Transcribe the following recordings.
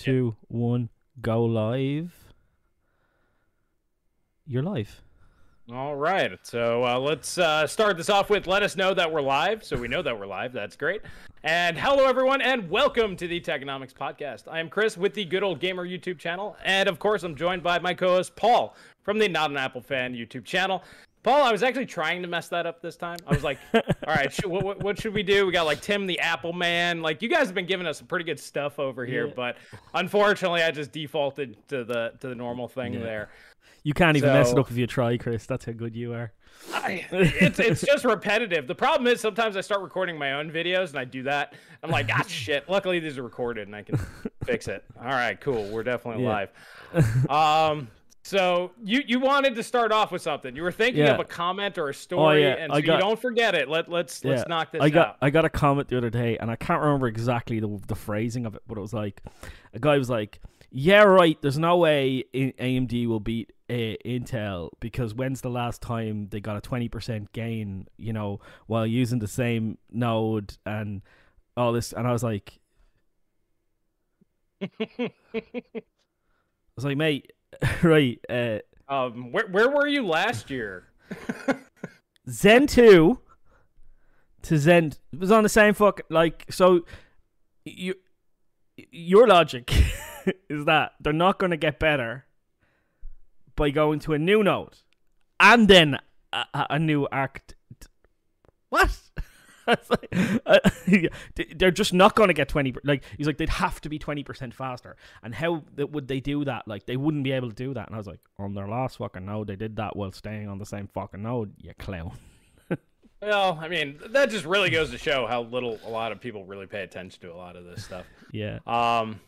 two, one, go live. You're live. All right. So uh, let's uh, start this off with let us know that we're live. So we know that we're live. That's great. And hello, everyone, and welcome to the Techonomics Podcast. I am Chris with the Good Old Gamer YouTube channel. And of course, I'm joined by my co host, Paul, from the Not an Apple Fan YouTube channel. Paul, I was actually trying to mess that up this time. I was like, all right, sh- what, what, what should we do? We got like Tim the Apple Man. Like, you guys have been giving us some pretty good stuff over here, Yeah. but unfortunately, I just defaulted to the to the normal thing Yeah. there. You can't even mess it up if you try, Chris. That's how good you are. I, it's it's just repetitive. The problem is sometimes I start recording my own videos and I do that. I'm like, ah, shit. Luckily these are recorded and I can fix it. All right, cool. We're definitely Yeah. live. Um, so you you wanted to start off with something. You were thinking Yeah. of a comment or a story, yeah, and I so got- you don't forget it. Let let's let's knock this I got out. I got a comment the other day, and I can't remember exactly the the phrasing of it, but it was like a guy was like, "Yeah, right. There's no way AMD will beat uh, Intel because when's the last time they got a twenty percent gain? You know, while using the same node and all this." And I was like, I was like, mate, right? Uh, um, where where were you last year? Zen 2 to Zen it was on the same fuck like so you your logic is that they're not going to get better by going to a new node and then a, a, new arct what like, uh, they're just not going to get 20 like he's like they'd have to be 20% faster. And how would they do that? Like they wouldn't be able to do that. And i was like on their last fucking node they did that while staying on the same fucking node you clown. Well, I mean, that just really goes to show how little a lot of people really pay attention to a lot of this stuff. yeah. Um,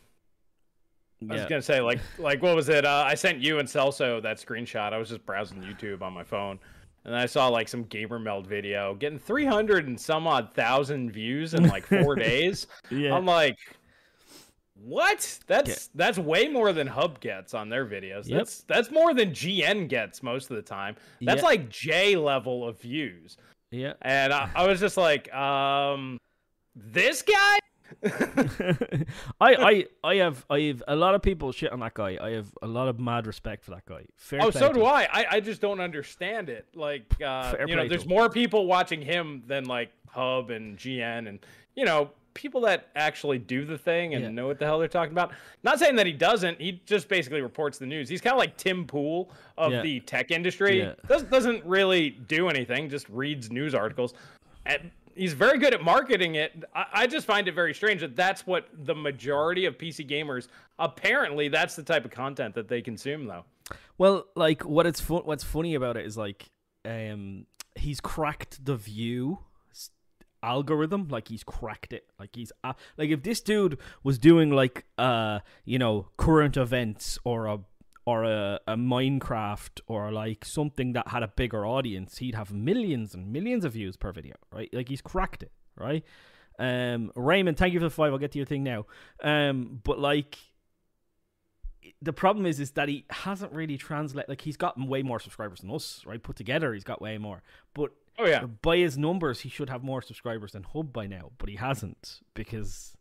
I was yeah. gonna say like like what was it? Uh, I sent you and Celso that screenshot. I was just browsing YouTube on my phone, and I saw like some gamer meld video getting 300 and some odd thousand views in like four days. yeah I'm like, what? That's that's way more than Hub gets on their videos. Yep. That's that's more than GN gets most of the time. That's Yeah. like J level of views. yeah And I, I was just like, um, this guy. I, I I have I have a lot of people shit on that guy. I have a lot of mad respect for that guy. Fair Oh, so do him. I. I. I just don't understand it. Like, uh, you know, there's more people watching him than like Hub and GN and you know people that actually do the thing and Yeah. know what the hell they're talking about. Not saying that he doesn't. He just basically reports the news. He's kind of like Tim Pool of Yeah. the tech industry. Yeah. Does, doesn't really do anything. Just reads news articles. And he's very good at marketing it. I, I just find it very strange that that's what the majority of PC gamers apparently that's the type of content that they consume though. Well, like what it's fun. What's funny about it is like, um, he's cracked the view algorithm. Like he's cracked it. Like he's uh, like if this dude was doing like uh you know current events or a or a, a Minecraft or like something that had a bigger audience, he'd have millions and millions of views per video, right? Like he's cracked it, right? Um, Raymond, thank you for the five. I'll get to your thing now. Um, but like the problem is is that he hasn't really translated like he's gotten way more subscribers than us right put together he's got way more but Oh yeah. by his numbers he should have more subscribers than hub by now but he hasn't because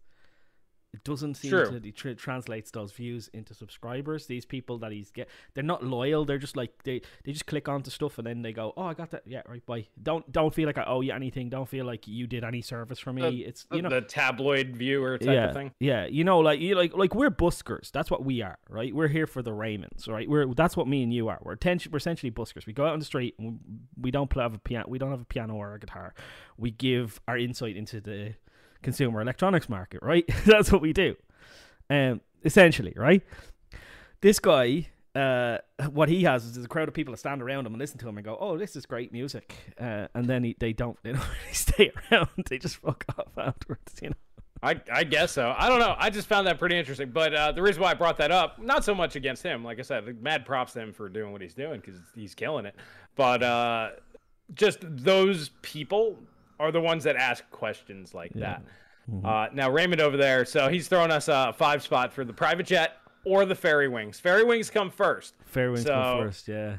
it doesn't seem True. to he tr- translates those views into subscribers these people that he's get they're not loyal they're just like they they just click onto stuff and then they go oh i got that yeah right bye don't don't feel like i owe you anything don't feel like you did any service for me it's you know the tabloid viewer type yeah, of thing. Yeah, you know, like you like like we're buskers. That's what we are, right? We're here for the Raymonds, right? We're that's what me and you are. We're atten- we're essentially buskers. We go out on the street and we don't play have a piano. We don't have a piano or a guitar. We give our insight into the consumer electronics market, right? that's what we do. Um, essentially, right? This guy. Uh, what he has is a crowd of people that stand around him and listen to him and go, "Oh, this is great music," uh, and then he, they don't, they don't really stay around. They just fuck off afterwards, you know. I, I guess so. I don't know. I just found that pretty interesting. But uh, the reason why I brought that up, not so much against him. Like I said, mad props to him for doing what he's doing because he's killing it. But uh, just those people are the ones that ask questions like that. Uh, now Raymond over there, so he's throwing us a five spot for the private jet or the fairy wings. Fairy wings come first. Fair wings So- go first, yeah.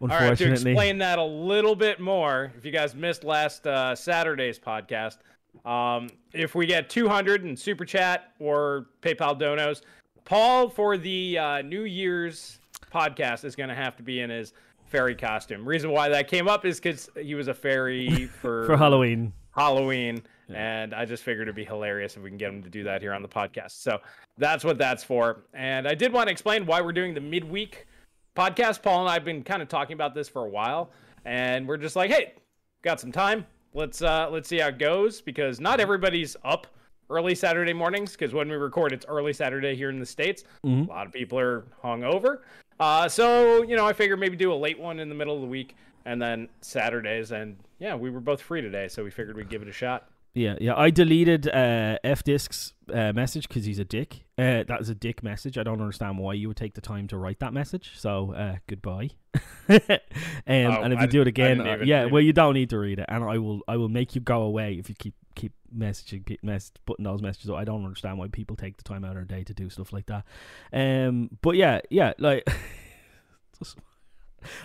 All right, to explain that a little bit more, if you guys missed last uh, Saturday's podcast, um, if we get 200 in super chat or PayPal donos, Paul for the uh, New Year's podcast is going to have to be in his fairy costume. Reason why that came up is because he was a fairy for for Halloween. Halloween, and I just figured it'd be hilarious if we can get him to do that here on the podcast. So that's what that's for. And I did want to explain why we're doing the midweek podcast. Paul and I have been kind of talking about this for a while, and we're just like, hey, got some time. Let's uh let's see how it goes because not everybody's up early Saturday mornings because when we record, it's early Saturday here in the states. Mhm. A lot of people are hungover. Uh, so you know, I figured maybe do a late one in the middle of the week and then Saturdays. And yeah, we were both free today, so we figured we'd give it a shot. Yeah, yeah. I deleted uh, F Disc's uh, message because he's a dick. Uh, that is a dick message. I don't understand why you would take the time to write that message. So uh, goodbye. um, and if I you do it again, uh, even yeah, well, you don't need to read it, and I will, I will make you go away if you keep keep messaging, pe- mess, putting those messages. I don't understand why people take the time out of their day to do stuff like that. Um, but yeah, yeah, like. just-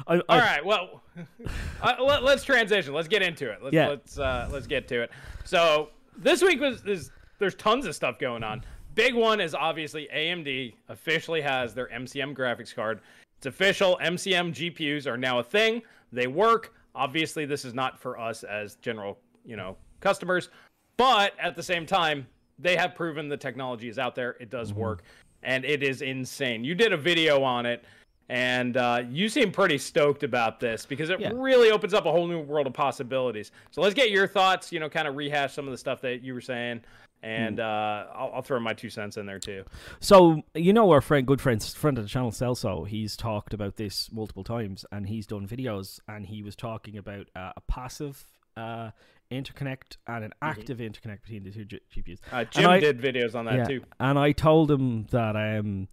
I, I, All right, well, uh, let, us transition. Let's get into it. Let's Yeah. let's uh, let's get to it. So this week was is there's tons of stuff going on. Big one is obviously AMD officially has their MCM graphics card. It's official. MCM GPUs are now a thing. They work. Obviously, this is not for us as general, you know, customers, but at the same time, they have proven the technology is out there. It does work, and it is insane. You did a video on it, and uh, you seem pretty stoked about this because it Yeah. really opens up a whole new world of possibilities. So let's get your thoughts. You know, kind of rehash some of the stuff that you were saying, and uh, I'll, I'll throw my two cents in there too. So you know our friend, good friend, friend of the channel, Celso. He's talked about this multiple times, and he's done videos, and he was talking about uh, a passive uh, interconnect and an active interconnect between the two G- GPUs. Uh, Jim I- did videos on that yeah, too. and I told him that um,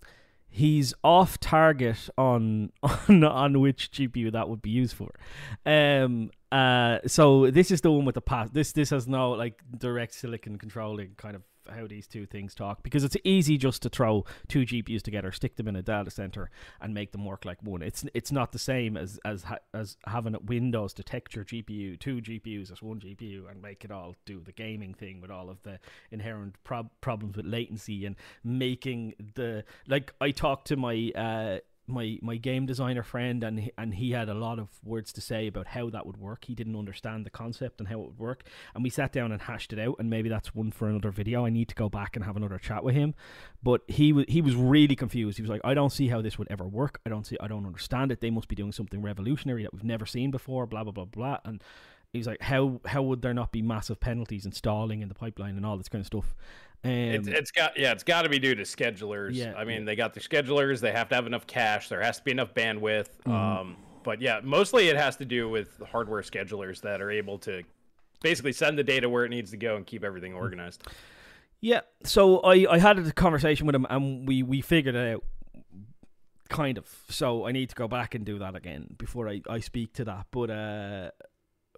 he's off target on on on which GPU that would be used for. Um, uh, so this is the one with the pass. This this has no like direct silicon controlling kind of how these two things talk because it's easy just to throw two GPUs together, stick them in a data center, and make them work like one. It's it's not the same as as as having a Windows detect your GPU, two GPUs as one GPU, and make it all do the gaming thing with all of the inherent prob- problems with latency and making the like. I talked to my uh, my my game designer friend and he, and he had a lot of words to say about how that would work. He didn't understand the concept and how it would work, and we sat down and hashed it out. And maybe that's one for another video. I need to go back and have another chat with him. But he was he was really confused. He was like, I don't see how this would ever work. I don't see. I don't understand it. They must be doing something revolutionary that we've never seen before. Blah blah blah blah. And he was like, how how would there not be massive penalties installing in the pipeline and all this kind of stuff? Um, It's, it's got yeah, it's got to be due to schedulers. Yeah, I mean, yeah. they got the schedulers. They have to have enough cache. There has to be enough bandwidth. Mm-hmm. Um, but yeah, mostly it has to do with the hardware schedulers that are able to basically send the data where it needs to go and keep everything Mm. organized. Yeah, so I, I had a conversation with him and we, we figured it out, kind of. So I need to go back and do that again before I, I speak to that. But uh,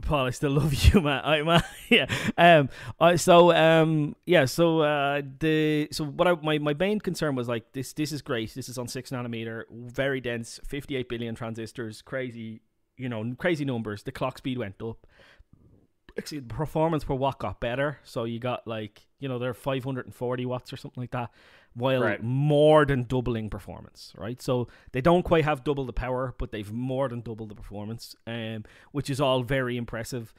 Paul, I still love you, man. I, man yeah. Um. I, so um. Yeah. So uh. The so what I my my main concern was like this. This is great. This is on six nanometer, very dense, fifty eight billion transistors, crazy. You know, crazy numbers. The clock speed went up actually the performance per watt got better. So you got like you know they're 540 watts or something like that, while Right. more than doubling performance. Right. So they don't quite have double the power, but they've more than doubled the performance, um, which is all very impressive.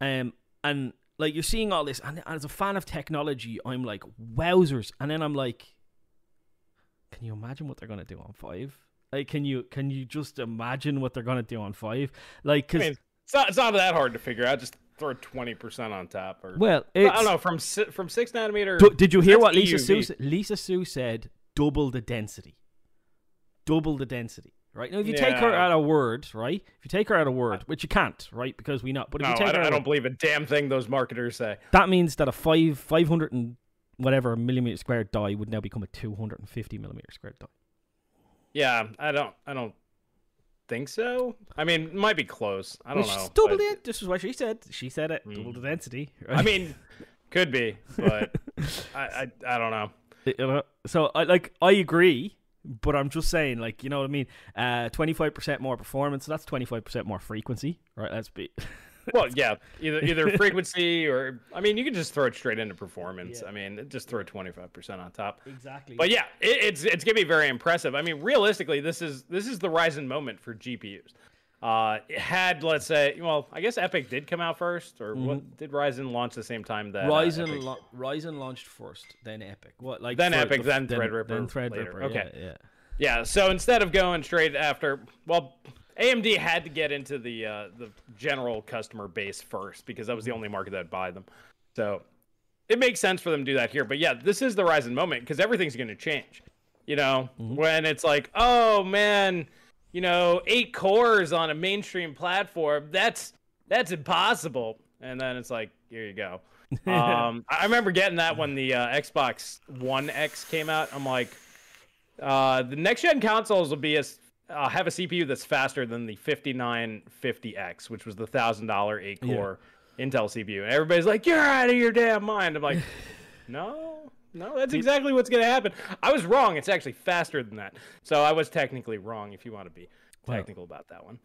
Um, and like you're seeing all this, and as a fan of technology, I'm like wowzers, and then I'm like, can you imagine what they're gonna do on five? Like, can you can you just imagine what they're gonna do on five? Like, I mean, it's not it's not that hard to figure out. Just throw twenty percent on top, or well, I don't know from from six nanometer. Did you hear what Lisa EUV. Su said? Lisa Su said double the density. Double the density. Right? Now if you take her at a word, right? If you take her at a word, which you can't, right? Because we know but if No, you take I her don't, at don't word, believe a damn thing those marketers say. that means that a five five hundred and whatever millimeter squared die would now become a two hundred and fifty millimeter squared die. Yeah, I don't I don't think so. I mean, it might be close. I don't Which know. double but- it. This is what she said. She said it. Double the density. I mean, could be, but I, I I don't know. So I like I agree, but I'm just saying, like you know what I mean. Uh, twenty five percent more performance. So that's twenty five percent more frequency, right? Let's be well, yeah, either either frequency or I mean, you can just throw it straight into performance. Yeah. I mean, just throw twenty five percent on top. exactly. But yeah, it, it's it's gonna be very impressive. I mean, realistically, this is this is the Ryzen moment for GPUs. Uh, it had let's say, well, I guess EPYC did come out first, or what did Ryzen launch the same time that uh, Ryzen EPYC- lo- Ryzen launched first, then EPYC. What like Then EPYC, the- then Threadripper then Threadripper. later. Okay. yeah, yeah. Yeah, so instead of going straight after, well, AMD had to get into the uh, the general customer base first because that was the only market that would buy them. So it makes sense for them to do that here. But yeah, this is the Ryzen moment because everything's going to change. You know, when it's like, oh man, you know, eight cores on a mainstream platform, that's that's impossible. And then it's like, here you go. um, I remember getting that when the uh, Xbox One X came out. I'm like, uh, the next gen consoles will be as uh, have a CPU that's faster than the 5950X, which was the thousand dollar eight core Intel CPU, and everybody's like, "You're out of your damn mind." I'm like, "No, no, that's exactly what's gonna happen." I was wrong. It's actually faster than that. So I was technically wrong. If you want to be technical about that one.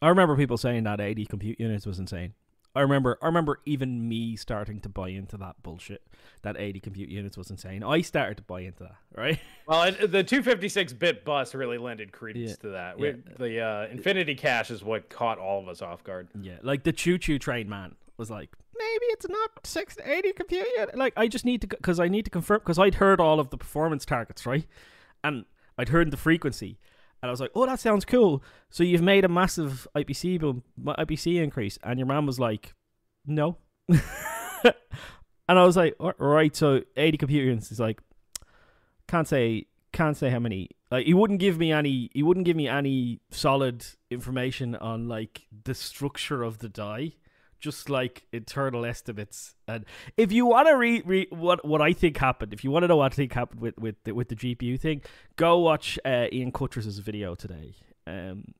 I remember people saying that 80 compute units was insane. I remember I remember even me starting to buy into that bullshit that 80 compute units was insane. I started to buy into that, right? Well, the 256-bit bus really lended credence Yeah, to that. yeah. The uh, Infinity Cache is what caught all of us off guard. Yeah, like the choo choo train man was like, maybe it's not 680 compute unit. Like I just need to because I need to confirm because I'd heard all of the performance targets, right? And I'd heard the frequency. And I was like, "Oh, that sounds cool." So you've made a massive IPC boom, IPC increase, and your man was like, "No," and I was like, "All "Right." So eighty computer units is like, can't say, can't say how many. Like he wouldn't give me any. He wouldn't give me any solid information on like the structure of the die. Just like internal estimates, and if you want to read re- what what I think happened, if you want to know what I think happened with with the, with the GPU thing, go watch uh, Ian Cutress's video today um,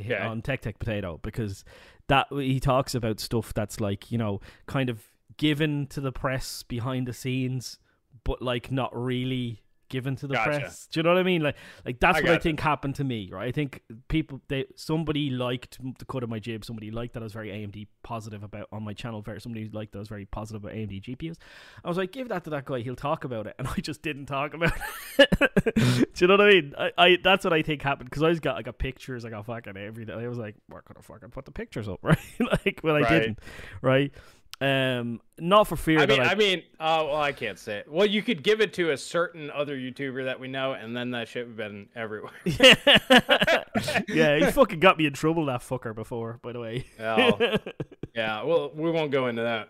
Okay. on Tech Tech Potato because that he talks about stuff that's like you know kind of given to the press behind the scenes, but like not really given to the Gotcha. press. Do you know what I mean? Like like that's I what I think happened to me. Right? I think people they somebody liked the cut of my jib. Somebody liked that I was very AMD positive about on my channel. Very somebody liked that I was very positive about AMD GPUs. I was like, give that to that guy. He'll talk about it, and I just didn't talk about it. Do you know what I mean? I, I that's what I think happened because I just got I got pictures. I got fucking everything. I was like, we're gonna fucking put the pictures up, right? like, when I Right. didn't, right? Um, not for fear I mean, I, I mean, uh, well, I can't say it. Well, you could give it to a certain other YouTuber that we know, and then that shit would have been everywhere. yeah, yeah, he fucking got me in trouble that fucker before. By the way, Oh, yeah, well, we won't go into that.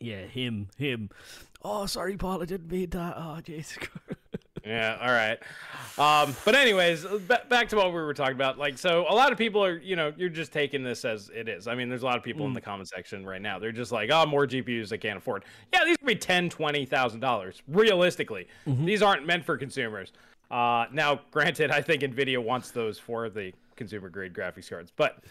yeah, him, him. Oh, sorry, Paul, I didn't mean that. Oh, Jesus. Yeah, all right. Um, but anyways, ba- back to what we were talking about. Like, so a lot of people are, you know, you're just taking this as it is. I mean, there's a lot of people in the comment section right now. They're just like, oh, more GPUs I can't afford. Yeah, these could be ten, twenty thousand dollars. Realistically, these aren't meant for consumers. Uh, now, granted, I think Nvidia wants those for the consumer grade graphics cards, but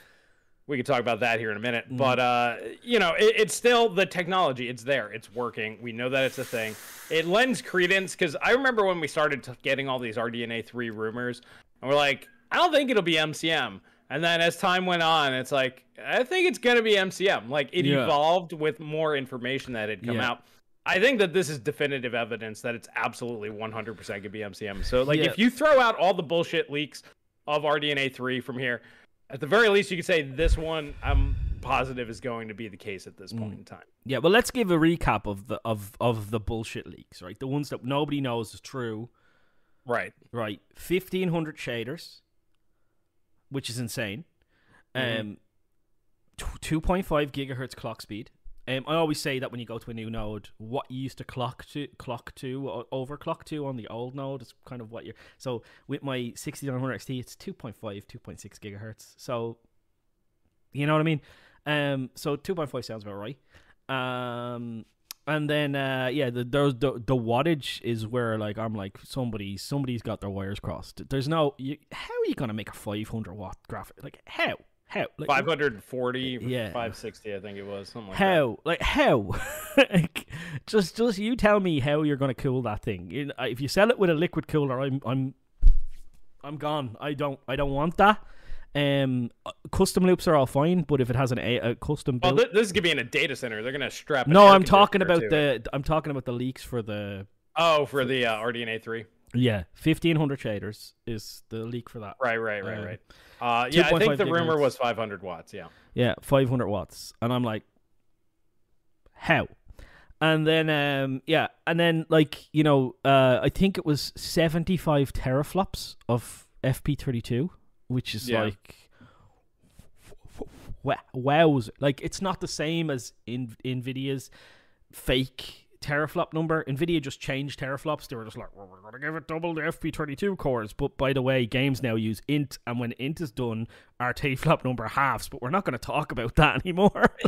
we could talk about that here in a minute. But uh, you know, it, it's still the technology. It's there. It's working. We know that it's a thing. It lends credence because I remember when we started getting all these RDNA three rumors, and we're like, I don't think it'll be MCM. And then as time went on, it's like I think it's gonna be MCM. Like it Yeah. evolved with more information that had come Yeah. out. I think that this is definitive evidence that it's absolutely 100% gonna be MCM. So like Yeah. if you throw out all the bullshit leaks of RDNA three from here, at the very least, you could say this one I'm positive is going to be the case at this point in time. Yeah, well, let's give a recap of the of of the bullshit leaks, right? The ones that nobody knows is true, Right. right? Fifteen hundred shaders, which is insane. Mhm. Um, two point five gigahertz clock speed. Um, I always say that when you go to a new node, what you used to clock to clock to o- overclock to on the old node is kind of what you're. So with my sixty nine hundred XT, it's 2.5, 2.6 gigahertz. So you know what I mean. Um, so two point five sounds about right. Um, and then uh, yeah, the the the wattage is where like I'm like somebody somebody's got their wires crossed. There's no you, how are you gonna make a five hundred watt graphic? Like how how like 540, Yeah. 560, I think it was something like how like how like, just just you tell me how you're gonna cool that thing. If you sell it with a liquid cooler, I'm I'm I'm gone. I don't I don't want that. Um, uh, custom loops are all fine, but if it has an a, a custom Well, this is gonna be in a data center. They're gonna strap. no, I'm talking about to the I'm talking about the leaks for the Oh, for the uh, RDNA three. Yeah 1500 shaders is the leak for that. Right, right, right, Um, right. Uh, yeah, I think the rumor was 500 watts. Yeah. Yeah, 500 watts. And I'm like, how? And then, um, yeah, and then, like, you know, uh, I think it was 75 teraflops of FP32, which is Yeah. like, wow. Like, it's not the same as in NVIDIA's fake teraflop number. NVIDIA just changed teraflops. They were just like, well, we're going to give it double the FP32 cores. But by the way, games now use int, and when int is done, our teraflop number halves. But we're not going to talk about that anymore.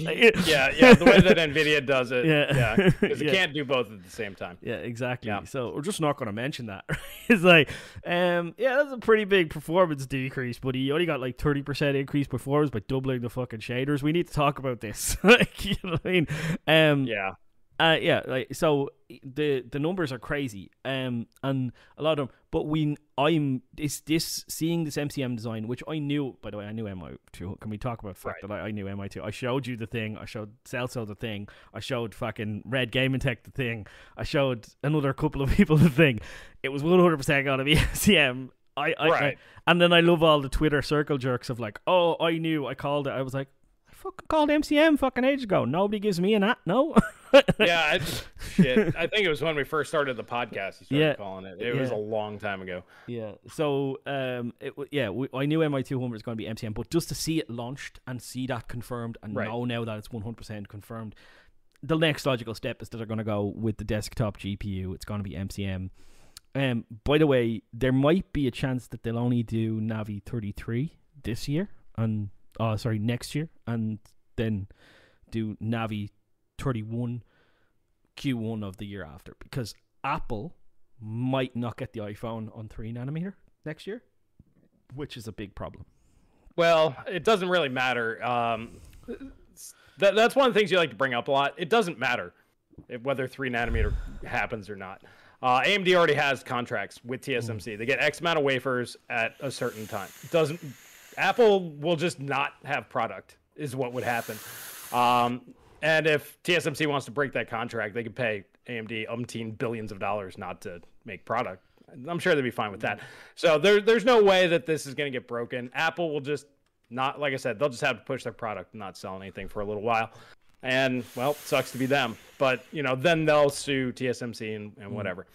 Yeah, yeah. The way that Nvidia does it. Yeah. Yeah. Because Yeah. you can't do both at the same time. Yeah, exactly. Yeah. So we're just not going to mention that. it's like, um, yeah, that's a pretty big performance decrease, but he only got like thirty percent increase performance by doubling the fucking shaders. We need to talk about this. like, you know what I mean? Um, Yeah. Uh, yeah, like so the the numbers are crazy, um, and a lot of them. But we, I'm this this seeing this MCM design, which I knew. By the way, I knew MI two. Can we talk about the fact Right. that I, I knew MI two? I showed you the thing. I showed Celso the thing. I showed fucking Red Gaming Tech the thing. I showed another couple of people the thing. It was one hundred percent gonna be MCM. I, I, Right. I and then I love all the Twitter circle jerks of like, oh, I knew, I called it. I was like, fucking called MCM fucking age ago. Nobody gives me an at. No. Yeah. I, shit. I think it was when we first started the podcast. You started Yeah. calling it. It was a long time ago. Yeah. So, um, it yeah, we, I knew MI two hundred was going to be MCM, but just to see it launched and see that confirmed, and Right. know now that it's one hundred percent confirmed, the next logical step is that they're going to go with the desktop GPU. It's going to be MCM. Um, by the way, there might be a chance that they'll only do Navi thirty three this year, and oh, sorry, next year, and then do Navi thirty one Q one of the year after, because Apple might not get the iPhone on three nanometer next year, which is a big problem. Well, it doesn't really matter. Um, that, that's one of the things you like to bring up a lot. It doesn't matter if, whether three nanometer happens or not. Uh, AMD already has contracts with TSMC. They get X amount of wafers at a certain time. It doesn't Apple will just not have product is what would happen. Um, and if TSMC wants to break that contract, they could pay AMD umpteen billions of dollars not to make product. I'm sure they'd be fine with that. So there, there's no way that this is going to get broken. Apple will just not, like I said, they'll just have to push their product and not sell anything for a little while. And well, sucks to be them. But you know, then they'll sue TSMC and, and whatever.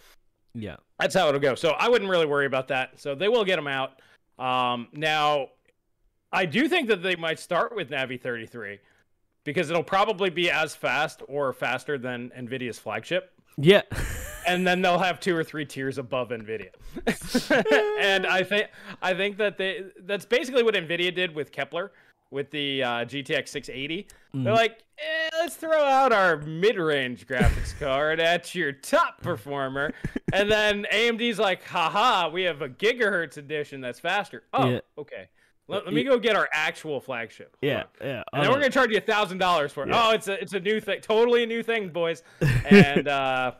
Yeah. That's how it'll go. So I wouldn't really worry about that. So they will get them out. Um, now, I do think that they might start with Navi 33 because it'll probably be as fast or faster than NVIDIA's flagship. Yeah. And then they'll have two or three tiers above NVIDIA. and I think I think that they that's basically what NVIDIA did with Kepler with the uh, GTX 680. They're like, eh, let's throw out our mid-range graphics card at your top performer, and then AMD's like, haha, we have a gigahertz edition that's faster. Oh, Yeah. okay. Let, let me go get our actual flagship. Yeah. Yeah. And then we're gonna charge you a thousand dollars for it. Yeah. Oh, it's a it's a new thing, totally a new thing, boys. And uh,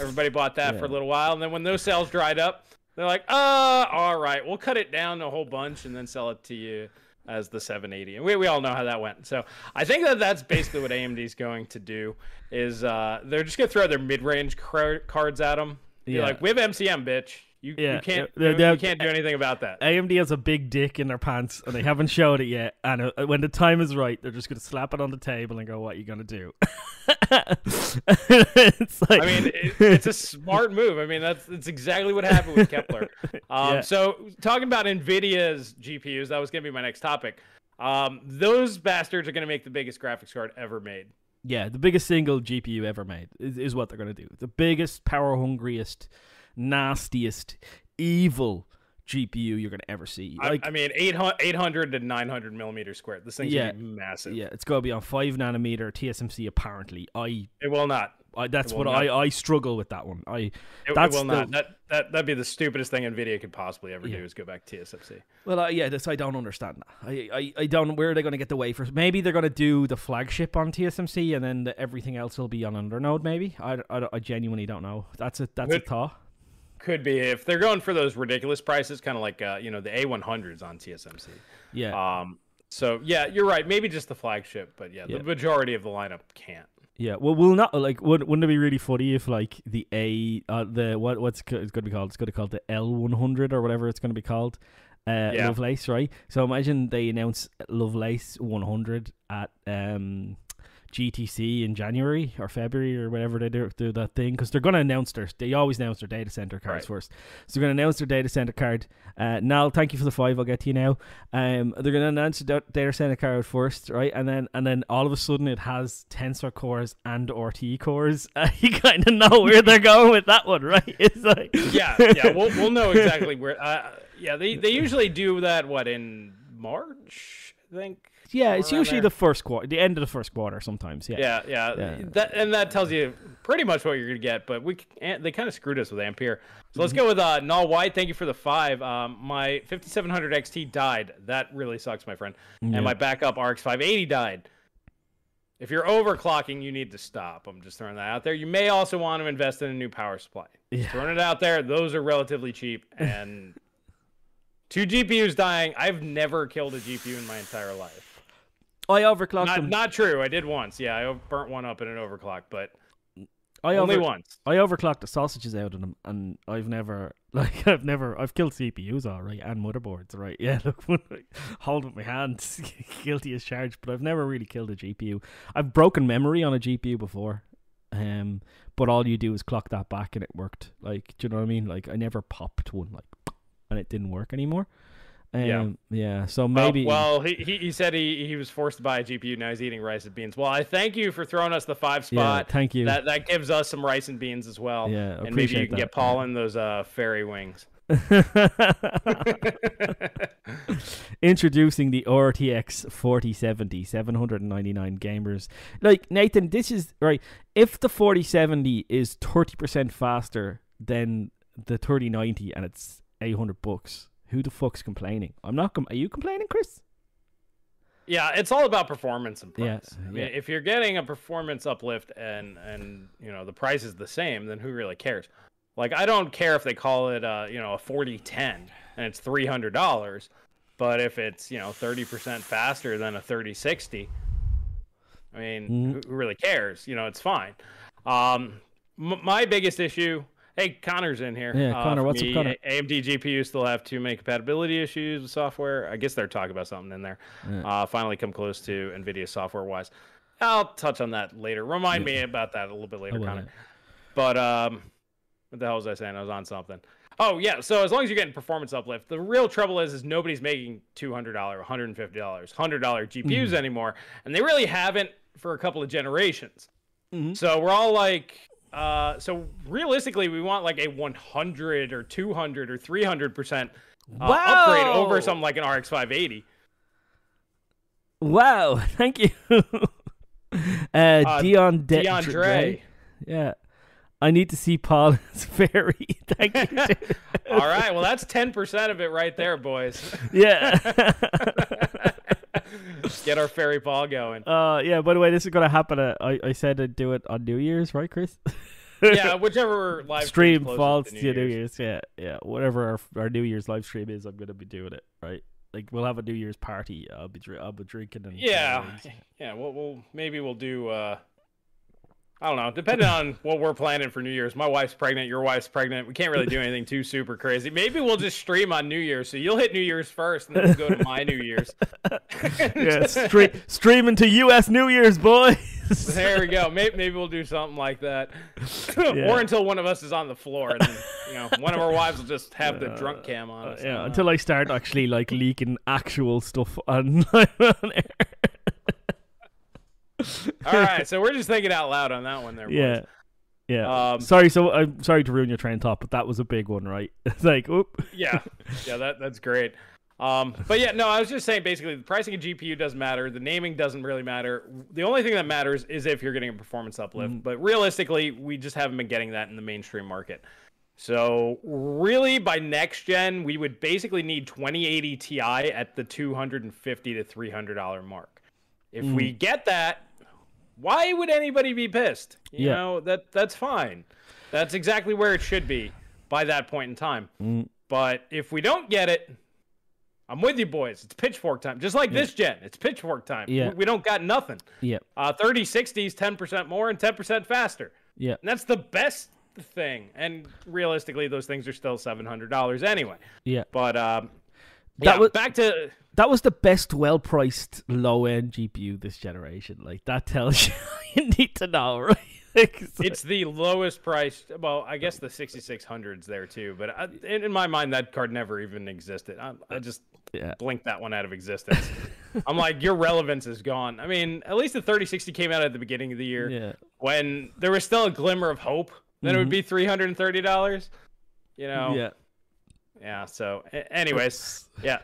everybody bought that for a little while, and then when those sales dried up, they're like, uh, all right, we'll cut it down a whole bunch and then sell it to you as the 780. And we, we all know how that went. So I think that that's basically what AMD's going to do is uh, they're just gonna throw their mid-range car- cards at them. Be Yeah. like, we have MCM, bitch. You, Yeah, you can't they're- you, they're- you can't do anything about that. AMD has a big dick in their pants, and they haven't showed it yet. And uh, when the time is right, they're just gonna slap it on the table and go, "What are you gonna do?" it's like, I mean, it, it's a smart move. I mean, that's that's exactly what happened with Kepler. Um, Yeah. So, talking about Nvidia's GPUs, that was going to be my next topic. Um, those bastards are going to make the biggest graphics card ever made. yeah, the biggest single GPU ever made is, is what they're gonna do. The biggest, power hungriest, nastiest, evil GPU you're gonna ever see. I- Like, I, mean, 800, 800 to 900 millimeters squared. This thing's Yeah. going to be massive. yeah, it's gonna be on five nanometer TSMC. Apparently, I, It will not. I that's what will I, I struggle with that one. I It, it That's will the- not. That, that, that'd be the stupidest thing NVIDIA could possibly ever Yeah. do is go back to TSMC. Well, uh, yeah, this I don't understand that. I, I, I don't. Where are they going to get the wafers? Maybe they're going to do the flagship on TSMC, and then the, everything else will be on Undernode. Maybe I, I, I genuinely don't know. That's a that's a thought. Could be if they're going for those ridiculous prices, kind of like uh, you know the A100s on TSMC. Yeah. Um. So yeah, you're right. Maybe just the flagship, but yeah, Yeah. the majority of the lineup can't. Yeah, well, we'll not like. Would, wouldn't it be really funny if like the A, uh, the what what's it's going to be called? It's going to be called the L one hundred or whatever it's going to be called. Uh, Yeah. Lovelace, right? So imagine they announce Lovelace one hundred at um GTC in January or February or whatever they do, do that thing because they're going to announce their. They always announce their data center cards Right. first. So they're going to announce their data center card. Uh, Nal, thank you for the five. I'll get to you now. Um, they're going to announce the data center card first, right? And then and then all of a sudden it has tensor cores and RT cores. Uh, you kind of know where they're going with that one, right? It's like Yeah, yeah, we'll we'll know exactly where. Uh, yeah, they they usually do that. What in March? I think. Yeah, it's usually there. the first quarter, the end of the first quarter sometimes. Yeah, Yeah, yeah, Yeah. That and that tells you pretty much what you're gonna get. But we they kind of screwed us with Ampere. So Mm-hmm. let's go with uh, Null White. Thank you for the five. Um, my 5700 XT died. That really sucks, my friend. Yeah. And my backup RX 580 died. If you're overclocking, you need to stop. I'm just throwing that out there. You may also want to invest in a new power supply. Yeah. Throwing it out there. Those are relatively cheap and. Two GPUs dying. I've never killed a GPU in my entire life. I overclocked Not, them. not true. I did once. Yeah, I burnt one up in an overclock, but I only over- once. I overclocked the sausages out of them, and I've never, like, I've never, I've killed CPUs, all right, and motherboards, right? Yeah, look, I hold with my hands, guilty as charged, but I've never really killed a GPU. I've broken memory on a GPU before, um, but all you do is clock that back, and it worked. Like, do you know what I mean? Like, I never popped one, like, and it didn't work anymore. Um, Yeah. yeah. So maybe. Well, he, he, he said he, he was forced to buy a GPU. Now he's eating rice and beans. Well, I thank you for throwing us the five yeah. spot. Thank you. That that gives us some rice and beans as well. yeah. and maybe you can that. get Paul in those uh, fairy wings. Introducing the RTX 4070, 799 gamers. Like, Nathan, this is right. If the 4070 is 30% faster than the 3090 and it's 800 bucks, who the fuck's complaining? I'm not. Com- Are you complaining, Chris? Yeah, it's all about performance and price. Yeah, I mean, yeah. if you're getting a performance uplift and and you know the price is the same, then who really cares? Like I don't care if they call it uh, you know a 4010 and it's three hundred dollars, but if it's you know 30% faster than a 3060, I mean, Mm. who, who really cares? You know, it's fine. Um, m- my biggest issue. Hey, Connor's in here. Yeah, Uh, Connor, what's up, Connor? AMD GPUs still have too many compatibility issues with software. I guess they're talking about something in there. Yeah. Uh, finally, come close to NVIDIA software wise. I'll touch on that later. Remind me about that a little bit later, Connor. yeah. But um, what the hell was I saying? I was on something. Oh yeah. So as long as you're getting performance uplift, the real trouble is is nobody's making two hundred dollar, one hundred and fifty dollars, hundred dollar GPUs Mm-hmm. anymore, and they really haven't for a couple of generations. Mhm. So we're all like, uh, so realistically, we want like a one hundred or two hundred or three hundred percent uh, upgrade over something like an RX five eighty. Wow, thank you. uh, Dion De- DeAndre. Dre. Yeah. I need to see Paul as fairy. Thank you. All right, well that's ten percent of it right there, boys. yeah. Get our fairy ball going. uh yeah, by the way, this is gonna happen at, I, I said I'd do it on New Year's, right, Chris? Yeah, whichever live stream falls to to New Year's. Yeah, yeah. Whatever our, our New Year's live stream is, I'm gonna be doing it, right? Like we'll have a New Year's party. I'll be I'll be drinking and Yeah, yeah. We'll, we'll maybe we'll do. uh I don't know. Depending on what we're planning for New Year's. My wife's pregnant. Your wife's pregnant. We can't really do anything too super crazy. Maybe we'll just stream on New Year's. So you'll hit New Year's first, and then we'll go to my New Year's. yeah, stre- streaming to U.S. New Year's, boys. There we go. Maybe, maybe we'll do something like that, Yeah. or until one of us is on the floor, and then you know one of our wives will just have the drunk cam on. us. Uh, yeah, Uh, until I start actually like leaking actual stuff on, on air. All right, so we're just thinking out loud on that one there. Boys. Yeah. Yeah. Um, sorry, so I'm sorry to ruin your train thought, but that was a big one, right? It's like, oop. yeah, yeah, that that's great. Um, but yeah, no, I was just saying basically the pricing of GPU doesn't matter, the naming doesn't really matter. The only thing that matters is if you're getting a performance uplift. Mm. But realistically, we just haven't been getting that in the mainstream market. So really, by next gen, we would basically need 2080 Ti at the 250 to 300 dollar mark. If Mm. we get that, why would anybody be pissed? You Yeah. know that that's fine. That's exactly where it should be. by that point in time. Mm. But if we don't get it, I'm with you, boys. It's pitchfork time. Just like this gen, it's pitchfork time. Yeah. We, we don't got nothing. Yeah, Uh, 3060s, 10% more and 10% faster. yeah, And that's the best thing. And realistically, those things are still $700 anyway. yeah. But um, That yeah, was- back to That was the best, well-priced, low-end GPU this generation. Like that tells you you need to know, right? It's like- it's the lowest priced. Well, I guess the 6600's there too, but I, in, in my mind, that card never even existed. I, I just yeah, blinked that one out of existence. I'm like, your relevance is gone. I mean, at least the 3060 came out at the beginning of the year yeah, when there was still a glimmer of hope that it would be $330. You know, Mm-hmm. yeah. yeah. So, anyways, yeah,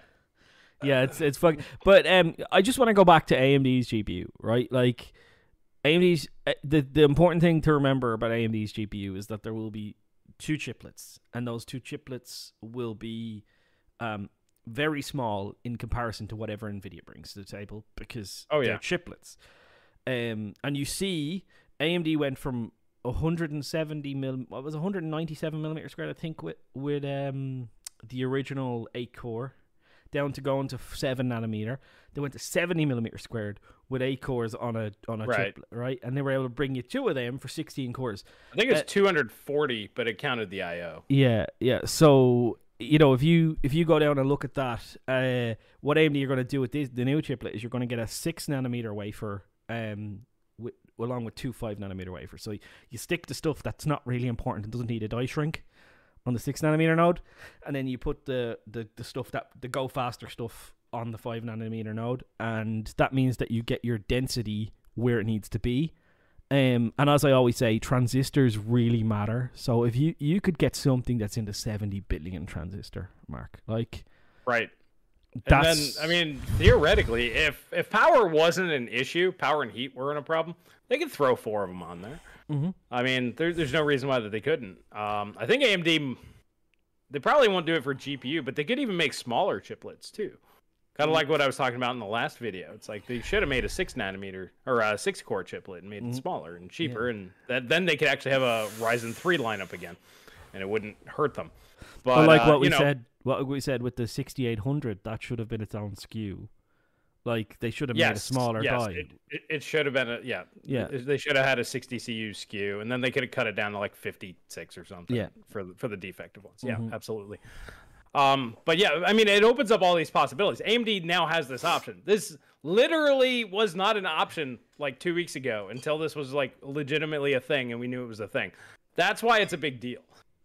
yeah, it's it's fucking. But um, I just want to go back to AMD's GPU, right? Like AMD's uh, the the important thing to remember about AMD's GPU is that there will be two chiplets, and those two chiplets will be um very small in comparison to whatever Nvidia brings to the table because Oh, they're yeah. chiplets. Um, and you see AMD went from 170 mil, what was it, 197 millimeter squared, I think, with with um the original eight core down to going to seven nanometer. They went to seventy millimeter squared with eight cores on a on a Right. chip, right? And they were able to bring you two of them for sixteen cores. I think it's Uh, 240, but it counted the IO. Yeah, yeah. So you know, if you if you go down and look at that, uh, what AMD are going to do with this, the new chiplet is you're going to get a six nanometer wafer, um, with, along with two five nanometer wafers. So you stick the stuff that's not really important and doesn't need a die shrink on the six nanometer node, and then you put the the, the stuff that the go faster stuff on the five nanometer node, and that means that you get your density where it needs to be. Um, and as I always say, transistors really matter. So if you you could get something that's in the seventy billion transistor mark, like Right. And then, I mean, theoretically, if if power wasn't an issue, power and heat weren't a problem, they could throw four of them on there. Mhm. I mean, there, there's no reason why that they couldn't. Um, I think AMD, they probably won't do it for GPU, but they could even make smaller chiplets too. Kind of like what I was talking about in the last video. It's like they should have made a six nanometer or a six core chiplet and made it smaller and cheaper, and that, then they could actually have a Ryzen three lineup again, and it wouldn't hurt them. But But like uh, what we know, said, what we said with the sixty eight hundred, that should have been its own SKU. Like they should have made a smaller yes, die. It, it, it should have been a yeah. Yeah. They should have had a 60 CU SKU, and then they could have cut it down to like 56 or something. Yeah. For the, for the defective ones. Yeah, Mhm. absolutely. Um, but yeah, I mean, it opens up all these possibilities. AMD now has this option. This literally was not an option like two weeks ago until this was like legitimately a thing, and we knew it was a thing. That's why it's a big deal.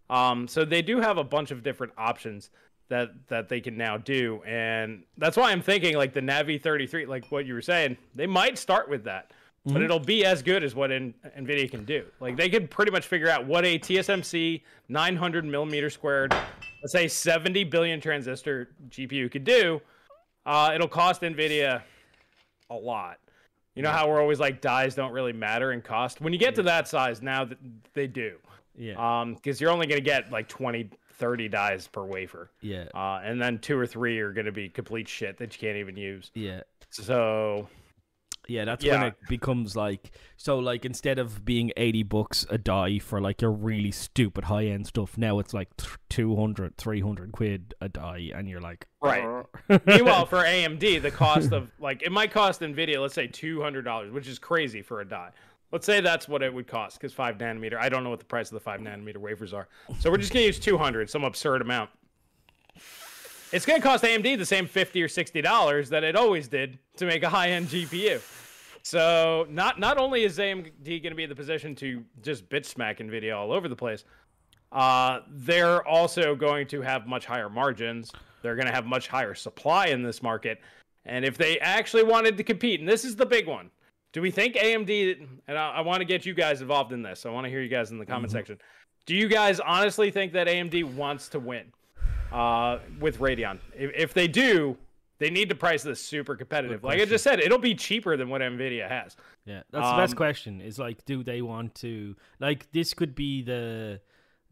Um, so they do have a bunch of different options that that they can now do, and that's why I'm thinking like the Navi 33, like what you were saying, they might start with that, but it'll be as good as what in, Nvidia can do. Like they could pretty much figure out what a TSMC 900 millimeter squared, let's say 70 billion transistor GPU could do. Uh, it'll cost Nvidia a lot. You know how we're always like dies don't really matter in cost. When you get to that size, now th- they do yeah, um because you're only going to get like 20 30 dies per wafer. Yeah, uh and then two or three are going to be complete shit that you can't even use. Yeah. so Yeah, that's when it becomes like so like instead of being 80 bucks a die for like your really stupid high end stuff, now it's like th- 200, 300 quid a die and you're like Right. meanwhile for amd the cost of like it might cost nvidia let's say $200 which is crazy for a die let's say that's what it would cost because 5 nanometer i don't know what the price of the 5 nanometer wafers are so we're just going to use 200 some absurd amount it's going to cost amd the same 50 or 60 dollars that it always did to make a high-end gpu so not not only is amd going to be in the position to just bitch smack nvidia all over the place uh, they're also going to have much higher margins. They're going to have much higher supply in this market. And if they actually wanted to compete, and this is the big one, do we think AMD, and I, I want to get you guys involved in this. I want to hear you guys in the comment section. Do you guys honestly think that AMD wants to win uh, with Radeon? If, if they do, they need to price this super competitive. Like I just said, it'll be cheaper than what NVIDIA has. Yeah, that's the best Um, question. Is like, do they want to like this? Could be the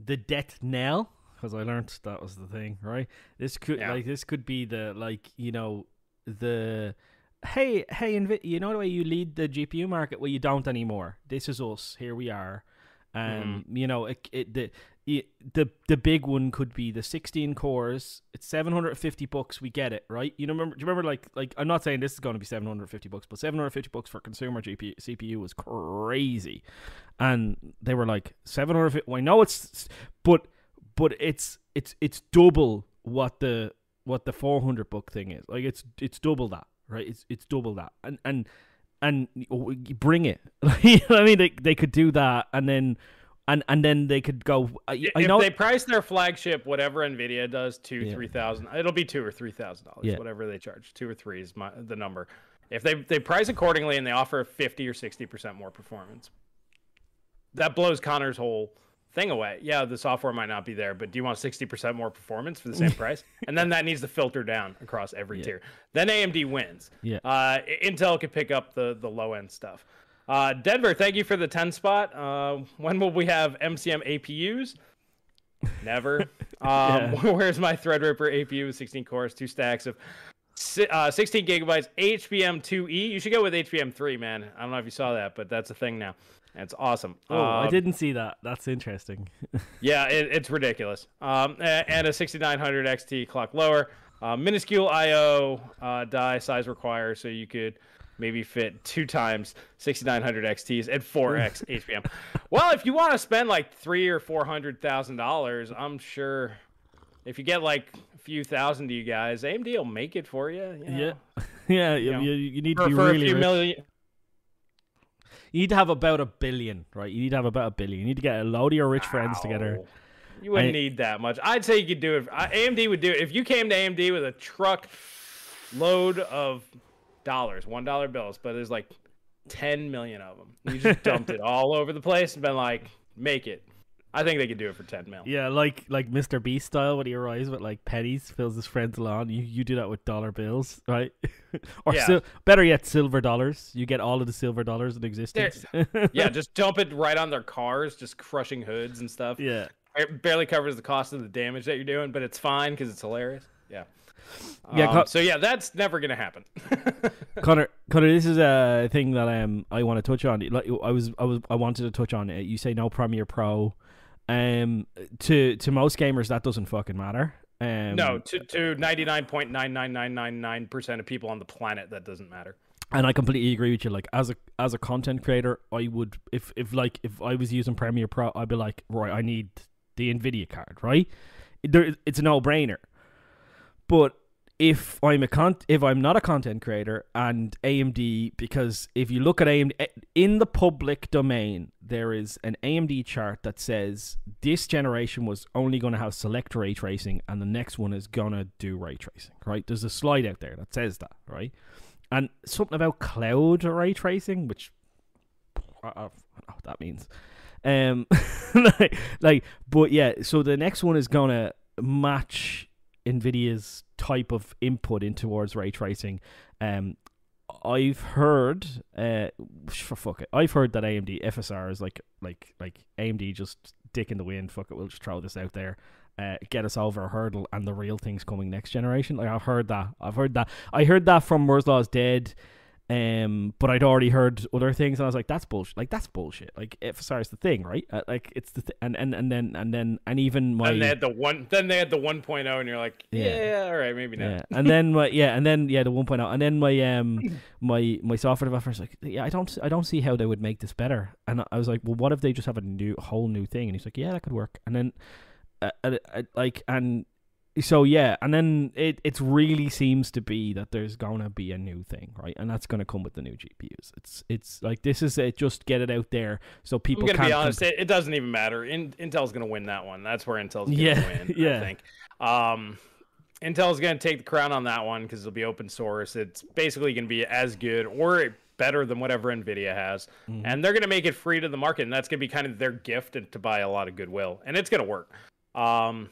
the death knell because I learned that was the thing, right? This could Yeah. like this could be the like you know the hey hey you know the way you lead the GPU market? Well, you don't anymore. This is us. Here we are. Um, you know, it, it the it, the the big one could be the 16 cores. It's 750 bucks. We get it, right? You know, remember? Do you remember? Like, like I'm not saying this is going to be 750 bucks, but 750 bucks for consumer GPU CPU was crazy, and they were like 750. Well, I know it's, but but it's it's it's double what the what the 400 buck thing is. Like, it's it's double that, right? It's it's double that, and and and oh, bring it. you know what I mean? They they could do that, and then and and then they could go. Uh, I, if I know they price their flagship, whatever Nvidia does, two Yeah. three thousand. It'll be two or three thousand dollars, Yeah. whatever they charge. Two or three is my, the number. If they they price accordingly and they offer fifty or sixty percent more performance, that blows Connor's whole thing away. Yeah, the software might not be there, but do you want sixty percent more performance for the same price? And then that needs to filter down across every Yeah. tier. Then AMD wins. Yeah. Uh, Intel could pick up the the low end stuff. Uh, Denver, thank you for the 10 spot. Uh, when will we have MCM APUs? Never. Um, Where's my Threadripper APU with 16 cores, two stacks of uh, 16 gigabytes, HBM2E? You should go with HBM3, man. I don't know if you saw that, but that's a thing now. It's awesome. Oh, I Um, didn't see that. That's interesting. yeah, it, it's ridiculous. Um, and a 6900 XT clock lower, uh, minuscule I/O uh, die size required, so you could maybe fit two times 6900 XTs at 4x HBM. Well, if you want to spend like three or four hundred thousand dollars, I'm sure if you get like a few thousand to you guys, AMD will make it for you. you know, yeah, yeah. You, you, you need to be for really. a few rich. million, You need to have about a billion, right? You need to have about a billion. You need to get a load of your rich friends together. You wouldn't I- need that much. I'd say you could do it. AMD would do it if you came to AMD with a truck load of dollars, one dollar bills, but there's like ten million of them. You just dumped it all over the place and been like, make it. I think they could do it for ten mil. Yeah, like like Mr. Beast style when he arrives with like pennies, fills his friends along. You you do that with dollar bills, right? or Yeah. sil- better yet, silver dollars. You get all of the silver dollars in existence. Yeah, just dump it right on their cars, just crushing hoods and stuff. yeah. It barely covers the cost of the damage that you're doing, but it's fine because it's hilarious. Yeah. Yeah, Um, co- so yeah, that's never gonna happen. Connor, Connor, this is a thing that um I want to touch on. Like I was, I was, I wanted to touch on it. You say no Premiere Pro, um, to to most gamers that doesn't fucking matter. Um, no, to to ninety nine point nine nine nine nine nine percent of people on the planet, that doesn't matter. and I completely agree with you. Like as a as a content creator, I would if if like if I was using Premiere Pro, I'd be like, right, I need the Nvidia card, right? There, it's a no brainer. But if I'm a con- if I'm not a content creator and AMD, because if you look at AMD eh, in the public domain, there is an AMD chart that says this generation was only going to have select ray tracing, and the next one is gonna do ray tracing. Right? There's a slide out there that says that, right? And something about cloud ray tracing, which I, don't know what that means. Um, like, like, but yeah. So the next one is gonna match Nvidia's type of input in towards ray tracing. Um, I've heard, uh, fuck it, I've heard that AMD FSR is like, like, like AMD just dick in the wind. Fuck it, we'll just throw this out there. Uh, get us over a hurdle, and the real thing's coming next generation. Like I've heard that. I've heard that. I heard that from Moore's Law's Dead. Um, but I'd already heard other things, and I was like, "That's bullshit! Like that's bullshit! Like FSR is the thing, right? Uh, like it's the th- and and and then and then and even my And they had the one. Then they had the 1.0, and you're like, Yeah. yeah, all right, maybe not. yeah, and then my yeah, and then yeah, the 1.0, and then my um my my software developer was like, yeah, I don't I don't see how they would make this better, and I was like, well, what if they just have a new whole new thing? And he's like, yeah, that could work, and then uh, uh, uh, like and so yeah, and then it it really seems to be that there's gonna be a new thing, right? And that's gonna come with the new GPUs. It's it's like this is it. Just get it out there so people I'm gonna can be honest. It, it doesn't even matter. In, Intel's gonna win that one. That's where Intel's gonna Yeah, win. yeah. I think. Um, Intel's gonna take the crown on that one because it'll be open source. It's basically gonna be as good or better than whatever Nvidia has, Mm-hmm. and they're gonna make it free to the market, and that's gonna be kind of their gift and to buy a lot of goodwill, and it's gonna work. Um,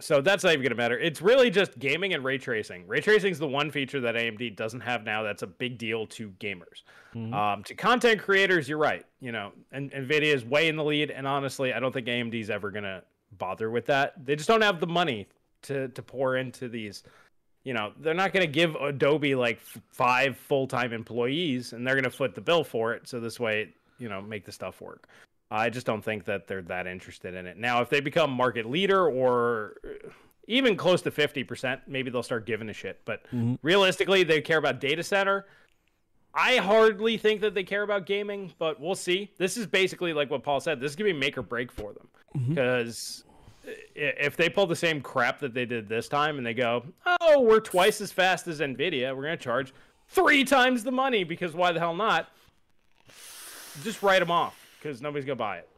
so that's not even gonna matter. It's really just gaming and ray tracing. Ray tracing is the one feature that AMD doesn't have now. That's a big deal to gamers. Mhm. Um, to content creators, you're right. You know, and Nvidia is way in the lead, and honestly, I don't think AMD's ever gonna bother with that. They just don't have the money to to pour into these. You know, they're not gonna give Adobe like f- five full time employees, and they're gonna foot the bill for it. So this way, you know, make the stuff work. I just don't think that they're that interested in it. Now, if they become market leader or even close to 50%, maybe they'll start giving a shit. But Mhm. realistically, they care about data center. I hardly think that they care about gaming, but we'll see. This is basically like what Paul said. This is going to be make or break for them. Because if they pull the same crap that they did this time and they go, oh, we're twice as fast as NVIDIA, we're going to charge three times the money because why the hell not? Just write them off because nobody's to buy it.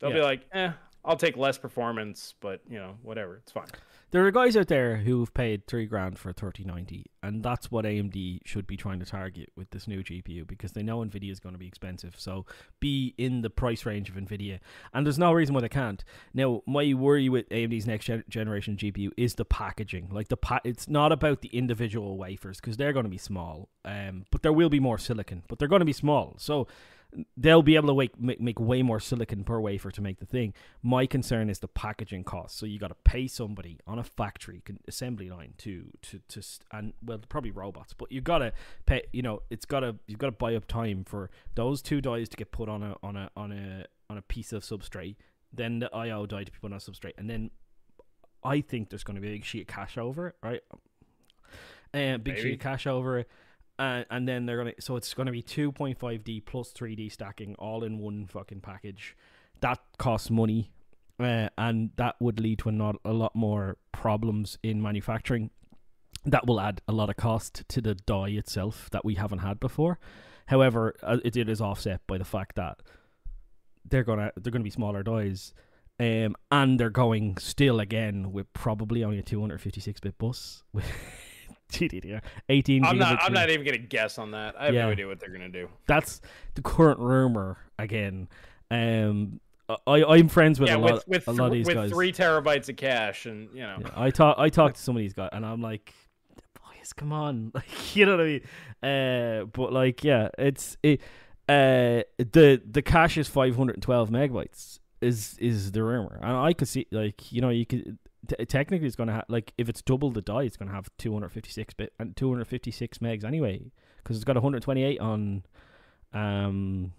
They'll be like, eh, I'll take less performance, but, you know, whatever. It's fine. There are guys out there who've paid three grand for a thirty ninety, and that's what AMD should be trying to target with this new GPU because they know Nvidia is going to be expensive. So be in the price range of Nvidia, and there's no reason why they can't. Now, my worry with AMD's next gen- generation GPU is the packaging. Like the pa- it's not about the individual wafers because they're going to be small, um, but there will be more silicon, but they're going to be small. So they'll be able to make, make make way more silicon per wafer to make the thing. My concern is the packaging cost. So you got to pay somebody on a factory assembly line to to to st- and well probably robots, but you got to pay. You know, it's got to you've got to buy up time for those two dies to get put on a on a on a on a piece of substrate. Then the IO die to be put on a substrate, and then I think there's going to be a big sheet of cache over it, right? Uh, big sheet of cache over it uh, and then they're gonna so it's gonna be 2.5D plus 3D stacking all in one fucking package. That costs money, uh, and that would lead to a, not, a lot more problems in manufacturing. That will add a lot of cost to the die itself that we haven't had before. However, uh, it, it is offset by the fact that they're gonna they're gonna be smaller dies. Um, and they're going still again with probably only a 256 bit bus with 18 I'm not. I'm not even gonna guess on that. I have Yeah. no idea what they're gonna do. that's the current rumor again. Um, I I'm friends with yeah, a lot, with with, a lot of these with guys. three terabytes of cache, and you know, Yeah, I talk I talk to some of these guys, and I'm like, boys, come on, like you know what I mean. Uh, but like, yeah, it's it. Uh, the the cache is 512 megabytes. Is is the rumor? And I could see like you know you could. T- technically, it's gonna have like if it's double the die, it's gonna have 256 bit and 256 megs anyway, because it's got 128 on, um,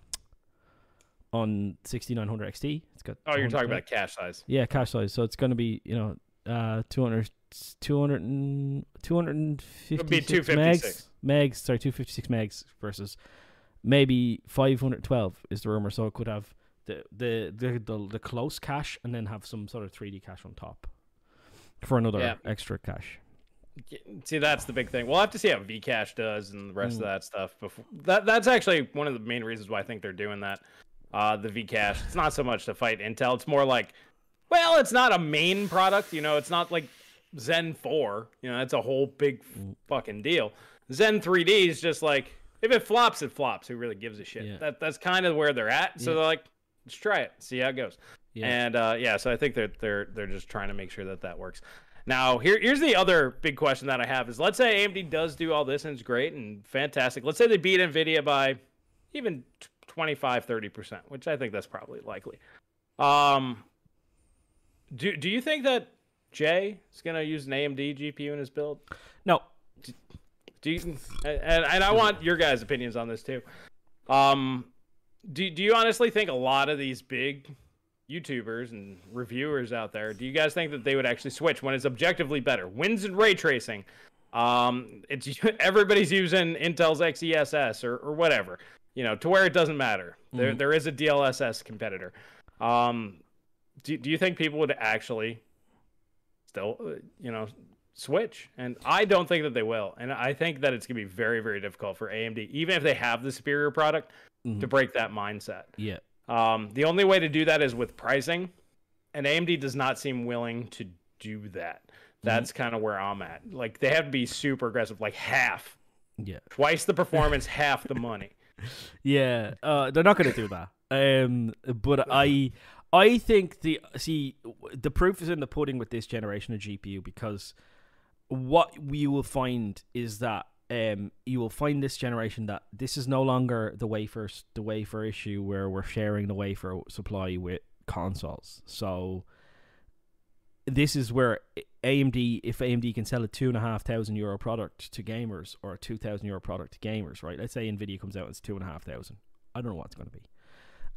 on 6900 XT. It's got. oh, you're talking about cache size. Yeah, cache size. So it's going to be, you know, uh, 200, 200 and, 256 megs. 256. Megs, sorry, 256 megs versus maybe 512 is the rumor. So it could have the, the, the, the, the close cache and then have some sort of 3D cache on top for another Yeah. extra cache. Y- See, that's the big thing. We'll have to see how V-Cache does and the rest Mm. of that stuff. Before that, that's actually one of the main reasons why I think they're doing that. Uh, the V-Cache. It's not so much to fight Intel. It's more like, well, it's not a main product. You know, it's not like Zen 4. You know, that's a whole big Mm. fucking deal. Zen 3D is just like if it flops, it flops. Who really gives a shit? Yeah. That that's kind of where they're at. So Yeah. they're like, let's try it, see how it goes. Yeah. And uh, yeah, so I think they're they're they're just trying to make sure that that works. Now, here here's the other big question that I have is let's say AMD does do all this and it's great and fantastic. Let's say they beat Nvidia by even t- 25 30%, which I think that's probably likely. Um do do you think that Jay is going to use an AMD GPU in his build? no, Do you, and, and I want your guys' opinions on this too. Um, do do you honestly think a lot of these big YouTubers and reviewers out there, do you guys think that they would actually switch when it's objectively better? Wins in ray tracing. Um, it's everybody's using Intel's XeSS or, or whatever, you know, to where it doesn't matter. There Mhm. there is a DLSS competitor. Um, do do you think people would actually still, uh, you know, switch? And I don't think that they will. And I think that it's gonna be very very difficult for AMD, even if they have the superior product, Mhm. to break that mindset. yeah, Um, the only way to do that is with pricing, and AMD does not seem willing to do that. That's kind of where I'm at. Like they have to be super aggressive, like half, yeah. twice the performance, half the money. Yeah, uh, they're not going to do that. Um, but I, I think the see the proof is in the pudding with this generation of GPU because what we will find is that um, you will find this generation that this is no longer the wafer the wafer issue where we're sharing the wafer supply with consoles. So this is where AMD, if AMD can sell a two and a half thousand euro product to gamers or a two thousand euro product to gamers, right? Let's say Nvidia comes out and it's two and a half thousand. I don't know what it's going to be.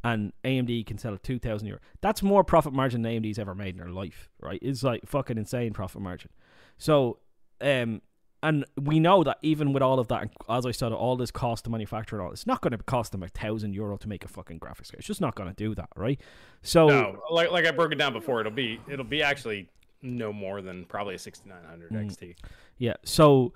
and AMD can sell at two thousand euro. That's more profit margin than AMD's ever made in their life, right? It's like fucking insane profit margin. So, um, and we know that even with all of that, as I said, all this cost to manufacture and all, it's not going to cost them a thousand euro to make a fucking graphics card. It's just not going to do that, right? So, no, like like I broke it down before, it'll be it'll be actually no more than probably a 6900 Mm. XT. Yeah. So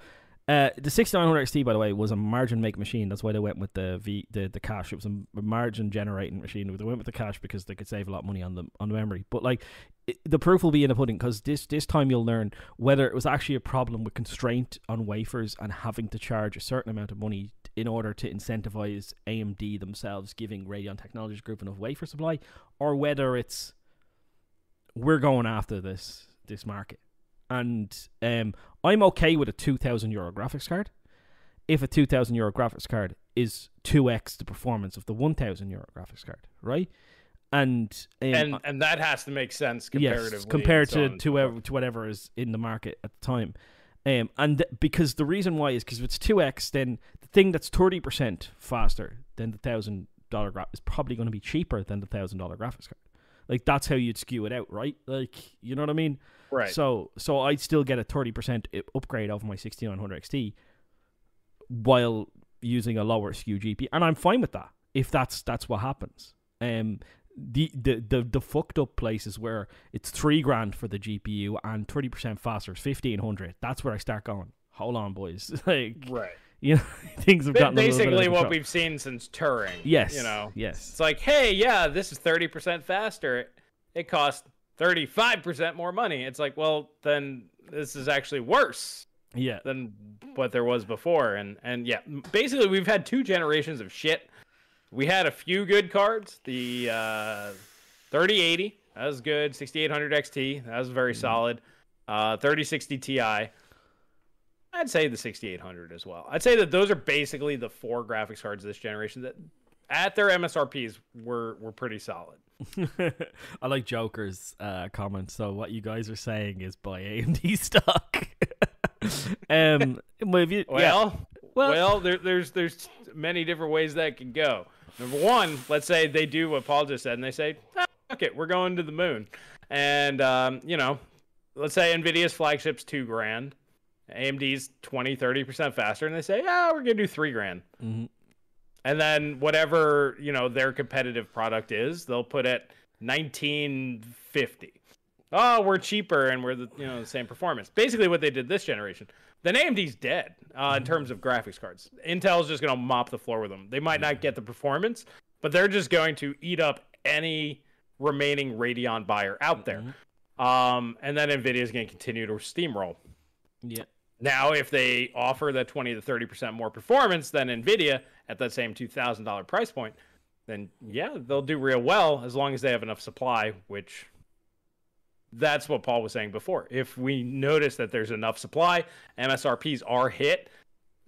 uh, the 6900 XT, by the way, was a margin make machine. That's why they went with the V the, the cache. It was a margin generating machine. They went with the cache because they could save a lot of money on the on the memory. But like it, the proof will be in the pudding because this this time you'll learn whether it was actually a problem with constraint on wafers and having to charge a certain amount of money in order to incentivize AMD themselves giving Radeon Technologies Group enough wafer supply, or whether it's we're going after this this market. And um, I'm okay with a two thousand euro graphics card if a two thousand euro graphics card is two x the performance of the one thousand euro graphics card, right? And um, And and that has to make sense comparatively. Yes, compared to to, to whatever is in the market at the time. Um, and th- because the reason why is because if it's two x, then the thing that's thirty percent faster than the thousand dollar gra- is probably going to be cheaper than the thousand dollar graphics card. Like that's how you'd skew it out, right? Like you know what I mean? Right. So so I'd still get a thirty percent upgrade over my sixty nine hundred XT while using a lower SKU GPU, and I'm fine with that if that's that's what happens. Um, the the the, the fucked up places where it's three grand for the GPU and thirty percent faster is fifteen hundred. That's where I start going. Hold on, boys. like right. you know, things have gotten a bit Basically, what we've seen since Turing. yes, You know, yes, it's like, hey, yeah, this is thirty percent faster. It costs thirty-five percent more money. It's like, well, then this is actually worse yeah, than what there was before. And and yeah, basically, we've had two generations of shit. We had a few good cards. The uh, 3080 that was good. 6800 XT that was very solid. Uh, 3060 Ti. I'd say the 6800 as well. I'd say that those are basically the four graphics cards of this generation that, at their MSRPs, were were pretty solid. I like Joker's uh, comment. So what you guys are saying is buy AMD stock. um, well, you, Well, yeah, well, Well- there, there's there's many different ways that can go. Number one, let's say they do what Paul just said, and they say, ah, "Fuck it, we're going to the moon," and um, you know, let's say Nvidia's flagship's two grand, AMD's 20, 30 percent faster, and they say, "Yeah, we're gonna do three grand," Mhm. And then whatever you know their competitive product is, they'll put it 1950. Oh, we're cheaper and we're the you know the same performance. Basically, what they did this generation. Then AMD's dead uh, in terms of graphics cards. Intel's just gonna mop the floor with them. They might not get the performance, but they're just going to eat up any remaining Radeon buyer out there. Um, and then Nvidia's going to continue to steamroll. yeah, Now, if they offer that 20 to 30% more performance than NVIDIA at that same $2,000 price point, then yeah, they'll do real well as long as they have enough supply, which that's what Paul was saying before. If we notice that there's enough supply, MSRPs are hit,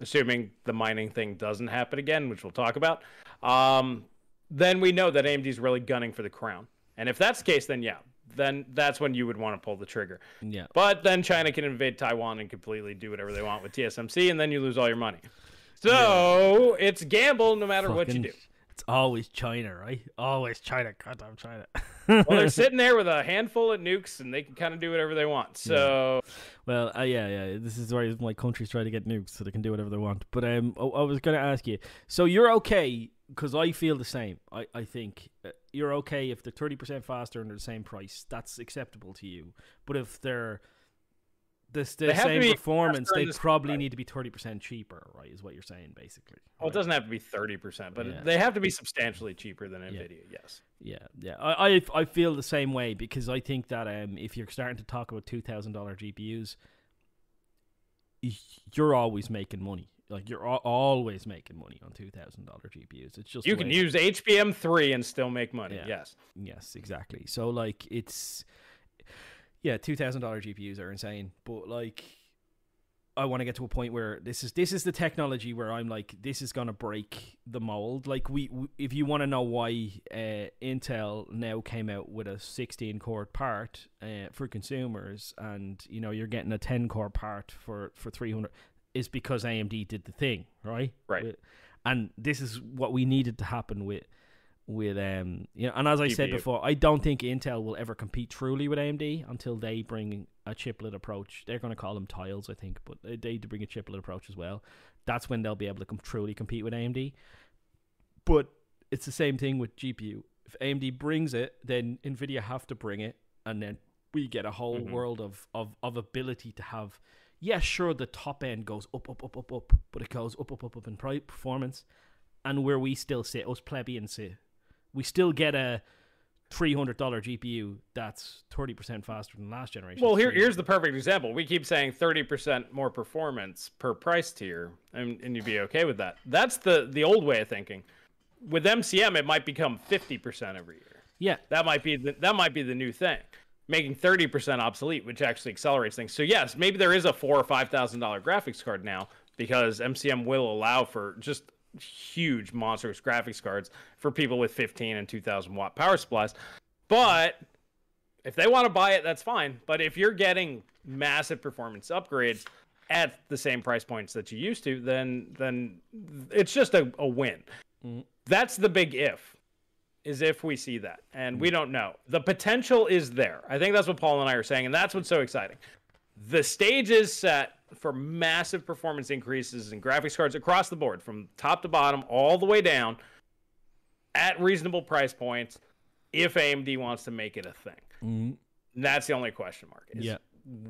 assuming the mining thing doesn't happen again, which we'll talk about, um, then we know that AMD's really gunning for the crown. And if that's the case, then yeah, then that's when you would want to pull the trigger. yeah. But then China can invade Taiwan and completely do whatever they want with TSMC, and then you lose all your money. So it's gamble no matter what you do. It's always China, right? Always China. Goddamn China. Well, they're sitting there with a handful of nukes, and they can kind of do whatever they want. So Well, uh, yeah, yeah. This is why my countries try to get nukes so they can do whatever they want. But um, I, I was going to ask you. So you're okay because I feel the same. I I think uh, you're okay if they're thirty percent faster and they're the same price. That's acceptable to you. But if they're this the They same performance, they the probably need to be thirty percent cheaper, right? Is what you're saying, basically. well, it doesn't have to be thirty percent, but Yeah. they have to be substantially cheaper than Nvidia. Yes. Yeah, yeah. I, I I feel the same way because I think that um if you're starting to talk about two thousand dollar GPUs, you're always making money. Like you're al- always making money on two thousand dollar GPUs. It's just You can use HBM three and still make money. Yeah. Yes. Yes, exactly. So like it's yeah, two thousand dollar GPUs are insane, but like I want to get to a point where this is this is the technology where I'm like this is gonna break the mold. Like we, we if you want to know why uh, Intel now came out with a 16 core part uh, for consumers, and you know you're getting a 10 core part for for 300, is because AMD did the thing right, Right. And this is what we needed to happen with with um you know and as I said before, I don't think Intel will ever compete truly with AMD until they bring a chiplet approach. They're going to call them tiles, I think, but they, they to bring a chiplet approach as well. That's when they'll be able to com- truly compete with AMD. But it's the same thing with GPU. If AMD brings it, then Nvidia have to bring it, and then we get a whole Mhm. world of, of of ability to have. Yeah, sure, the top end goes up, up, up, up, up, but it goes up, up, up, up in pri- performance, and where we still sit, us plebeians sit, we still get a three hundred dollar GPU that's thirty percent faster than last generation. Well, here, here's the perfect example. We keep saying 30% more performance per price tier, and, and you'd be okay with that. That's the, the old way of thinking. With MCM, it might become 50% every year. yeah, That might be the, that might be the new thing, making 30% obsolete, which actually accelerates things. So yes, maybe there is a four or five thousand dollar graphics card now because MCM will allow for just huge monstrous graphics cards for people with 15 and 2000 watt power supplies. But if they want to buy it, that's fine. But if you're getting massive performance upgrades at the same price points that you used to, then then it's just a, a win. Mhm. That's the big if is if we see that. And we don't know. The potential is there. I think that's what Paul and I are saying, and that's what's so exciting. The stage is set for massive performance increases in graphics cards across the board, from top to bottom, all the way down, at reasonable price points, if AMD wants to make it a thing. Mm, that's the only question mark. Is yeah,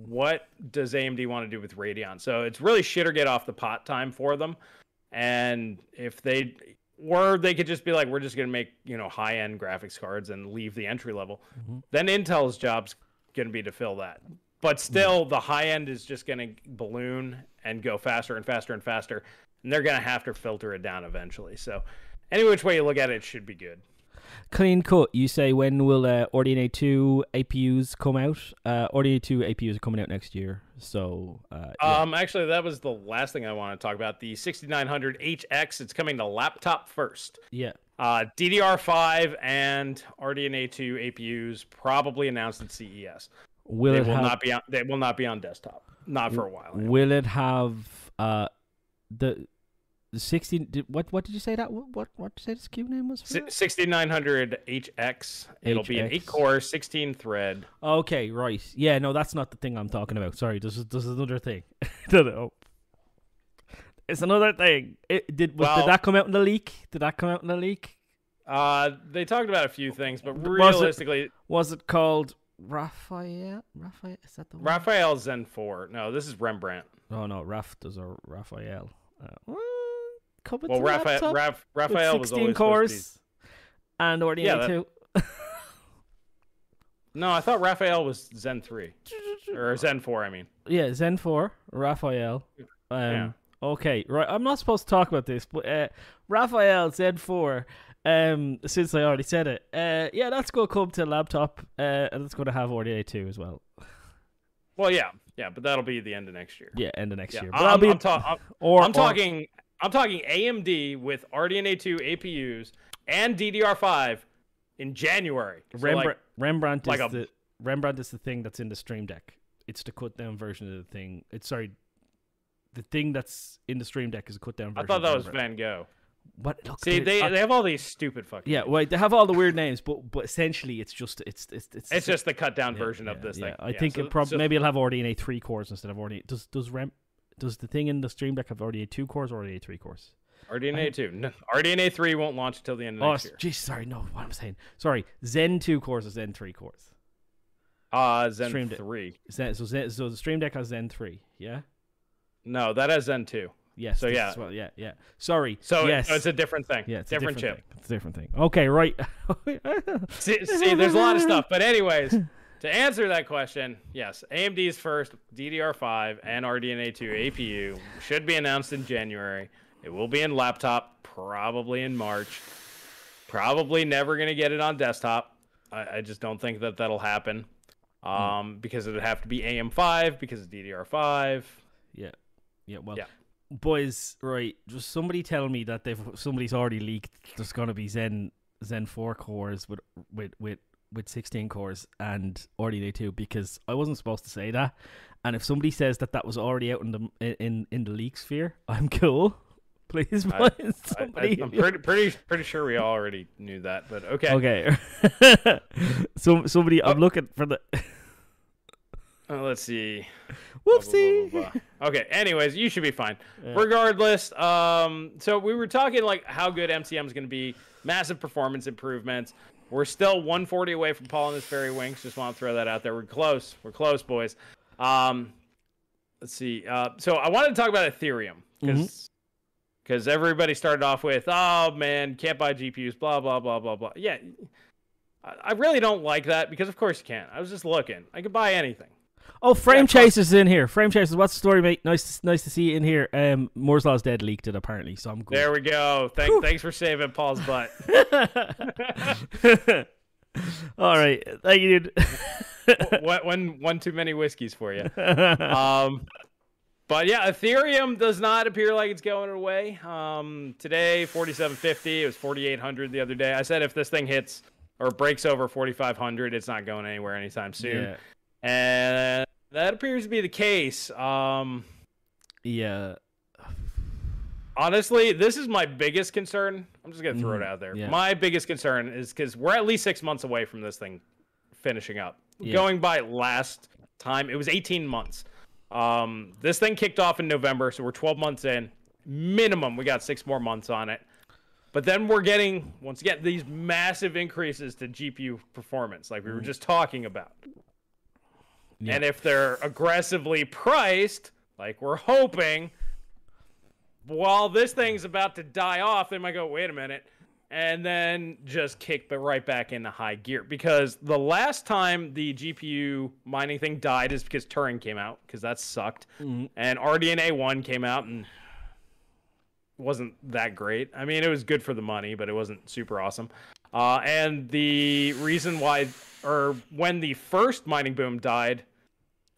what does AMD want to do with Radeon? So it's really shit or get off the pot time for them. And if they, or they could just be like, we're just going to make, you know, high end graphics cards and leave the entry level. Mhm. Then Intel's job's going to be to fill that. But still, the high end is just going to balloon and go faster and faster and faster. And they're going to have to filter it down eventually. So, any which way you look at it, it should be good. Clean cut. You say when will uh, RDNA two APUs come out? Uh, RDNA two APUs are coming out next year. So uh, yeah. Um, actually, that was the last thing I want to talk about. The 6900 HX. It's coming to laptop first. yeah, Uh, DDR5 and RDNA 2 APUs probably announced at CES. will they it will have? not be on. They will not be on desktop. Not for a while. anyway. Will it have uh the sixteen? Did, what what did you say that? What what, did you say the SKU name was? For Si- that? 6900 HX. It'll be an 8 core, 16 thread. Okay, right. Yeah, no, that's not the thing I'm talking about. Sorry, this is this is another thing. no. It's another thing. It did was, Well- did that come out in the leak? Did that come out in the leak? Uh, they talked about a few things, but Was it- realistically, Was it called Raphael? Raphael is that the one? Raphael Zen 4. No, this is Rembrandt. Oh no, Raf does a Raphael. Uh, well, coming Well, Raphael, Raph, Raphael was 16 always supposed to be- cores and RDNA Yeah, that- two. No, I thought Raphael was Zen 3 or Zen 4. I mean, Yeah, Zen four, Raphael. Um, Yeah. Okay, right. I'm not supposed to talk about this, but uh, Raphael Zen four. Um, since I already said it, uh, yeah, that's going to come to laptop, uh, and it's going to have RDA two as well. well, yeah, yeah, but that'll be the end of next year. Yeah, end of next Yeah, year. But I'm, I'll be I'm, ta- I'm, or I'm or- talking. I'm talking AMD with RDNA 2 APUs and DDR5 in January. So, like, Rembrandt. Rembrandt is like a- the Rembrandt is the thing that's in the Steam Deck. It's the cut down version of the thing. It's sorry, the thing that's in the Steam Deck is a cut down version. I thought that was Van Gogh. What? Look, See, they, I- they have all these stupid fucking. yeah, well, they have all the weird names, but but essentially, it's just it's it's it's, It's just the cut down yeah, version of this yeah. thing. I Yeah, think so- it prob- so- maybe it'll have RDNA three cores instead of RDNA. Does does Rem does the thing in the Steam Deck have RDNA two cores or RDNA three cores? RDNA 2. No, RDNA 3 won't launch until the end of Oh, next year. geez, sorry, no, what I'm saying. Sorry, Zen two cores or Zen three cores. Uh, Zen Streamed it. 3. Zen, so Zen, so the Steam Deck has Zen three. Yeah. No, that has Zen 2. Yes. So, yeah. what- yeah, yeah. Sorry. So, yes. so it's a different thing. yeah, it's different, a chip. different Thing. It's a different thing. Okay, right. See, see, there's a lot of stuff. But anyways, to answer that question, yes, AMD's first DDR5 and RDNA 2 APU should be announced in January. It will be in laptop, probably in March. Probably never going to get it on desktop. I, I just don't think that that'll happen. Um, because it would have to be AM5 because of DDR5. yeah. Yeah. Well. Yeah. Boys, right? Just somebody tell me that they've somebody's already leaked. There's gonna be Zen Zen four cores with with with with 16 cores and RDNA two because I wasn't supposed to say that. And if somebody says that that was already out in the in in the leak sphere, I'm cool. Please I- find I, somebody. am pretty pretty pretty sure we already knew that, but okay. okay. so somebody. I'm Oh. looking for the. Uh, let's see. Blah, Whoopsie. blah, blah. Okay. Anyways, you should be fine. Yeah. Regardless, um, so we were talking like how good MCM is going to be, massive performance improvements. We're still 140 away from Paul and his fairy wings. Just want to throw that out there. We're close. We're close, boys. Um, let's see. Uh, so I wanted to talk about Ethereum because because everybody started off with, oh man, can't buy GPUs, blah blah blah blah blah. Yeah, I, I really don't like that because of course you can't. I was just looking. I could buy anything. Oh, Frame Yeah, Chasers is in here. Frame Chasers, what's the story, mate? Nice, nice to see you in here. Um, Moore's Law's dead leaked it apparently, so I'm good. There we go. Thank, thanks for saving Paul's butt. All right, thank you, dude. one, one, one too many whiskeys for you. Um, but yeah, Ethereum does not appear like it's going away. Um, today, 4750. It was 4800 the other day. I said if this thing hits or breaks over 4500, it's not going anywhere anytime soon. yeah, And that appears to be the case. Um, yeah, honestly, this is my biggest concern. I'm just gonna throw it Mhm, out there. yeah. My biggest concern is because we're at least six months away from this thing finishing up. Yeah. Going by last time, it was 18 months. Um, this thing kicked off in November, so we're 12 months in. Minimum, we got six more months on it. But then we're getting once again these massive increases to GPU performance, like we were just talking about. Yeah. And if they're aggressively priced, like we're hoping, while this thing's about to die off, they might go, wait a minute, and then just kick the right back into high gear. Because the last time the GPU mining thing died is because Turing came out, because that sucked. Mhm. And RDNA 1 came out and wasn't that great. I mean, it was good for the money, but it wasn't super awesome. Uh, and the reason why, or when the first mining boom died,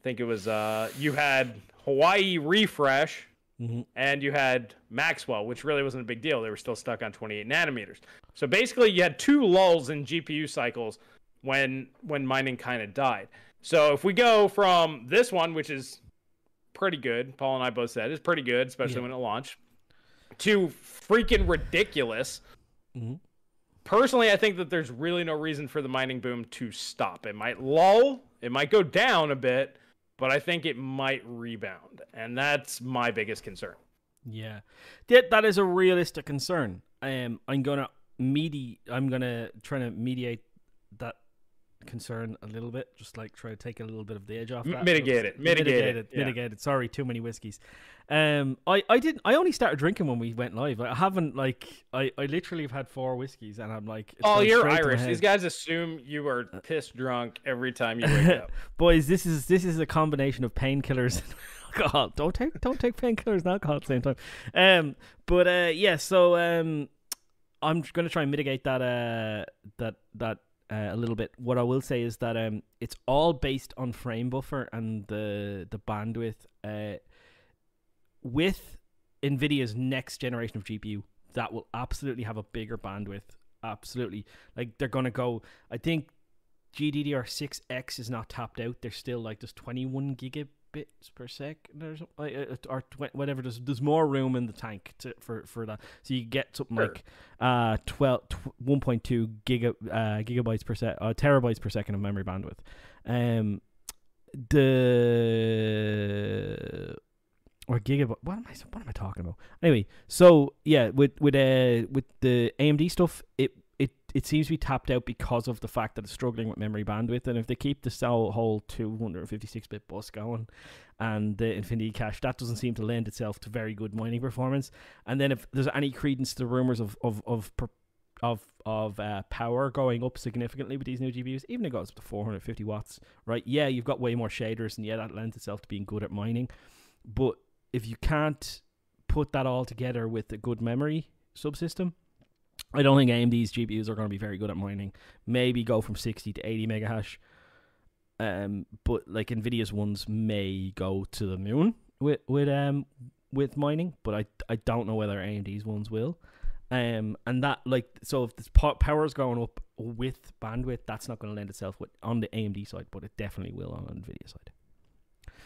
think it was uh, you had Hawaii refresh Mhm. and you had Maxwell, which really wasn't a big deal. They were still stuck on 28 nanometers. So basically, you had two lulls in GPU cycles when when mining kind of died. So if we go from this one, which is pretty good, Paul and I both said is pretty good, especially Yeah. when it launched, to freaking ridiculous. Mm-hmm. Personally, I think that there's really no reason for the mining boom to stop. It might lull, it might go down a bit, but I think it might rebound, and that's my biggest concern. Yeah, that that is a realistic concern. Um, I'm gonna medi- I'm gonna try to mediate that concern a little bit, just like try to take a little bit of the edge off. That. mitigate it, mitigate it, yeah. mitigate it. Sorry, too many whiskeys. Um, I I didn't. I only started drinking when we went live. I haven't like I I literally have had four whiskeys, and I'm like, Oh, you're straight to my Irish. These guys assume you are piss drunk every time you wake up. Boys, this is this is a combination of painkillers and alcohol. Don't take don't take painkillers and alcohol at the same time. Um, but uh, yeah. So um, I'm going to try and mitigate that uh that that uh, a little bit. What I will say is that um, it's all based on frame buffer and the the bandwidth. Uh, with Nvidia's next generation of GPU, that will absolutely have a bigger bandwidth. Absolutely, like they're gonna go. I think GDDR6X is not tapped out. They're still like there's 21 gigabits per second or something, like, uh, or tw- whatever. There's there's more room in the tank to, for for that, so you get something Sure. like uh 12 tw- 1.2 giga uh, gigabytes per sec uh, terabytes per second of memory bandwidth. Um, the or gigabyte. What am I? What am I talking about? Anyway, so yeah, with with uh with the AMD stuff, it it seems to be tapped out because of the fact that it's struggling with memory bandwidth. And if they keep the cell whole 256 bit bus going, and the Infinity Cache, that doesn't seem to lend itself to very good mining performance. And then if there's any credence to the rumors of of of of of uh, power going up significantly with these new GPUs, even if it goes up to 450 watts, right? Yeah, you've got way more shaders, and yeah, that lends itself to being good at mining. But if you can't put that all together with a good memory subsystem, I don't think AMD's GPUs are going to be very good at mining. Maybe go from 60 to 80 megahash. Um, but like Nvidia's ones may go to the moon with with um with mining, but I I don't know whether AMD's ones will. Um, and that like so if this po- power is going up with bandwidth, that's not going to lend itself with on the AMD side, but it definitely will on Nvidia side.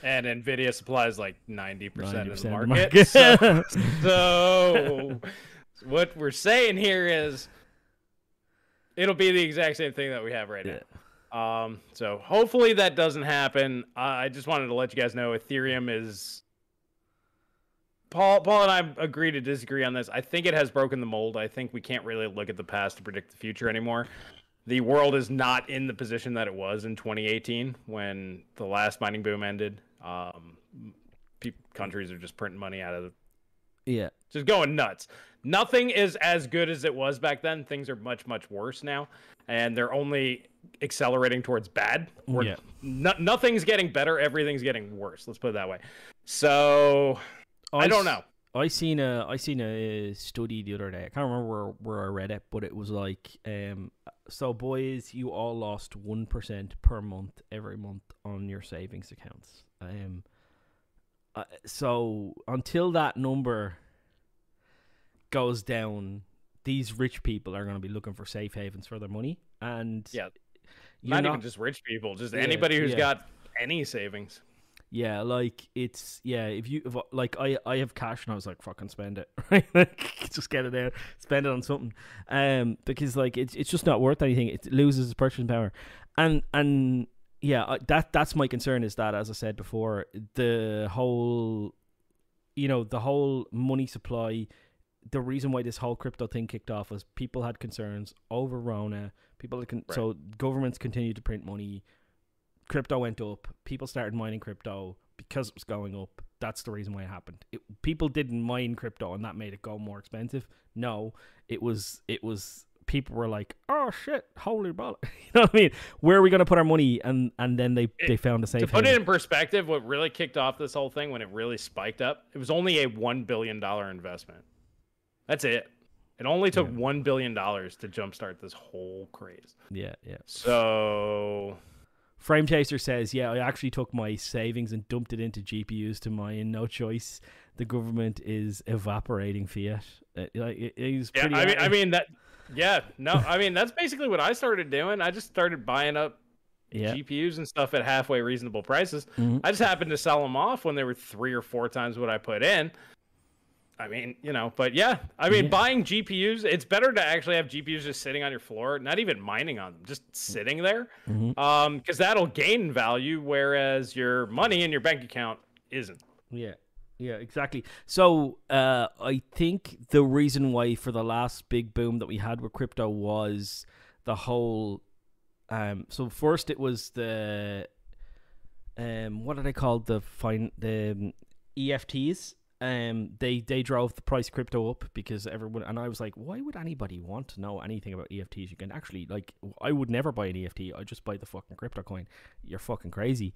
and Nvidia supplies like ninety percent of the 90% of the market. market. So, so what we're saying here is it'll be the exact same thing that we have right Yeah. now. Um, so hopefully that doesn't happen. I I just wanted to let you guys know Ethereum is. Paul, Paul and I agree to disagree on this. I think it has broken the mold. I think we can't really look at the past to predict the future anymore. The world is not in the position that it was in 2018 when the last mining boom ended. Um, countries are just printing money out of the yeah. just going nuts. Nothing is as good as it was back then. Things are much, much worse now, and they're only accelerating towards bad. We're- Yeah. no- nothing's getting better. Everything's getting worse. Let's put it that way. So I don't know. I seen a I seen a study the other day. I can't remember where, where I read it, but it was like, um, so boys, you all lost one percent per month every month on your savings accounts. Um, uh, so until that number goes down, these rich people are going to be looking for safe havens for their money, and Yeah. you're not, even just rich people, just Yeah, anybody who's yeah. got any savings. Yeah, like it's yeah. If you if, like, I I have cash and I was like, fucking spend it, right? Like, just get it out, spend it on something, um, because like it's it's just not worth anything. It loses its purchasing power, and and yeah, I- that that's my concern is that as I said before, the whole, you know, the whole money supply. The reason why this whole crypto thing kicked off was people had concerns over Rona. People had con- Right. so governments continued to print money crypto went up. People started mining crypto because it was going up. That's the reason why it happened. It, people didn't mine crypto and that made it go more expensive. No, it was it was people were like, "Oh shit, holy ball!" you know what I mean? Where are we gonna put our money? And and then they they found a safe. To put it in perspective, what really kicked off this whole thing when it really spiked up, it was only a one billion dollar investment. That's it. It only took Yeah. one billion dollars to jumpstart this whole craze. yeah, yeah. So Frame Chaser says, "Yeah, I actually took my savings and dumped it into GPUs to mine. No choice. The government is evaporating fiat. Uh, like it, it's yeah, pretty. I mean, I mean that. Yeah, no, I mean that's basically what I started doing. I just started buying up yeah. GPUs and stuff at halfway reasonable prices. Mhm. I just happened to sell them off when they were three or four times what I put in. I mean, you know, but yeah, I mean, Yeah. buying GPUs, it's better to actually have GPUs just sitting on your floor, not even mining on them, just sitting there, Mhm. um, because that'll gain value, whereas your money in your bank account isn't. Yeah. Yeah, exactly. So, uh, I think the reason why for the last big boom that we had with crypto was the whole. Um, so first it was the, um, what are they called? The fine the um, EFTs. Um, they they drove the price of crypto up because everyone and I was like, why would anybody want to know anything about EFTs? You can actually like, I would never buy an EFT. I just buy the fucking crypto coin. You're fucking crazy,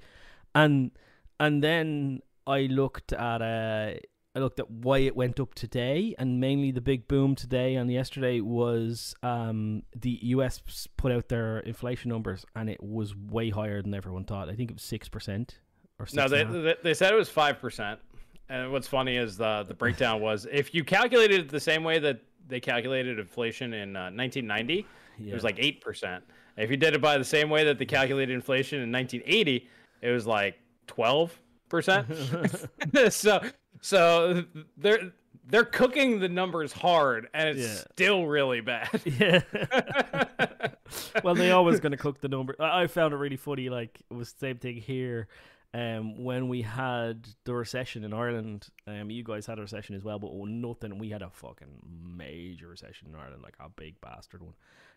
and and then I looked at uh, I looked at why it went up today, and mainly the big boom today and yesterday was um, the US put out their inflation numbers, and it was way higher than everyone thought. I think it was six percent or. No, they, and a half. they they said it was five percent, and what's funny is the the breakdown was if you calculated it the same way that they calculated inflation in uh, 1990, it was like eight percent. If you did it by the same way that they calculated inflation in 1980, it was like 12 percent. so so they're they're cooking the numbers hard, and it's Yeah. still really bad. yeah. well, they always going to cook the number. I I found it really funny. Like it was the same thing here. Um, when we had the recession in Ireland, um, you guys had a recession as well, but nothing. We had a fucking major recession in Ireland, like a big bastard one.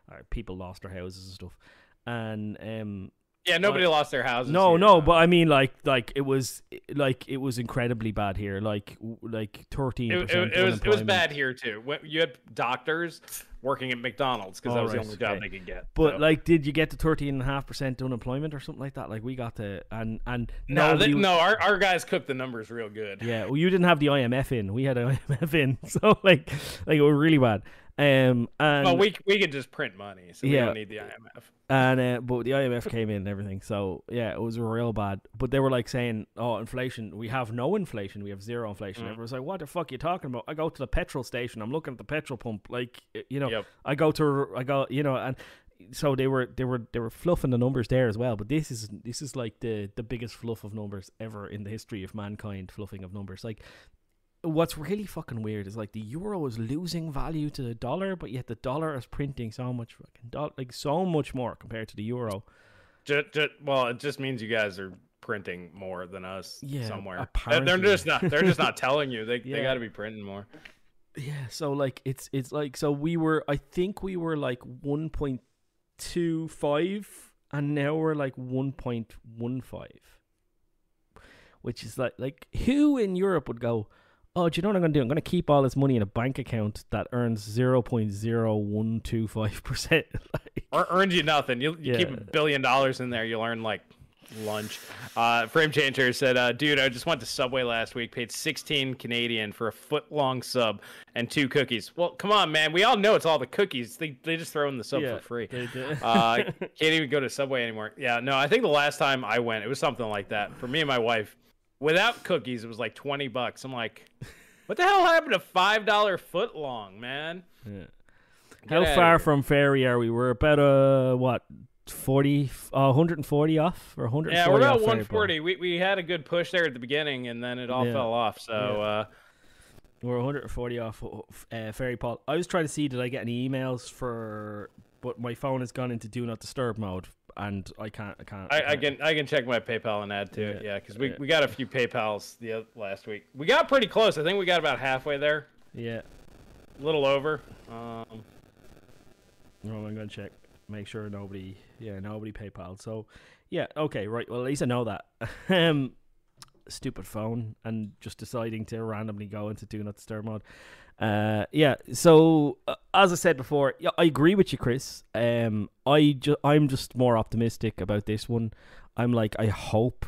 Uh, people lost their houses and stuff, and um, yeah, nobody lost their houses. no, here, no, but I mean, like, like it was, like it was incredibly bad here, like, like thirteen it, it, it was it was bad here too. You had doctors working at McDonald's because that was the only job okay. they could get. But so. like, did you get to thirteen and a half percent unemployment or something like that? Like we got to, and and no, they, no, our, our guys cooked the numbers real good. yeah. Well, you didn't have the IMF in. We had an IMF in, so like, like it was really bad. Um, and Well, we we could just print money, so we Yeah. don't need the IMF. and uh, but the IMF came in and everything. So yeah, it was real bad. But they were like saying, "Oh, inflation. We have no inflation. We have zero inflation." Mm. Everyone's like, "What the fuck are you talking about?" I go to the petrol station. I'm looking at the petrol pump. Like you know, Yep. I go to I go you know and so they were they were they were fluffing the numbers there as well. But this is this is like the the biggest fluff of numbers ever in the history of mankind. Fluffing of numbers. Like what's really fucking weird is like the euro is losing value to the dollar, but yet the dollar is printing so much fucking do- like so much more compared to the euro. Just, just, well, it just means you guys are printing more than us Yeah, somewhere. Apparently. they're just not. They're just not telling you. They they got to be printing more. Yeah, so like it's it's like so we were I think we were like one point two five and now we're like one point one five. Which is like like who in Europe would go, Oh, do you know what I'm gonna do? I'm gonna keep all this money in a bank account that earns zero point zero one two five percent. Or earns you nothing. You, you keep a billion dollars in there, you'll earn like lunch. Uh, Frame Changer said, uh, "Dude, I just went to Subway last week, paid 16 Canadian for a foot long sub and two cookies. Well, come on, man. We all know it's all the cookies. They they just throw in the sub Yeah, for free. they do. uh, can't even go to Subway anymore. Yeah, no, I think the last time I went, it was something like that. For me and my wife, without cookies, it was like 20 bucks. I'm like, what the hell happened to five dollar foot long, man? Yeah. How far from Fairy are we? We're about uh what 40 uh, 140 off or 140 Yeah, we're about off Fairy Ball? 140. We we had a good push there at the beginning, and then it all Yeah. fell off. So Yeah. uh, We're 140 off uh, Fairy Paul. I was trying to see did I get any emails for, but my phone has gone into do not disturb mode, and I can't. I can't. I, I can't- can I can check my PayPal and add to it. Yeah, Yeah, because we, yeah. we got a few PayPal's the last week. We got pretty close. I think we got about halfway there, Yeah. a little over. Um, No, I'm gonna check. Make sure nobody. Yeah, nobody PayPal. So, yeah. Okay. Right. Well, at least I know that. um, stupid phone and just deciding to randomly go into do not disturb mode. Uh, yeah. So uh, as I said before, yeah, I agree with you, Chris. Um, I ju- I'm just more optimistic about this one. I'm like, I hope,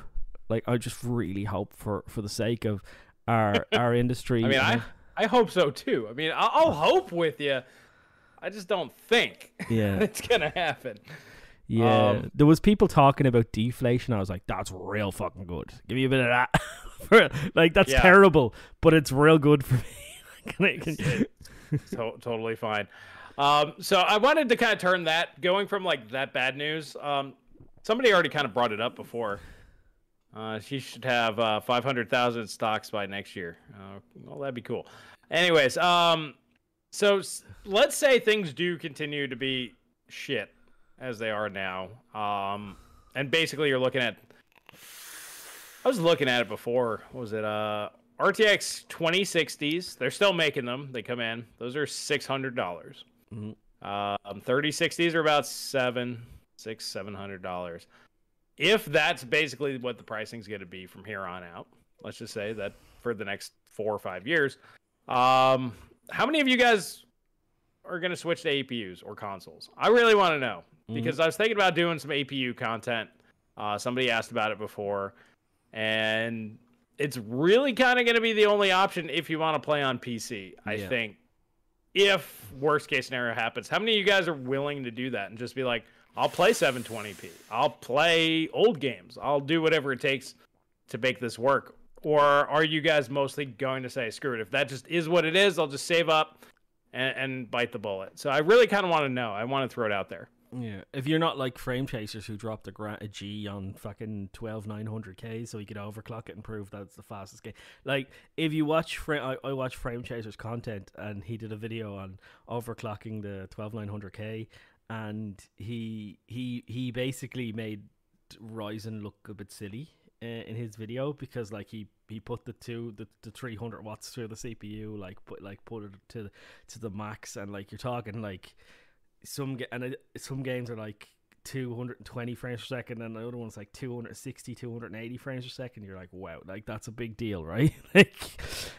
like, I just really hope for for the sake of our our industry. I mean, I I hope so too. I mean, I'll, I'll hope with you. I just don't think yeah. it's gonna happen. Yeah, Um, there was people talking about deflation. I was like, "That's real fucking good. Give me a bit of that." Like that's Yeah. terrible, but it's real good for me. Totally fine. Um, so I wanted to kind of turn that going from like that bad news. Um, somebody already kind of brought it up before. Uh, she should have uh, 500,000 stocks by next year. Uh, well, that'd be cool. Anyways, um, so s- let's say things do continue to be shit as they are now. Um, and basically you're looking at I was looking at it before. What was it? Uh, RTX 2060s. They're still making them. They come in. Those are six hundred dollars. Mhm. Um, 3060s are about seven, six, seven hundred dollars. If that's basically what the pricing's going to be from here on out, let's just say that for the next four or five years. Um, how many of you guys are going to switch to APUs or consoles? I really want to know because I was thinking about doing some APU content. Uh, somebody asked about it before, and it's really kind of going to be the only option if you want to play on PC. I Yeah. think if worst case scenario happens, how many of you guys are willing to do that and just be like, I'll play 720p, I'll play old games, I'll do whatever it takes to make this work? Or are you guys mostly going to say, screw it, if that just is what it is, I'll just save up and, and bite the bullet? So I really kind of want to know. I want to throw it out there. Yeah, if you're not like frame chasers who dropped a, gra- a G on fucking twelve nine hundred K so he could overclock it and prove that it's the fastest game. Like if you watch I, I watch frame chasers content and he did a video on overclocking the twelve nine hundred K and he he he basically made Ryzen look a bit silly uh, in his video because like he he put the two the, the 300 watts through the CPU like put like put it to to the max and like you're talking like some ga- and some games are like 220 frames per second and the other one's like 260 280 frames per second you're like wow like that's a big deal right like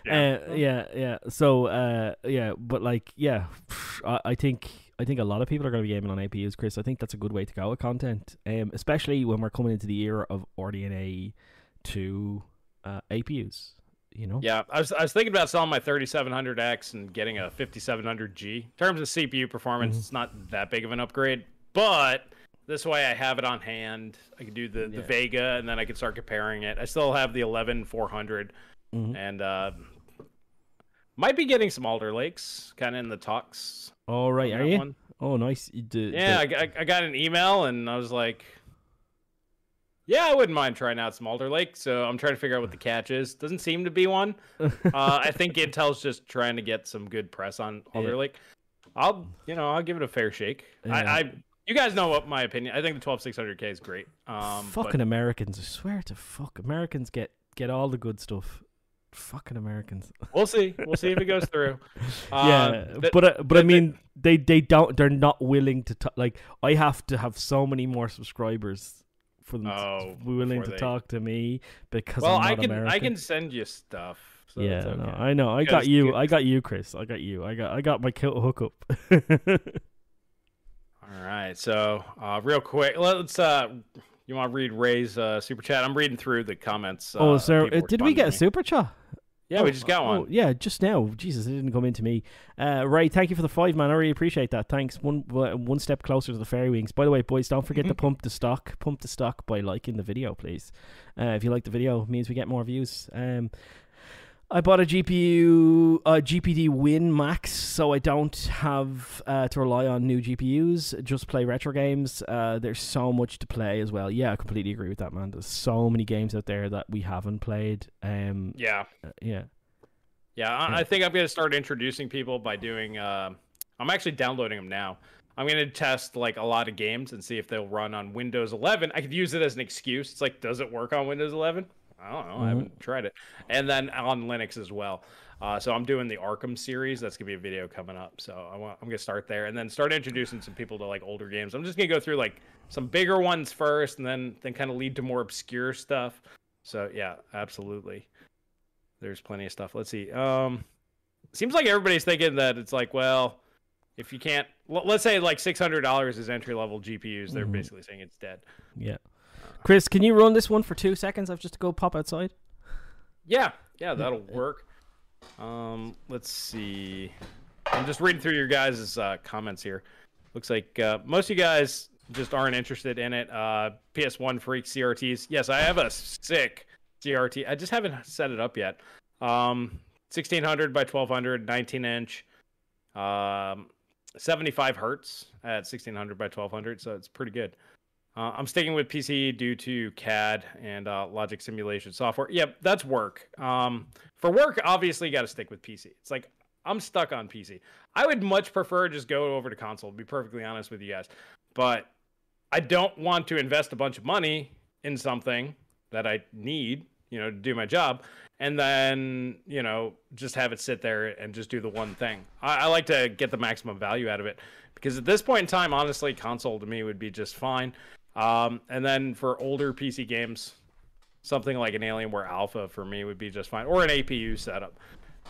Yeah. yeah uh, yeah yeah so uh yeah but like yeah I, I think I think a lot of people are going to be gaming on APUs, Chris. I think that's a good way to go with content, um, especially when we're coming into the era of RDNA two uh, APUs. You know, Yeah, I was, I was thinking about selling my 3700X and getting a 5700G. In terms of CPU performance, Mhm. it's not that big of an upgrade, but this way I have it on hand. I can do the, the Vega and then I can start comparing it. I still have the 11400 Mhm. and uh, Might be getting some Alder Lakes, kind of in the talks. All right, are you? one. Oh, nice. You did, Yeah, I, I- I got an email and I was like, yeah, I wouldn't mind trying out some Alder Lake. So I'm trying to figure out what the catch is. Doesn't seem to be one. Uh, I think Intel's just trying to get some good press on Alder Yeah. Lake. I'll, you know, I'll give it a fair shake. Yeah. I, I, you guys know what my opinion. I think the 12600K is great. Um, but- Fucking Americans! I swear to fuck, Americans get get all the good stuff. Fucking Americans. We'll see. We'll see if it goes through. yeah, Um, but uh, but I mean, they they don't. They're not willing to talk. Like I have to have so many more subscribers for them Oh, to be willing to they- talk to me because well, I'm not I can American. I can send you stuff. So yeah, okay. no, I know. I got you. you- I got you, Chris. I got you. I got I got my kilt hookup. All right. So, uh, real quick, let's. Uh, you want to read Ray's uh, super chat? I'm reading through the comments. oh, uh, sir, uh, did we get a super chat? Yeah, Oh, we just got oh, one. yeah, just now. Jesus, it didn't come into me. Uh, Ray, thank you for the five, man. I really appreciate that. Thanks. One one step closer to the fairy wings. By the way, boys, don't forget to pump the stock. Pump the stock by liking the video, please. Uh, if you like the video, it means we get more views. Um, I bought a GPU, a GPD Win Max, so I don't have uh, to rely on new GPUs. Just play retro games. Uh, there's so much to play as well. Yeah, I completely agree with that, man. There's so many games out there that we haven't played. Um, Yeah, uh, yeah. yeah. I, I think I'm gonna start introducing people by doing. Uh, I'm actually downloading them now. I'm gonna test like a lot of games and see if they'll run on Windows 11. I could use it as an excuse. It's like, does it work on Windows 11? I don't know. I Mhm. haven't tried it. And then on Linux as well. Uh, so I'm doing the Arkham series. That's gonna be a video coming up. So I want, I'm gonna start there and then start introducing some people to like older games. I'm just gonna go through like some bigger ones first, and then then kind of lead to more obscure stuff. So yeah, absolutely. There's plenty of stuff. Let's see. Um, seems like everybody's thinking that it's like, well, if you can't, l- let's say like six hundred dollars is entry level GPUs, they're Mhm. basically saying it's dead. Yeah. Chris, can you run this one for two seconds? I've just to go pop outside. Yeah, yeah, that'll work. Um, let's see. I'm just reading through your guys' uh, comments here. Looks like uh, most of you guys just aren't interested in it. Uh, PS1 freak CRTs. Yes, I have a sick CRT. I just haven't set it up yet. Um, 1600 by 1200, 19 inch, um, 75 hertz at 1600 by 1200. So it's pretty good. Uh, I'm sticking with PC due to CAD and uh, logic simulation software. Yep, that's work. Um, for work, obviously, you got to stick with PC. It's like I'm stuck on PC. I would much prefer just go over to console. To be perfectly honest with you guys, but I don't want to invest a bunch of money in something that I need, you know, to do my job, and then you know just have it sit there and just do the one thing. I, I like to get the maximum value out of it because at this point in time, honestly, console to me would be just fine. Um, and then for older PC games, something like an Alienware Alpha for me would be just fine, or an APU setup.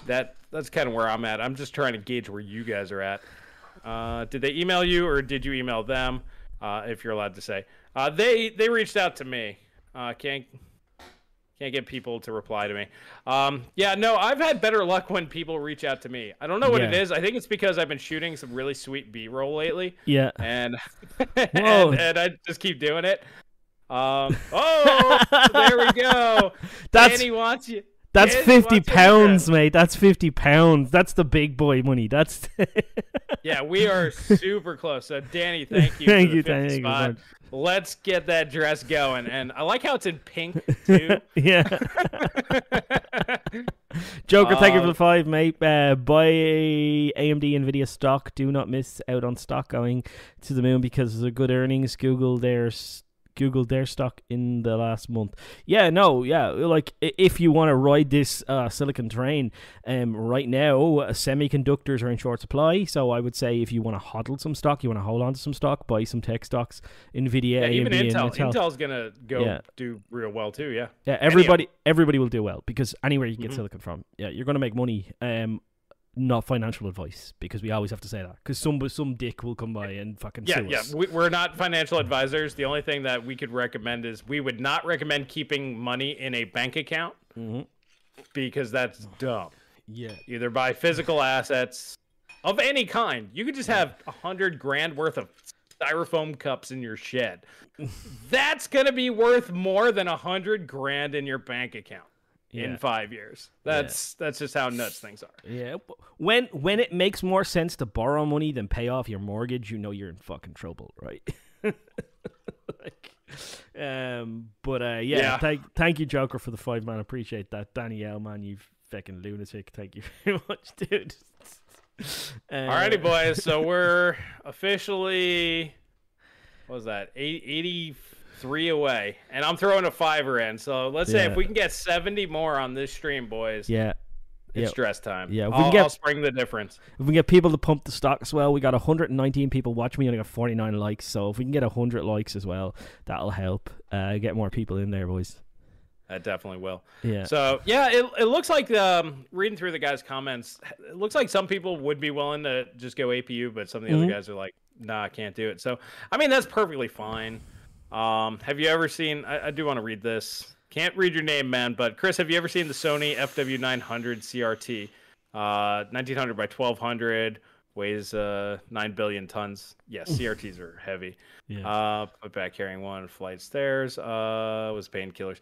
That that's kind of where I'm at. I'm just trying to gauge where you guys are at. Uh, did they email you, or did you email them? Uh, if you're allowed to say, uh, they they reached out to me. Uh, can't can't get people to reply to me. Um, yeah, no, I've had better luck when people reach out to me. I don't know what it Yeah. is. I think it's because I've been shooting some really sweet B-roll lately Yeah. and and, and I just keep doing it. Um, oh, there we go. That's Danny wants you. That's fifty pounds, mate. That's fifty pounds. That's the big boy money. That's Yeah, we are super close. So, Danny, thank you. Thank you, 50 thank you. Let's get that dress going. And I like how it's in pink too. yeah. Joker, thank you for the five, mate. Uh, buy AMD Nvidia stock. Do not miss out on stock going to the moon because of the good earnings. Google their Google their stock in the last month. Yeah, no, yeah. Like if you want to ride this uh, silicon train, um, right now uh, semiconductors are in short supply. So I would say if you want to hodl some stock, you want to hold on to some stock, buy some tech stocks. Nvidia, Yeah, even AMD, Intel. Intel. Intel's gonna go Yeah. do real well too. Yeah. Yeah, everybody everybody will do well because anywhere you can get silicon from, yeah, you're going to make money. Um, not financial advice because we always have to say that because some some dick will come by and fucking Yeah, yeah. us. We, we're not financial advisors. The only thing that we could recommend is we would not recommend keeping money in a bank account Mhm. because that's dumb. Yeah, Either buy physical assets of any kind. You could just have a hundred grand worth of styrofoam cups in your shed. That's gonna be worth more than a hundred grand in your bank account yeah. in five years. That's yeah. that's just how nuts things are. Yeah. When when it makes more sense to borrow money than pay off your mortgage, you know you're in fucking trouble, right? like, um. But uh, yeah. yeah. Thank thank you, Joker, for the five man. Appreciate that, Danielle. Man, you fucking lunatic. Thank you very much, dude. Uh, Alrighty, boys. So we're officially what was that? 80, three away, and I'm throwing a fiver in. So let's yeah. say if we can get 70 more on this stream, boys. Yeah. It's yeah. dress time. Yeah, we'll can get, I'll spring the difference. If we can get people to pump the stocks well, we got 119 people watching. We i got 49 likes, so if we can get 100 likes as well, that'll help uh, get more people in there, boys. That definitely will. Yeah. So yeah, it, it looks like um, reading through the guys' comments, it looks like some people would be willing to just go APU, but some of the mm-hmm. other guys are like, nah, I can't do it. So I mean, that's perfectly fine. Um, have you ever seen? I, I do want to read this. Can't read your name, man, but Chris, have you ever seen the Sony FW900 CRT? Uh, 1900 by 1200 weighs uh 9 billion tons. Yes, CRTs are heavy. yeah. Uh, put back carrying one, flight stairs. Uh, was painkillers.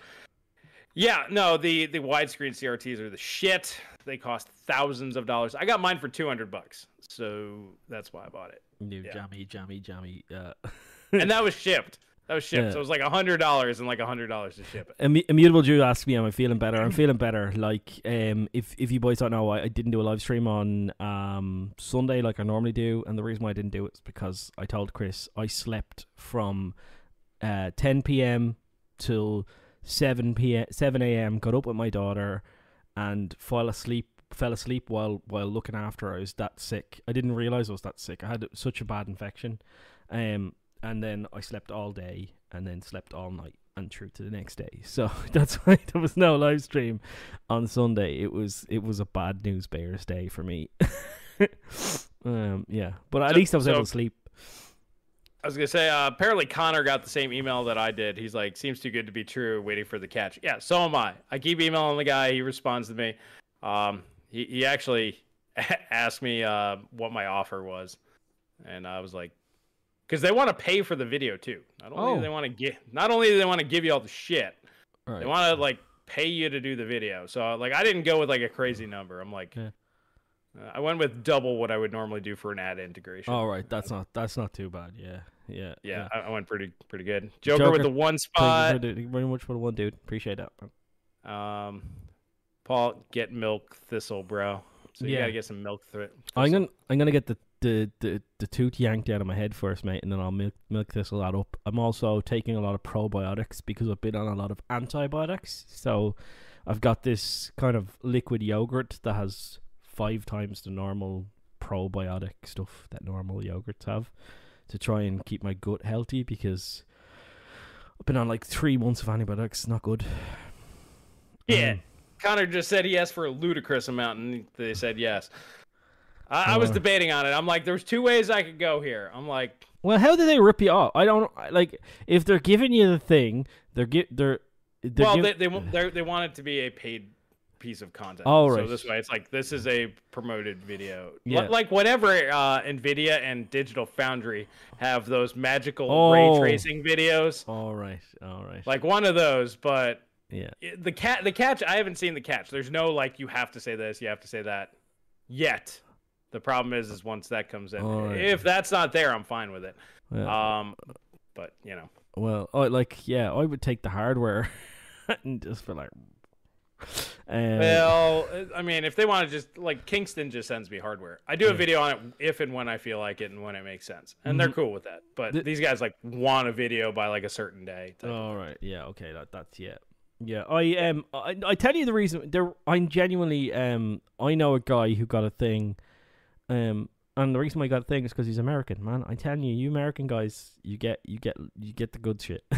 Yeah, no, the the widescreen CRTs are the shit. They cost thousands of dollars. I got mine for two hundred bucks, so that's why I bought it. New yeah. jammy, jammy, jammy. Uh, And that was shipped. That was shipped. Yeah. So it was like a hundred dollars and like a hundred dollars to ship it. Immu- Immutable Jew asked me, "Am I feeling better?" I'm feeling better. Like, um, if if you boys don't know, I, I didn't do a live stream on um Sunday like I normally do, and the reason why I didn't do it is because I told Chris I slept from uh 10 p.m. till 7 p.m. 7 a.m. Got up with my daughter, and fell asleep. Fell asleep while while looking after her. I was that sick. I didn't realize I was that sick. I had such a bad infection, um, and then I slept all day, and then slept all night and through to the next day. So that's why there was no live stream on Sunday. It was it was a bad news bears day for me. um, yeah, but at So- least I was able to sleep. I was gonna say, uh, apparently Connor got the same email that I did. He's like, seems too good to be true. Waiting for the catch. Yeah, so am I. I keep emailing the guy. He responds to me. Um, he he actually asked me uh, what my offer was, and I was like, because they want to pay for the video too. Not only Oh. do they want to get, not only do they want to give you all the shit, Right. they want to like pay you to do the video. So like, I didn't go with like a crazy number. I'm like, Yeah. uh, I went with double what I would normally do for an ad integration. All right, that's not that's not too bad. Yeah, yeah, Yeah, I, I went pretty pretty good. Joker, Joker, with the one Thank spot. you very much for the one, dude. Appreciate that. Um, Paul, get milk thistle, bro. So you Yeah. gotta get some milk through it. I'm gonna I'm gonna get the, the, the, the tooth yanked out of my head first, mate, and then I'll milk milk this a lot up. I'm also taking a lot of probiotics because I've been on a lot of antibiotics. So I've got this kind of liquid yogurt that has five times the normal probiotic stuff that normal yogurts have to try and keep my gut healthy because I've been on like three months of antibiotics. Not good. Yeah. Um, Connor just said he asked for a ludicrous amount, and they said yes. I, I was Uh. debating on it. I'm like, there's two ways I could go here. I'm like, Well, how do they rip you off? I don't like if they're giving you the thing, they're get they're, they're well, giv- they they want they're- want it to be a paid piece of content. Oh, So this way, it's like this is a promoted video. Yeah. Like whatever uh, Nvidia and Digital Foundry have those magical Oh. ray tracing videos. all right, all right, Like one of those, but yeah, the cat the catch i haven't seen the catch there's no like you have to say this you have to say that yet the problem is is once that comes in Alright. if that's not there i'm fine with it well, um but you know well, I like yeah, I would take the hardware and just be like, um, well i mean if they want to just like kingston just sends me hardware i do a Yeah. video on it if and when i feel like it and when it makes sense and they're Mhm. cool with that but The- these guys like want a video by like a certain day all right, yeah, okay, that that's yeah. Yeah, I um, I, I tell you the reason. There, I'm genuinely um, I know a guy who got a thing, um, and the reason why he got a thing is because he's American, man. I'm telling you, you American guys, you get, you get, you get the good shit.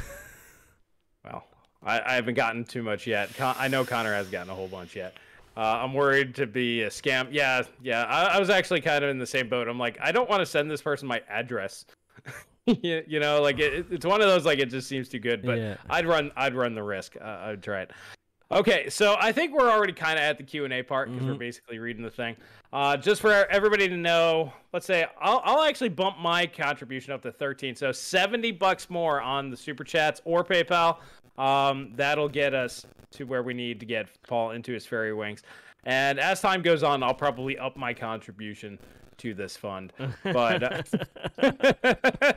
Well, I, I haven't gotten too much yet. Con- I know Connor has gotten a whole bunch yet. Uh, I'm worried to be a scam. Yeah, yeah. I, I was actually kind of in the same boat. I'm like, I don't want to send this person my address. you, you know, like it, it's one of those like it just seems too good. But yeah, I'd run, I'd run the risk. Uh, I'd try it. Okay, so I think we're already kind of at the Q and A part because we're Mhm. basically reading the thing. Uh, just for everybody to know, let's say I'll, I'll actually bump my contribution up to 13, so 70 bucks more on the super chats or PayPal. Um, that'll get us to where we need to get Paul into his fairy wings. And as time goes on, I'll probably up my contribution to this fund. But uh,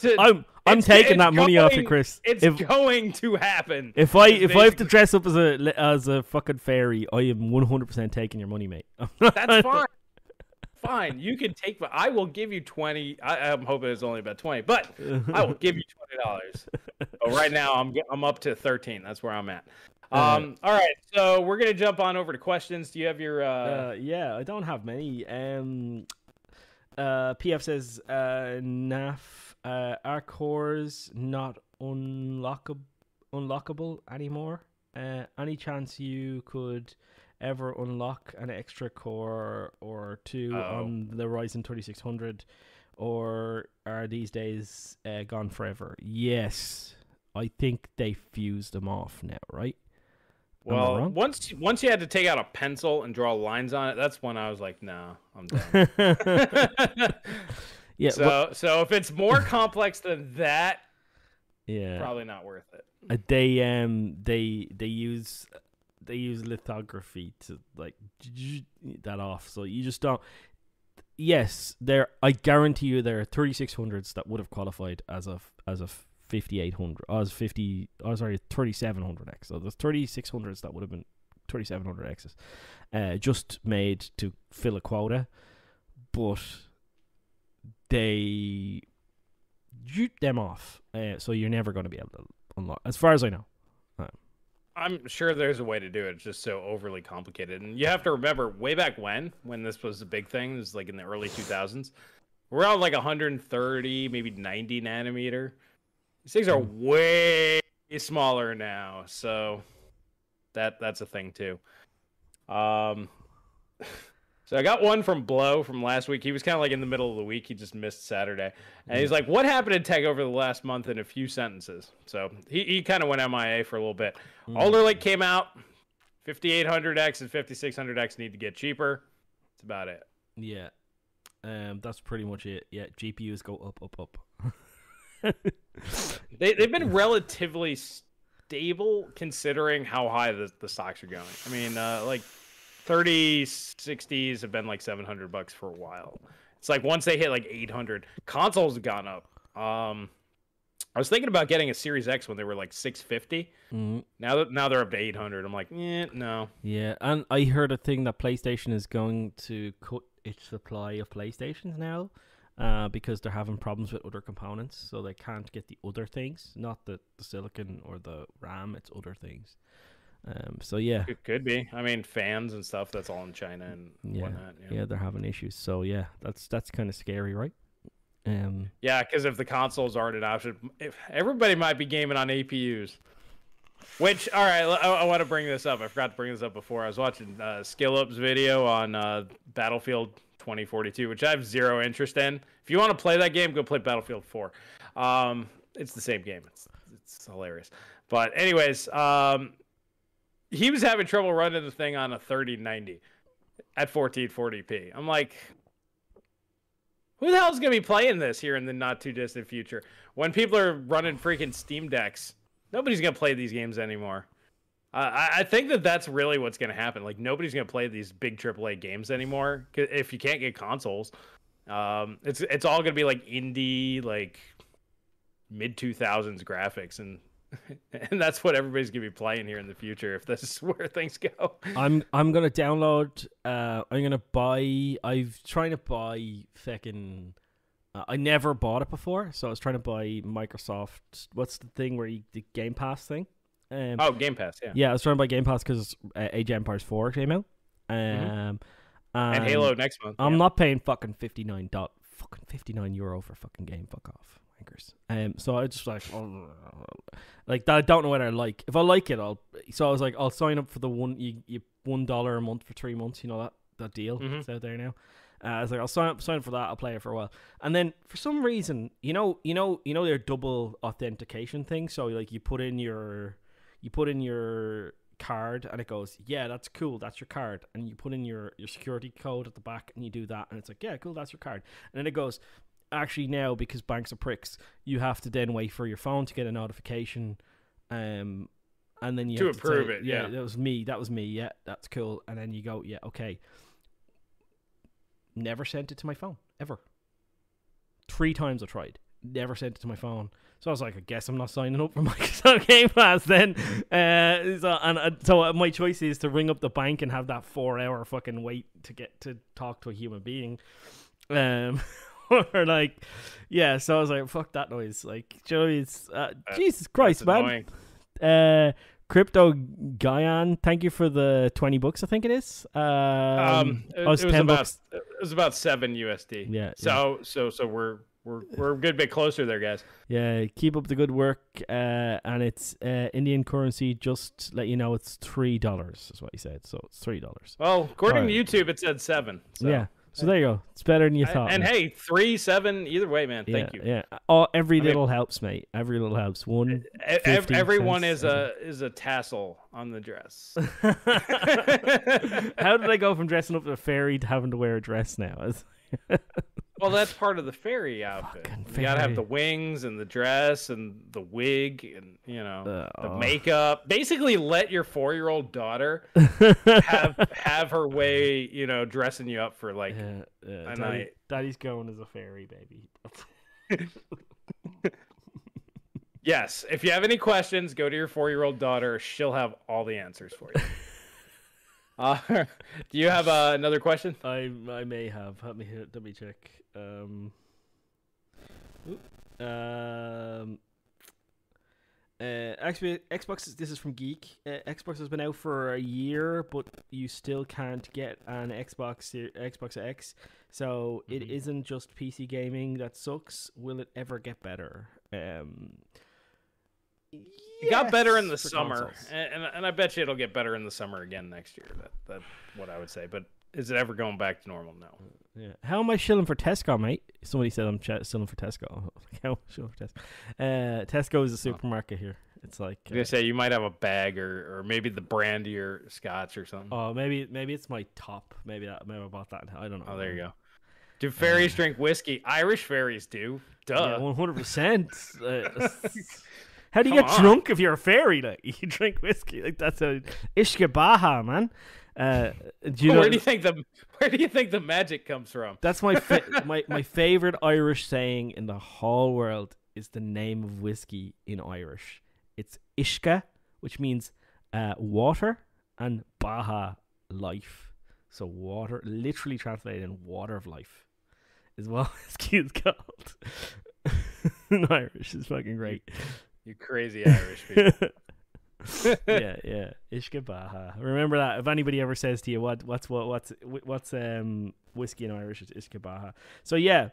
to- I'm I'm taking that money off you, Chris. It's If going to happen. if I if I have to dress up as a as a fucking fairy, I am 100 percent taking your money, mate. That's fine. Fine, you can take. I will give you twenty. I, I'm hoping it's only about twenty, but I will give you twenty dollars. But right now, I'm I'm up to thirteen. That's where I'm at. Um. All right. So we're gonna jump on over to questions. Do you have your? Uh, Uh, yeah, I don't have many. Um, uh, PF says uh, Naaf uh, our cores not unlockable unlockable anymore. Uh, any chance you could ever unlock an extra core or two Oh. on the Ryzen 3600, or are these days uh, gone forever? Yes, I think they fused them off now, right? Well, once once you had to take out a pencil and draw lines on it, that's when I was like, no, I'm done. yeah, so wha- so if it's more complex than that, yeah. probably not worth it. Uh, they um they they use they use lithography to like that off so you just don't yes there i guarantee you there are 3600s that would have qualified as a as a 5800 I was 50 I oh sorry 3700x so there's 3600s that would have been 3700x's uh just made to fill a quota but they shoot them off uh, so you're never going to be able to unlock as far as i know I'm sure there's a way to do it. It's just so overly complicated. And you have to remember, way back when, when this was a big thing, this was like in the early 2000s, we're on like 130, maybe 90 nanometer. These things are way smaller now, so that that's a thing too. Um, so I got one from Blow from last week. He was kind of like in the middle of the week. He just missed Saturday, and he's like, "What happened in tech over the last month?" In a few sentences. So he he kind of went MIA for a little bit. Alder Lake came out. 5800X and 5600X need to get cheaper. That's about it. Yeah. Um, that's pretty much it. Yeah, GPUs go up, up, up. They they've been relatively stable considering how high the, the stocks are going. I mean, uh, like 30 60s have been like 700 bucks for a while. It's like once they hit like 800, consoles have gone up. Um, I was thinking about getting a Series X when they were like 650. Mhm. Now that now they're up to 800. I'm like, eh, no. Yeah, and I heard a thing that PlayStation is going to cut its supply of PlayStations now, uh, because they're having problems with other components, so they can't get the other things, not the, the silicon or the RAM. It's other things. Um, so yeah, It could be. I mean, fans and stuff. That's all in China and yeah, whatnot. yeah, they're having issues. So yeah, that's that's kind of scary, right? Um, Yeah, because if the consoles aren't an option, if everybody might be gaming on APUs. Which, all right, I, I want to bring this up. I forgot to bring this up before. I was watching uh, SkillUp's video on uh, Battlefield 2042, which I have zero interest in. If you want to play that game, go play Battlefield 4. Um, it's the same game. It's it's hilarious. But anyways, um, he was having trouble running the thing on a 3090 at 1440p. I'm like, who the hell's gonna be playing this here in the not too distant future? When people are running freaking Steam decks, nobody's gonna play these games anymore. I, think that that's really what's gonna happen. Like nobody's gonna play these big AAA games anymore if you can't get consoles. Um, it's it's all gonna be like indie, like mid two thousands graphics, and and that's what everybody's gonna be playing here in the future if this is where things go. I'm I'm gonna download. Uh, I'm gonna buy. I've trying to buy fucking. Uh, I never bought it before, so I was trying to buy Microsoft. What's the thing where you the Game Pass thing? Um, Oh, Game Pass, yeah, yeah, I was trying by Game Pass because uh, Age Empires Four came out. Um, Mm-hmm. and Halo next month. I'm yeah. not paying fucking fifty nine dot fucking fifty nine euro for fucking game. Fuck off, wankers. Um, so I just like, like that. I don't know what I like. If I like it, I'll. So I was like, I'll sign up for the one you, you one dollar a month for three months. You know that that deal Mhm. that's out there now. Uh, I was like, I'll sign up, sign up for that. I'll play it for a while, and then for some reason, you know, you know, you know, their double authentication thing. So like, you put in your, you put in your card, and it goes, yeah, that's cool, that's your card, and you put in your your security code at the back, and you do that, and it's like, yeah, cool, that's your card, and then it goes, actually now because banks are pricks, you have to then wait for your phone to get a notification. Um, and then you To approve say, it, Yeah, yeah. that was me. That was me. Yeah, that's cool. And then you go, yeah, okay. Never sent it to my phone ever. Three times I tried. Never sent it to my phone. So I was like, I guess I'm not signing up for Microsoft Game Pass then. Uh, so and uh, so uh, my choice is to ring up the bank and have that four hour fucking wait to get to talk to a human being. Um, or like, yeah. So I was like, fuck that noise. Like, you know what I mean? It's, uh, Jesus Christ, man. Uh, Crypto Guyan, thank you for the twenty bucks. I think it is. Um, Um, it, it was 10 about bucks. it was about seven USD. Yeah, So so so we're we're we're a good bit closer there, guys. Yeah, keep up the good work. Uh, and it's uh, Indian currency. Just let you know, it's three dollars. Is what he said. So it's three dollars. Well, according Alright. to YouTube, it said seven. So. Yeah. So there you go. It's better than you And- thought. and man. hey, three, seven, either way, man. Thank yeah, you. Yeah. Oh, every I mean- little helps, mate. Every little helps. One. Ev- everyone cents, is a is a tassel on the dress. How did I go from dressing up as a fairy to having to wear a dress now? Well, that's part of the fairy outfit. Fucking You gotta have the wings and the dress and the wig and you know the Uh, makeup. Basically, let your four year old daughter have have her way. You know, dressing you up for like. Yeah, yeah, Daddy, I- Daddy's going as a fairy, baby. Yes, if you have any questions, go to your four year old daughter. She'll have all the answers for you. Uh, do you have uh, another question? I I may have. Let me let me check. Um. Um. Uh, Xbox, Xbox. This is from Geek. Uh, Xbox has been out for a year, but you still can't get an Xbox Xbox X. So it Mhm. isn't just PC gaming that sucks. Will it ever get better? Um. It got better in the for summer, and, and and I bet you it'll get better in the summer again next year. That that's what I would say. But is it ever going back to normal? No. Yeah. How am I shilling for Tesco, mate? Somebody said I'm ch- shilling for Tesco. How am I shilling for Tesco? Uh, Tesco is a supermarket here. It's like, I was say you might have a bag or or maybe the brand of your scotch or something. uh, oh, maybe maybe it's my top. Maybe that maybe I bought that. I don't know. Oh, there you go. Do fairies drink whiskey? Irish fairies do. Duh. One hundred percent. How do you Come get on. drunk if you're a fairy? Like you drink whiskey. Like that's a Ishka Baha, man. Uh, do you know? where do you think the Where do you think the magic comes from? That's my fa- my my favorite Irish saying in the whole world is the name of whiskey in Irish. It's Ishka, which means uh, water, and Baha, life. So water, literally translated in water of life, is what whiskey is called in Irish. It's fucking great. You crazy Irish people. yeah, yeah. Ishka Baha. Remember that. If anybody ever says to you, "What, what's what, what's what's um whiskey in Irish?" It's Ishka Baha. So yeah,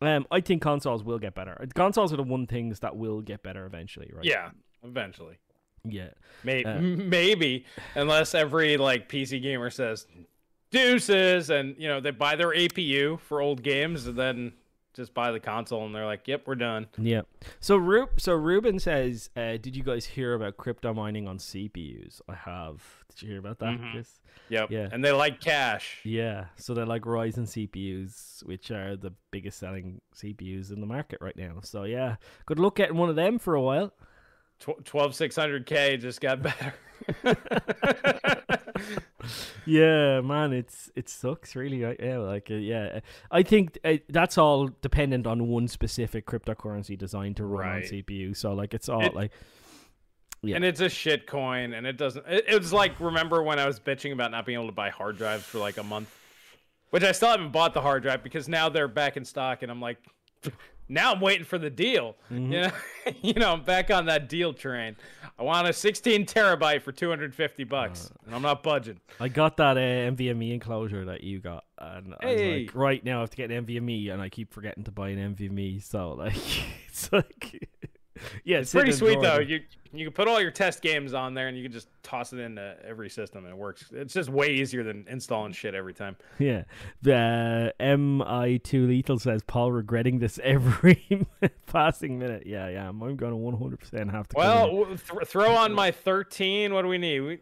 um, I think consoles will get better. Consoles are the one things that will get better eventually, right? yeah, eventually. yeah. May- Uh, maybe unless every like PC gamer says deuces and you know they buy their APU for old games and then just buy the console and they're like, "Yep, we're done." Yeah. So Ru- so Ruben says, uh, "Did you guys hear about crypto mining on CPUs?" I have. Did you hear about that? Mhm. Chris? Yep. Yeah. And they like cache. Yeah. So they're like Ryzen CPUs, which are the biggest selling CPUs in the market right now. So yeah, good luck getting one of them for a while. Tw- 12600K just got better. Yeah, man, it's it sucks really. Right? Yeah, like uh, yeah, I think uh, that's all dependent on one specific cryptocurrency designed to run Right. on CPU. So like it's all It- like Yeah. And it's a shit coin and it doesn't it, it was like remember when I was bitching about not being able to buy hard drives for like a month? Which I still haven't bought the hard drive because now they're back in stock and I'm like now I'm waiting for the deal. Mm-hmm. You know, you know, I'm back on that deal train. I want a 16 terabyte for 250 bucks, Uh, and I'm not budging. I got that uh, NVMe enclosure that you got, and I was Hey. like, right now I have to get an NVMe, and I keep forgetting to buy an NVMe. So like, it's like, yeah, It's pretty sweet though. You you can put all your test games on there, and you can just toss it into every system, and it works. It's just way easier than installing shit every time. Yeah. The MI2 Lethal says Paul regretting this every passing minute. Yeah, yeah. I'm going to 100% have to. Well, th- throw on my 13. What do we need? We,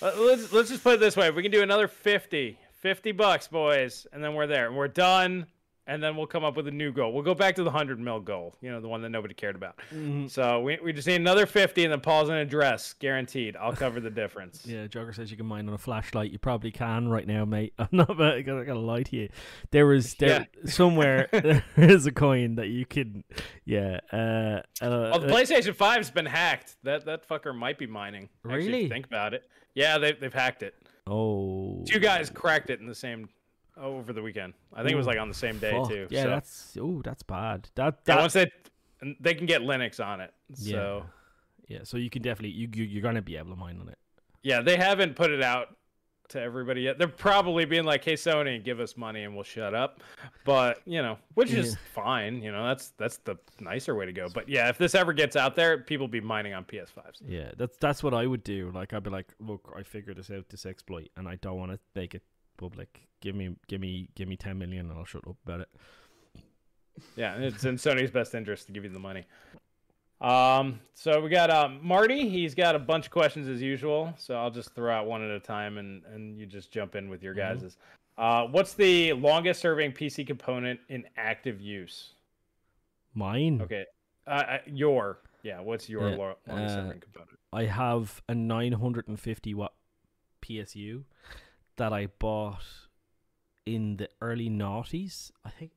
uh, let's let's just put it this way: if we can do another 50, 50 bucks, boys, and then we're there, and we're done. And then we'll come up with a new goal. We'll go back to the hundred mil goal, you know, the one that nobody cared about. Mhm. So we, we just need another fifty, and then Paul's in a dress, guaranteed. I'll cover the difference. Yeah, Jogger says you can mine on a flashlight. You probably can right now, mate. I'm not gonna, gonna lie to you. There was there somewhere there is a coin that you can, yeah. Uh, uh, Well, the PlayStation 5's been hacked. That that fucker might be mining. Really? think about it. Yeah, they they've hacked it. oh, Two guys cracked it in the same over the weekend. I think it was like on the same day fuck. too. Yeah, so. that's oh, that's bad. That yeah, that once they they can get Linux on it. Yeah. So yeah. So you can definitely you, you you're gonna be able to mine on it. yeah, they haven't put it out to everybody yet. They're probably being like, "Hey, Sony, give us money and we'll shut up." But you know, which is fine. You know, that's that's the nicer way to go. But yeah, if this ever gets out there, people be mining on PS5s. Yeah, that's that's what I would do. Like I'd be like, look, I figured this out, this exploit, and I don't want to make it public. Give me, give me, give me ten million, and I'll shut up about it. Yeah, it's in Sony's best interest to give you the money. Um, so we got um, Marty. He's got a bunch of questions as usual. So I'll just throw out one at a time, and and you just jump in with your Mhm. guys's. Uh, what's the longest serving PC component in active use? Mine. Okay, uh, uh, your yeah. What's your Yeah, lo- longest uh, serving component? I have a 950 watt PSU that I bought in the early noughties. I think.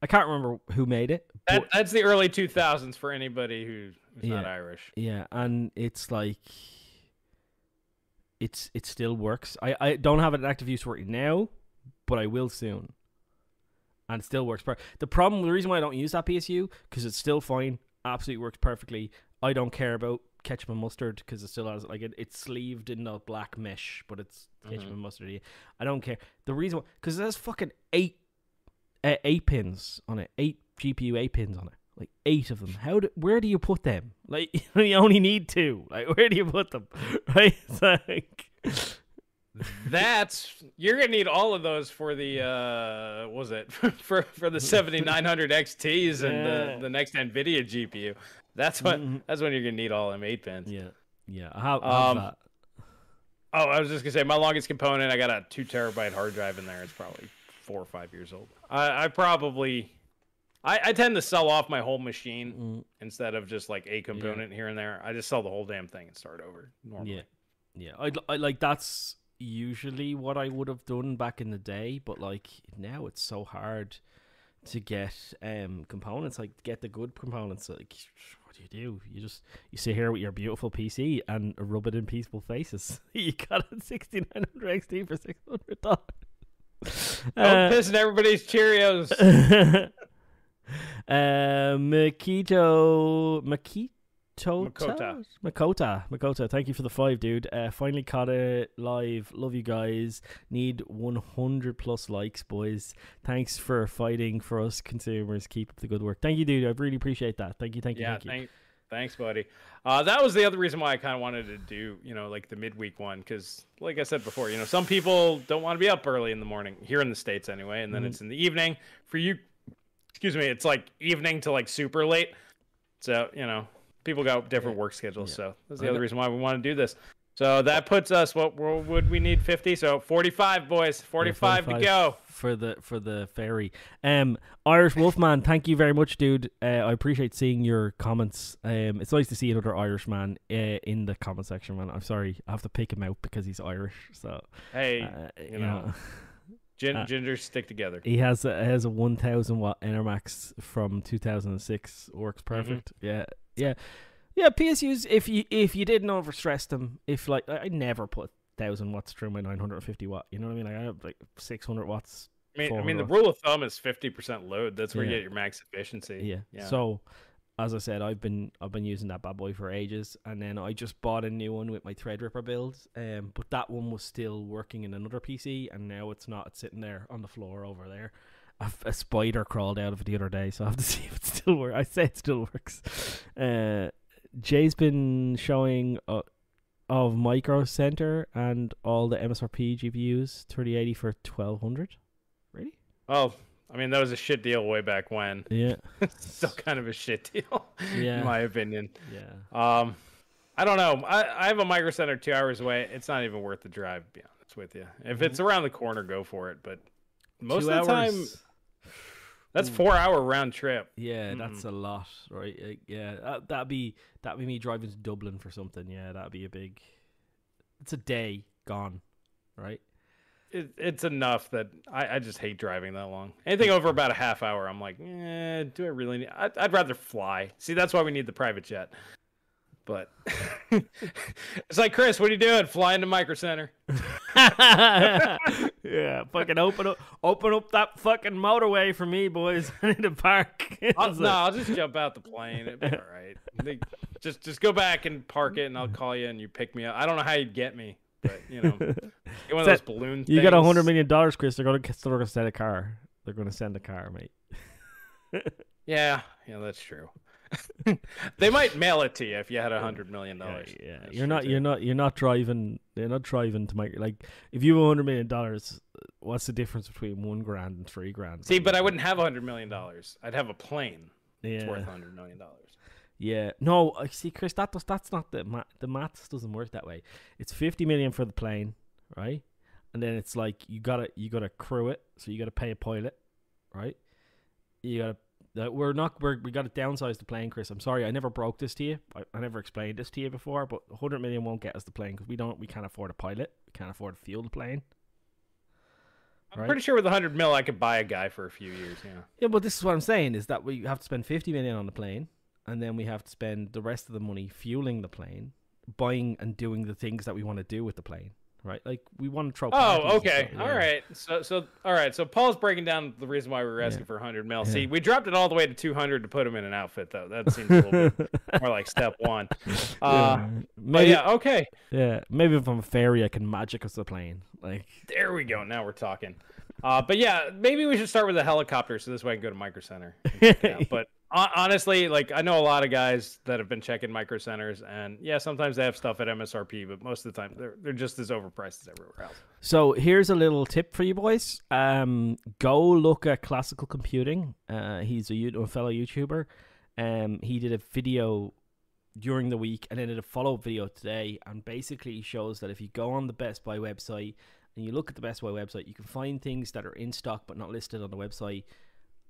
I can't remember who made it. That, that's the early two thousands for anybody who, who's not Irish. yeah, and it's like. It's it still works. I, I don't have an active use for it now, but I will soon. And it still works. Per- the problem, the reason why I don't use that PSU, because it's still fine, absolutely works perfectly. I don't care about ketchup and mustard because it still has like it, it's sleeved in the black mesh, but it's ketchup Mhm. and mustard. I don't care. The reason why because there's fucking eight uh, eight pins on it, eight GPU eight pins on it, like eight of them. How do where do you put them? Like you only need two. Like where do you put them? Right? It's like That's you're gonna need all of those for the uh what was it for for the 7900 XTs and Yeah. the, the next Nvidia GPU. That's what Mhm. that's when you're gonna need all them eight pins. yeah, yeah. Have, Um, that. Oh, I was just gonna say my longest component. I got a two terabyte hard drive in there. It's probably four or five years old. I, I probably I, I tend to sell off my whole machine Mm, instead of just like a component here and there. I just sell the whole damn thing and start over normally. Yeah, yeah. I, I like that's usually what I would have done back in the day, but like now it's so hard to get um components. Like get the good components. Like what do you do? You just you sit here with your beautiful PC and rub it in peaceful faces. you got a sixty nine hundred XT for six hundred dollars. Don't piss in everybody's Cheerios. uh, Makito Makito Makota. Makota Makota. Thank you for the five, dude. Uh, finally caught it live. Love you guys. Need 100 plus likes, boys. Thanks for fighting for us consumers. Keep up the good work. Thank you, dude. I really appreciate that. Thank you. Thank you. yeah, thank you. thank, thanks, buddy. Uh, that was the other reason why I kind of wanted to do, you know, like the midweek one, because, like I said before, you know, some people don't want to be up early in the morning here in the states anyway, and then Mhm. it's in the evening. For you, excuse me, it's like evening to like super late. So you know, people got different work schedules. Yeah. So that's the other reason why we want to do this. So that puts us what would we need 50? So 45 boys, 45, to 45 go. for the for the ferry. Um, Irish Wolfman, thank you very much, dude. Uh, I appreciate seeing your comments. Um, it's nice to see another Irish man uh, in the comment section, man. I'm sorry, I have to pick him out because he's Irish. So, Hey, uh, you, you know, know, gin, uh, gingers stick together. he has a has a 1000 watt Enermax from 2006. Works Mm-hmm. perfect. Yeah, yeah, yeah. PSUs, if you if you didn't overstress them, if like I never put thousand watts through my 950 watt. You know what I mean? Like I have like 600 watts I mean, I mean, the rule of thumb is 50% load. That's where Yeah. you get your max efficiency. Yeah. Yeah. So, as I said, I've been I've been using that bad boy for ages, and then I just bought a new one with my Threadripper build. Um, but that one was still working in another PC, and now it's not. It's sitting there on the floor over there. A, a spider crawled out of it the other day, so I have to see if it still works. I say it still works. Uh, Jay's been showing uh, of Micro Center and all the MSRP GPUs 3080 for 1200. Really? Oh, I mean, that was a shit deal way back when. Yeah. Still kind of a shit deal, Yeah. in my opinion. Yeah. Um, I don't know. I, I have a micro center two hours away. It's not even worth the drive, to be honest with you. If it's around the corner, go for it. But most of the time, hours. That's four hour round trip. Yeah, that's a lot, right? Yeah, that, that'd be that'd be me driving to Dublin for something. Yeah, that'd be a big. It's a day gone, right? It, it's enough that I, I just hate driving that long. Anything over about a half hour, I'm like, eh, do I really need? I'd, I'd rather fly. See, that's why we need the private jet. But it's like Chris, what are you doing? Flying to Micro Center. yeah, fucking open up, open up that fucking motorway for me, boys. I need to park. I'll, no, I'll just jump out the plane. It'll be all right. They, just just go back and park it, and I'll call you, and you pick me up. I don't know how you'd get me, but you know, get one of those balloon. You got a hundred million dollars, Chris. They're gonna they're gonna send a car. They're gonna send a car, mate. Yeah, yeah, that's true. they might mail it to you if you had a hundred million dollars. Yeah, That's you're not you're not you're not driving. You're not driving to make like if you have a hundred million dollars. What's the difference between one grand and three grand? See, but I wouldn't have a hundred million dollars. I'd have a plane that's Yeah, worth a hundred million dollars. yeah. No, see, Chris. That does, that's not the math. The maths doesn't work that way. It's fifty million for the plane, right? And then it's like you gotta you gotta crew it, so you gotta pay a pilot, right? You gotta. Uh, we're not. We're, we got to downsize the plane, Chris. I'm sorry, I never broke this to you. I, I never explained this to you before. But 100 million won't get us the plane because we don't. We can't afford a pilot. We can't afford to fuel the plane. I'm Right. pretty sure with hundred mil, I could buy a guy for a few years. Yeah. Yeah, but this is what I'm saying is that we have to spend 50 million on the plane, and then we have to spend the rest of the money fueling the plane, buying and doing the things that we want to do with the plane, right? Like we want to throw. Oh, okay. stuff, yeah. right. So, so, all right. So, Paul's breaking down the reason why we were asking for 100 mil. See, we dropped it all the way to 200 to put him in an outfit, though. That seems a little bit more like step one. Uh, yeah. But Maybe, yeah, okay. yeah, maybe if I'm a fairy, I can magic us a plane. Like, There we go. Now we're talking. Uh, but yeah, maybe we should start with a helicopter so this way I can go to Micro Center. and check it out. but honestly, like I know a lot of guys that have been checking Micro Centers, and yeah, sometimes they have stuff at MSRP, but most of the time they're they're just as overpriced as everywhere else. So here's a little tip for you boys. Um, go look at classical computing. Uh, he's a, a fellow YouTuber. Um, he did a video during the week and then did a follow up video today, and basically shows that if you go on the Best Buy website and you look at the Best Buy website, you can find things that are in stock but not listed on the website,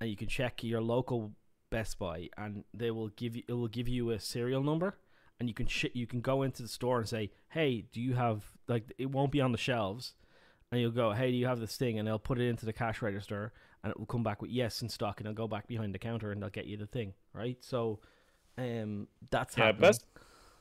and you can check your local Best Buy, and they will give you it will give you a serial number, and you can sh- you can go into the store and say, hey, do you have like it won't be on the shelves and you'll go, "Hey, do you have this thing?" And they'll put it into the cash register, and it will come back with yes in stock, and they'll go back behind the counter and they'll get you the thing, right? So, um, that's Yeah, happening. Best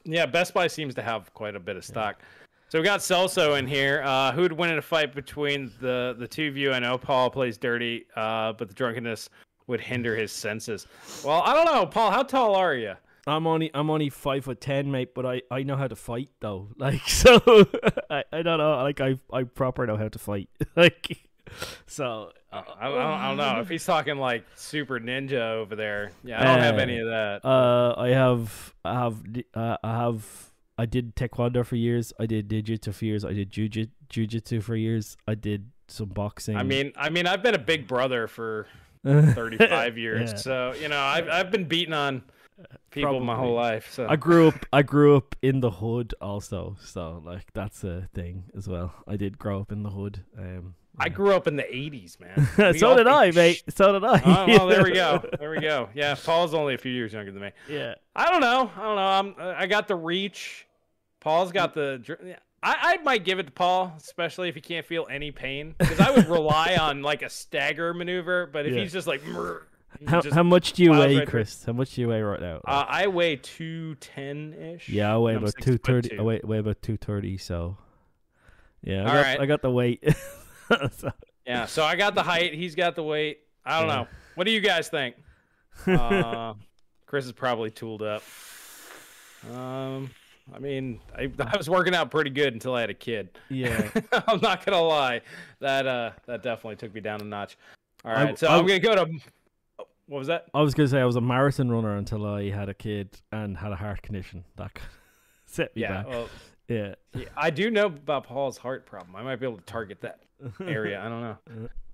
yeah, Best Buy seems to have quite a bit of stock. So we got Celso in here. Uh, who'd win in a fight between the the two of you? I know Paul plays dirty, uh, but the drunkenness would hinder his senses. Well, I don't know, Paul. How tall are you? I'm only I'm only five foot ten, mate, but I, I know how to fight though. Like so, I, I don't know. Like I I proper know how to fight. like so. I, I, don't, I don't know if he's talking like super ninja over there. Yeah, I don't have Uh, any of that. Uh, I have, I have, uh, I have, I did taekwondo for years. I did jiu-jitsu for years. I did jiu- jiu-jitsu for years. I did some boxing. I mean, I mean, I've been a big brother for 35 years, Yeah. so you know, I've I've been beating on people my whole life. So I grew up. I grew up in the hood also. So like that's a thing as well. I did grow up in the hood. Um, I grew up in the 80s, man. So did I, sh- mate. So did I. Oh, well, there we go. There we go. Yeah, Paul's only a few years younger than me. yeah. I don't know. I don't know. I'm. uh, I got the reach. Paul's got the. yeah, I, I might give it to Paul, especially if he can't feel any pain, because I would rely on like a stagger maneuver. But if Yeah. he's just like, How, just- how much do you weigh, right. Chris? How much do you weigh right now? uh, I weigh two ten ish. yeah, I weigh about two thirty. I weigh, weigh about two thirty. So yeah, I All got, right. I got the weight. So- Yeah. So I got the height. He's got the weight. I don't Yeah. know. What do you guys think? Uh, Chris is probably tooled up. Um, I mean, I, I was working out pretty good until I had a kid. yeah. I'm not gonna lie. That uh, that definitely took me down a notch. All right, I- so I- I'm gonna go to. What was that? I was gonna say I was a marathon runner until I had a kid and had a heart condition. That set me Yeah, back. well, Yeah. yeah, I do know about Paul's heart problem. I might be able to target that area. I don't know.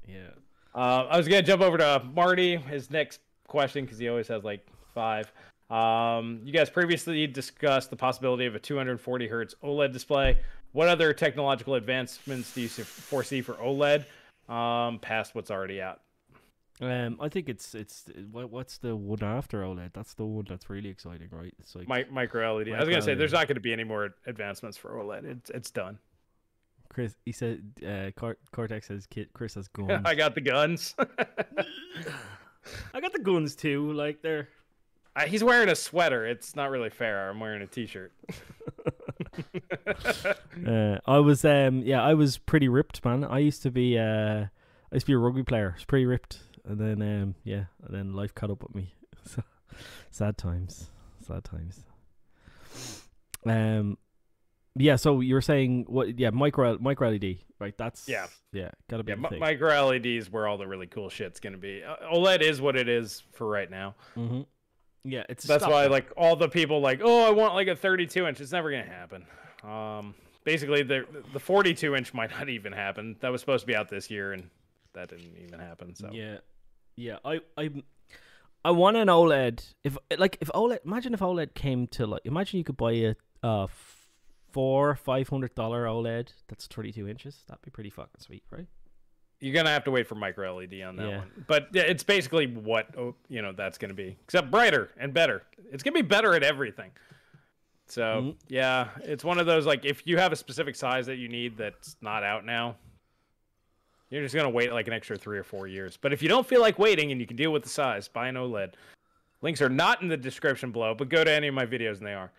Yeah. Uh, I was gonna jump over to Marty. His next question, because he always has like five. Um, you guys previously discussed the possibility of a 240 hertz OLED display. What other technological advancements do you foresee for OLED um, past what's already out? Um, I think it's it's what's the one after OLED? That's the one that's really exciting, right? It's like Mi- micro LED. I was gonna say there's not going to be any more advancements for OLED. It's it's done. Chris. He said uh, Cort- Cortex says kid. Chris has guns. I got the guns. I got the guns too. Like they're. Uh, he's wearing a sweater. It's not really fair. I'm wearing a t-shirt. uh, I was um yeah I was pretty ripped man. I used to be uh I used to be a rugby player. I was pretty ripped, and then um yeah, and then life caught up with me. So sad times, sad times. Um, yeah. So you were saying what? Yeah, micro micro LED, right? That's Yeah. yeah. Gotta be yeah, the mi- thing. micro LEDs where all the really cool shit's gonna be. Uh, OLED is what it is for right now. mm-hmm. Yeah, it's That's why like all the people like, oh, I want like a 32 inch. It's never gonna happen. Um, basically the the 42 inch might not even happen. That was supposed to be out this year, and that didn't even happen. So Yeah, yeah. I I I want an OLED. If like if OLED, imagine if OLED came to like, imagine you could buy a uh four five hundred dollar OLED that's thirty two inches. That'd be pretty fucking sweet, right? You're gonna have to wait for micro LED on that Yeah. one. But yeah, it's basically what oh, you know that's gonna be, except brighter and better. It's gonna be better at everything. So Mhm. yeah, it's one of those like if you have a specific size that you need that's not out now, you're just gonna wait like an extra three or four years. But if you don't feel like waiting and you can deal with the size, buy an OLED. Links are not in the description below, but go to any of my videos and they are.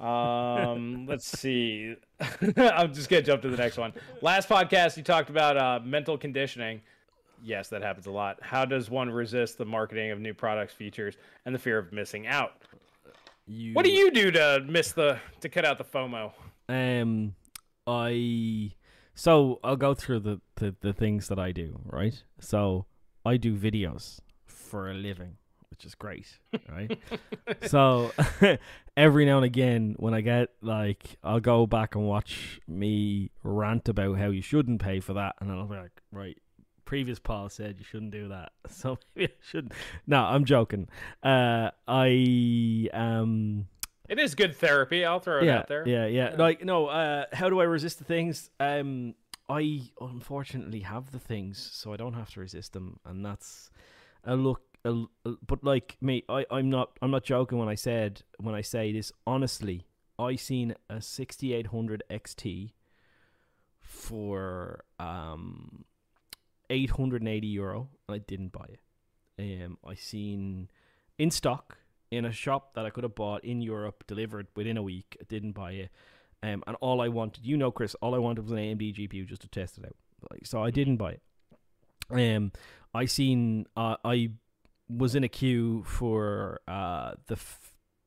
Um, let's see. I'm just gonna jump to the next one. Last podcast, you talked about uh, mental conditioning. Yes, that happens a lot. How does one resist the marketing of new products, features, and the fear of missing out? You, What do you do to miss the to cut out the FOMO? Um, I so I'll go through the the the things that I do. Right. So I do videos for a living, which is great. Right. so every now and again, when I get like, I'll go back and watch me rant about how you shouldn't pay for that, and I'll be like, right. Previous Paul said you shouldn't do that, so maybe I shouldn't. No, I'm joking. Uh, I um It is good therapy. I'll throw it yeah, out there. Yeah, yeah. Like no, uh how do I resist the things? Um I unfortunately have the things, so I don't have to resist them and that's a look but like me, I I'm not I'm not joking when I said when I say this honestly. I seen a 6800 XT for um 880 euro and I didn't buy it. Um I seen in stock in a shop that I could have bought in Europe, delivered within a week. I didn't buy it. Um, and all I wanted, you know, Chris, all I wanted was an AMD GPU just to test it out. Like, so I didn't buy it. Um, I seen, uh, I was in a queue for uh the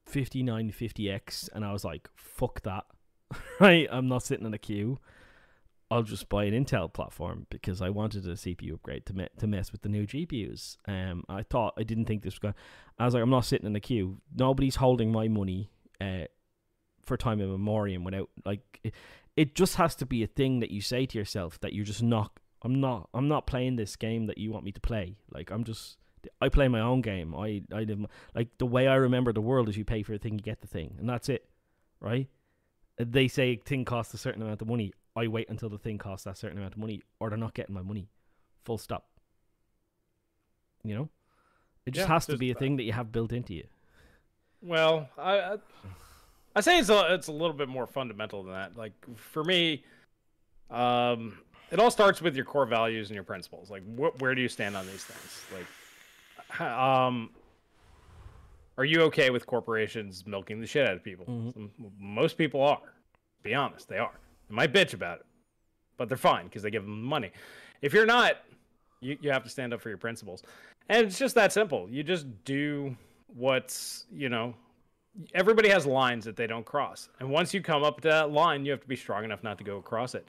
5950X, and I was like, fuck that. right? I'm not sitting in a queue. I'll just buy an Intel platform because I wanted a CPU upgrade to me- to mess with the new GPUs. Um, I thought I didn't think this was going. I was like, I'm not sitting in the queue. Nobody's holding my money uh, for time in memoriam without like. It, it just has to be a thing that you say to yourself that you're just not. I'm not. I'm not playing this game that you want me to play. Like I'm just. I play my own game. I I live my, like the way I remember the world is you pay for a thing, you get the thing, and that's it, right? They say a thing costs a certain amount of money. I wait until the thing costs that certain amount of money, or they're not getting my money. Full stop. You know, it just Yeah, has to be a thing that you have built into you. Well, I I, I say it's a, it's a little bit more fundamental than that. Like for me, um, it all starts with your core values and your principles. Like wh- where do you stand on these things? Like, um, are you okay with corporations milking the shit out of people? Mhm. Some- most people are. Be honest, they are. They might bitch about it, but they're fine because they give them money. If you're not, you, you have to stand up for your principles. And it's just that simple. You just do what's, you know, everybody has lines that they don't cross. And once you come up to that line, you have to be strong enough not to go across it.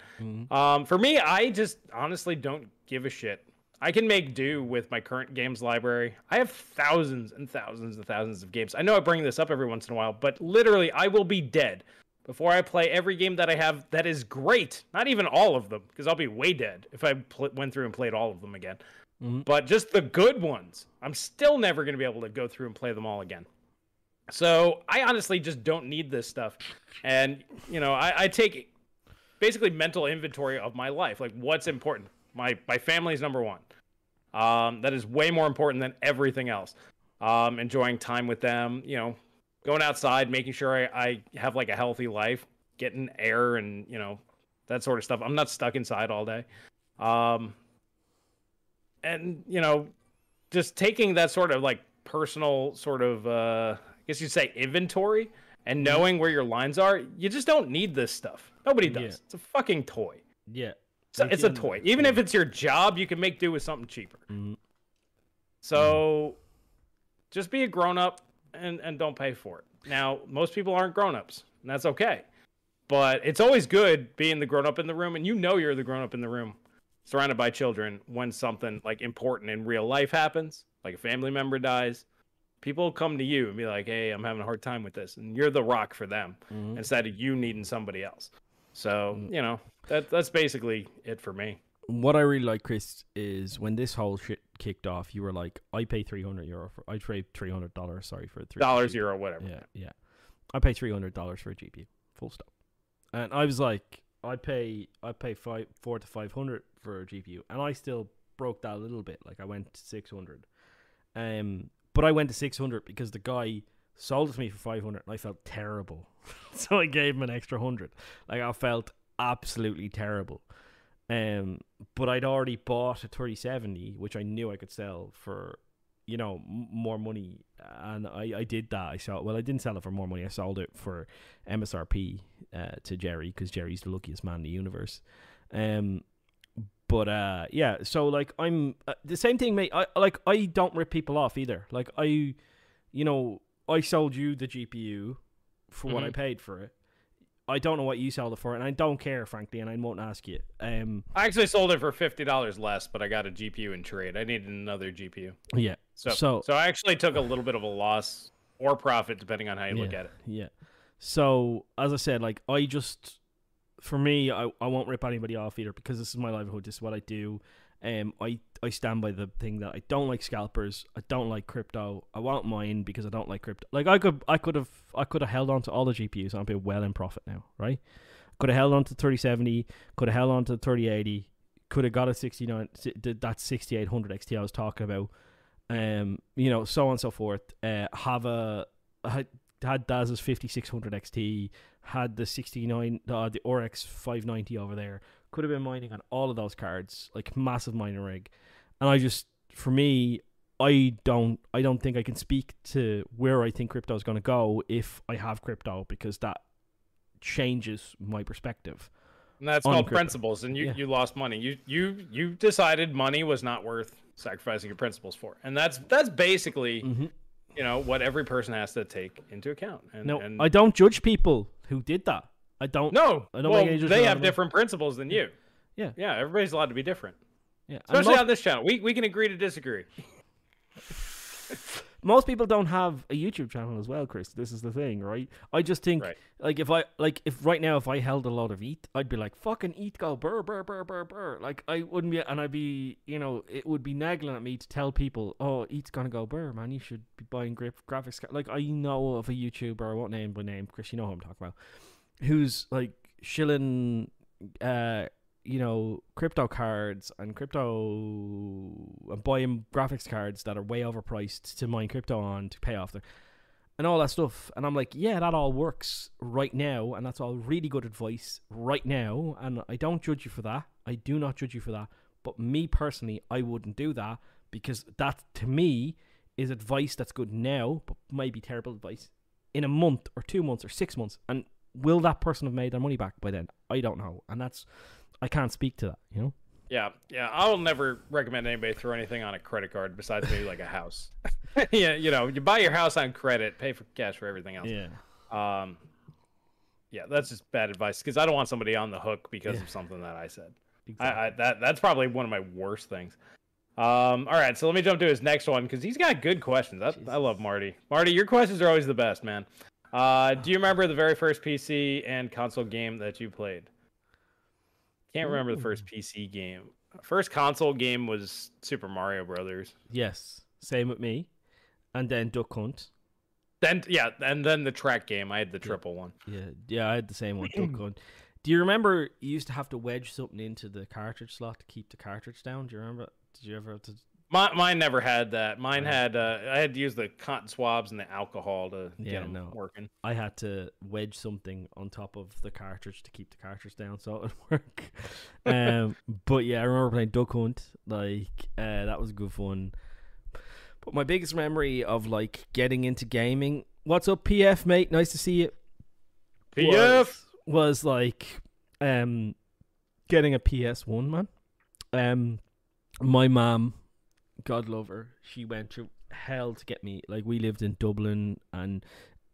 Um, for me, I just honestly don't give a shit. I can make do with my current games library. I have thousands and thousands and thousands of games. I know I bring this up every once in a while, but literally, I will be dead before I play every game that I have that is great. Not even all of them, because I'll be way dead if I pl- went through and played all of them again. Mhm. But just the good ones, I'm still never going to be able to go through and play them all again. So I honestly just don't need this stuff. And, you know, I, I take basically mental inventory of my life. Like, what's important? My, my family's number one. Um, that is way more important than everything else. Um, enjoying time with them, you know, going outside, making sure I, I have like a healthy life, getting air and you know that sort of stuff. I'm not stuck inside all day. Um, and you know, just taking that sort of like personal sort of uh, I guess you'd say inventory and Mm-hmm. knowing where your lines are. You just don't need this stuff. Nobody does. Yeah. It's a fucking toy. Yeah. So it's a toy. Even if it's your job, you can make do with something cheaper. Mhm. So just be a grown up and, and don't pay for it. Now, most people aren't grown ups, and that's okay. But it's always good being the grown up in the room, and you know you're the grown up in the room surrounded by children when something like important in real life happens, like a family member dies. People come to you and be like, hey, I'm having a hard time with this. And you're the rock for them Mhm. instead of you needing somebody else. So, Mm. you know, that that's basically it for me. What I really like, Chris, is when this whole shit kicked off, you were like, I pay 300 euro for, I pay $300, sorry, for a three Dollar zero, whatever. Yeah, yeah. I pay three hundred dollars for a GPU. Full stop. And I was like, I pay I pay five four to five hundred for a GPU, and I still broke that a little bit. Like I went to six hundred. Um, but I went to six hundred because the guy sold it to me for five hundred, and I felt terrible. so I gave him an extra hundred. Like I felt absolutely terrible. Um, but I'd already bought a thirty seventy, which I knew I could sell for you know m- more money and I, I did that i sold well i didn't sell it for more money i sold it for msrp uh, to jerry because jerry's the luckiest man in the universe um but uh yeah so like i'm uh, the same thing mate i like i don't rip people off either like i you know i sold you the gpu for what i Mhm. paid for it i don't know what you sold it for and i don't care frankly and i won't ask you um I actually sold it for fifty dollars less, but I got a GPU in trade. I needed another GPU. yeah So, So- so, I actually took a little bit of a loss or profit, depending on how you look at it. Yeah. So as I said, like I just for me, I, I won't rip anybody off either because this is my livelihood. This is what I do. Um, I I stand by the thing that I don't like scalpers. I don't like crypto. I won't mine because I don't like crypto. Like I could I could have I could have held on to all the GPUs and I'd be well in profit now, right? Could have held on to thirty seventy. Could have held on to thirty eighty. Could have got a sixty nine. That sixty eight hundred XT I was talking about. Um, you know, so on and so forth. Uh, have a had, had Daz's 5600 XT, had the 69, uh, the RX 590 over there. Could have been mining on all of those cards, like massive mining rig. And I just, for me, I don't, I don't think I can speak to where I think crypto is going to go if I have crypto because that changes my perspective. And that's called crypto. principles. And you, Yeah. you lost money. You you you decided money was not worth sacrificing your principles for. And that's that's basically Mm-hmm. you know what every person has to take into account. And, No, and I don't judge people who did that. I don't. no, I don't well, make any they have different principles than you. Yeah. yeah. Everybody's allowed to be different, Yeah. Especially most- on this channel. We we can agree to disagree. most people don't have a YouTube channel as well, Chris. This is the thing, right? I just think Right. like if I like if right now if I held a lot of ETH, I'd be like fucking ETH go burr burr burr burr burr. Like I wouldn't be, and I'd be you know it would be nagging at me to tell people, oh ETH's gonna go burr, man. You should be buying graphics. ca-" Like I know of a YouTuber, I won't name by name, Chris. You know who I'm talking about, who's like shilling, uh, you know, crypto cards and crypto and buying graphics cards that are way overpriced to mine crypto on to pay off their and all that stuff. And I'm like, yeah, that all works right now, and that's all really good advice right now. And I don't judge you for that. I do not judge you for that. But me personally, I wouldn't do that because that to me is advice that's good now, but might be terrible advice in a month or two months or six months. And will that person have made their money back by then? I don't know. And that's I can't speak to that, you know? Yeah, yeah. I'll never recommend anybody throw anything on a credit card besides maybe like a house. yeah, you know, you buy your house on credit, pay for cash for everything else. Yeah. Um, yeah, that's just bad advice because I don't want somebody on the hook because Yeah. of something that I said. Exactly. I, I that that's probably one of my worst things. Um, all right, so let me jump to his next one because he's got good questions. I, I love Marty. Marty, your questions are always the best, man. Uh, do you remember the very first PC and console game that you played? Can't remember the first PC game. First console game was Super Mario Brothers. yes. Same with me. And then Duck Hunt. Then yeah, and then the track game. I had the triple one. Yeah, yeah, I had the same one. Duck Hunt. Do you remember you used to have to wedge something into the cartridge slot to keep the cartridge down? Do you remember? Did you ever have to? My, mine never had that. Mine had uh, I had to use the cotton swabs and the alcohol to Yeah, get them no. working. I had to wedge something on top of the cartridge to keep the cartridge down so it would work. um, but yeah, I remember playing Duck Hunt. Like uh, that was good fun. But my biggest memory of like getting into gaming. What's up, PF mate? Nice to see you. PF. was, was like um getting a PS1 man. Um my mom, God love her, she went through hell to get me. Like we lived in Dublin and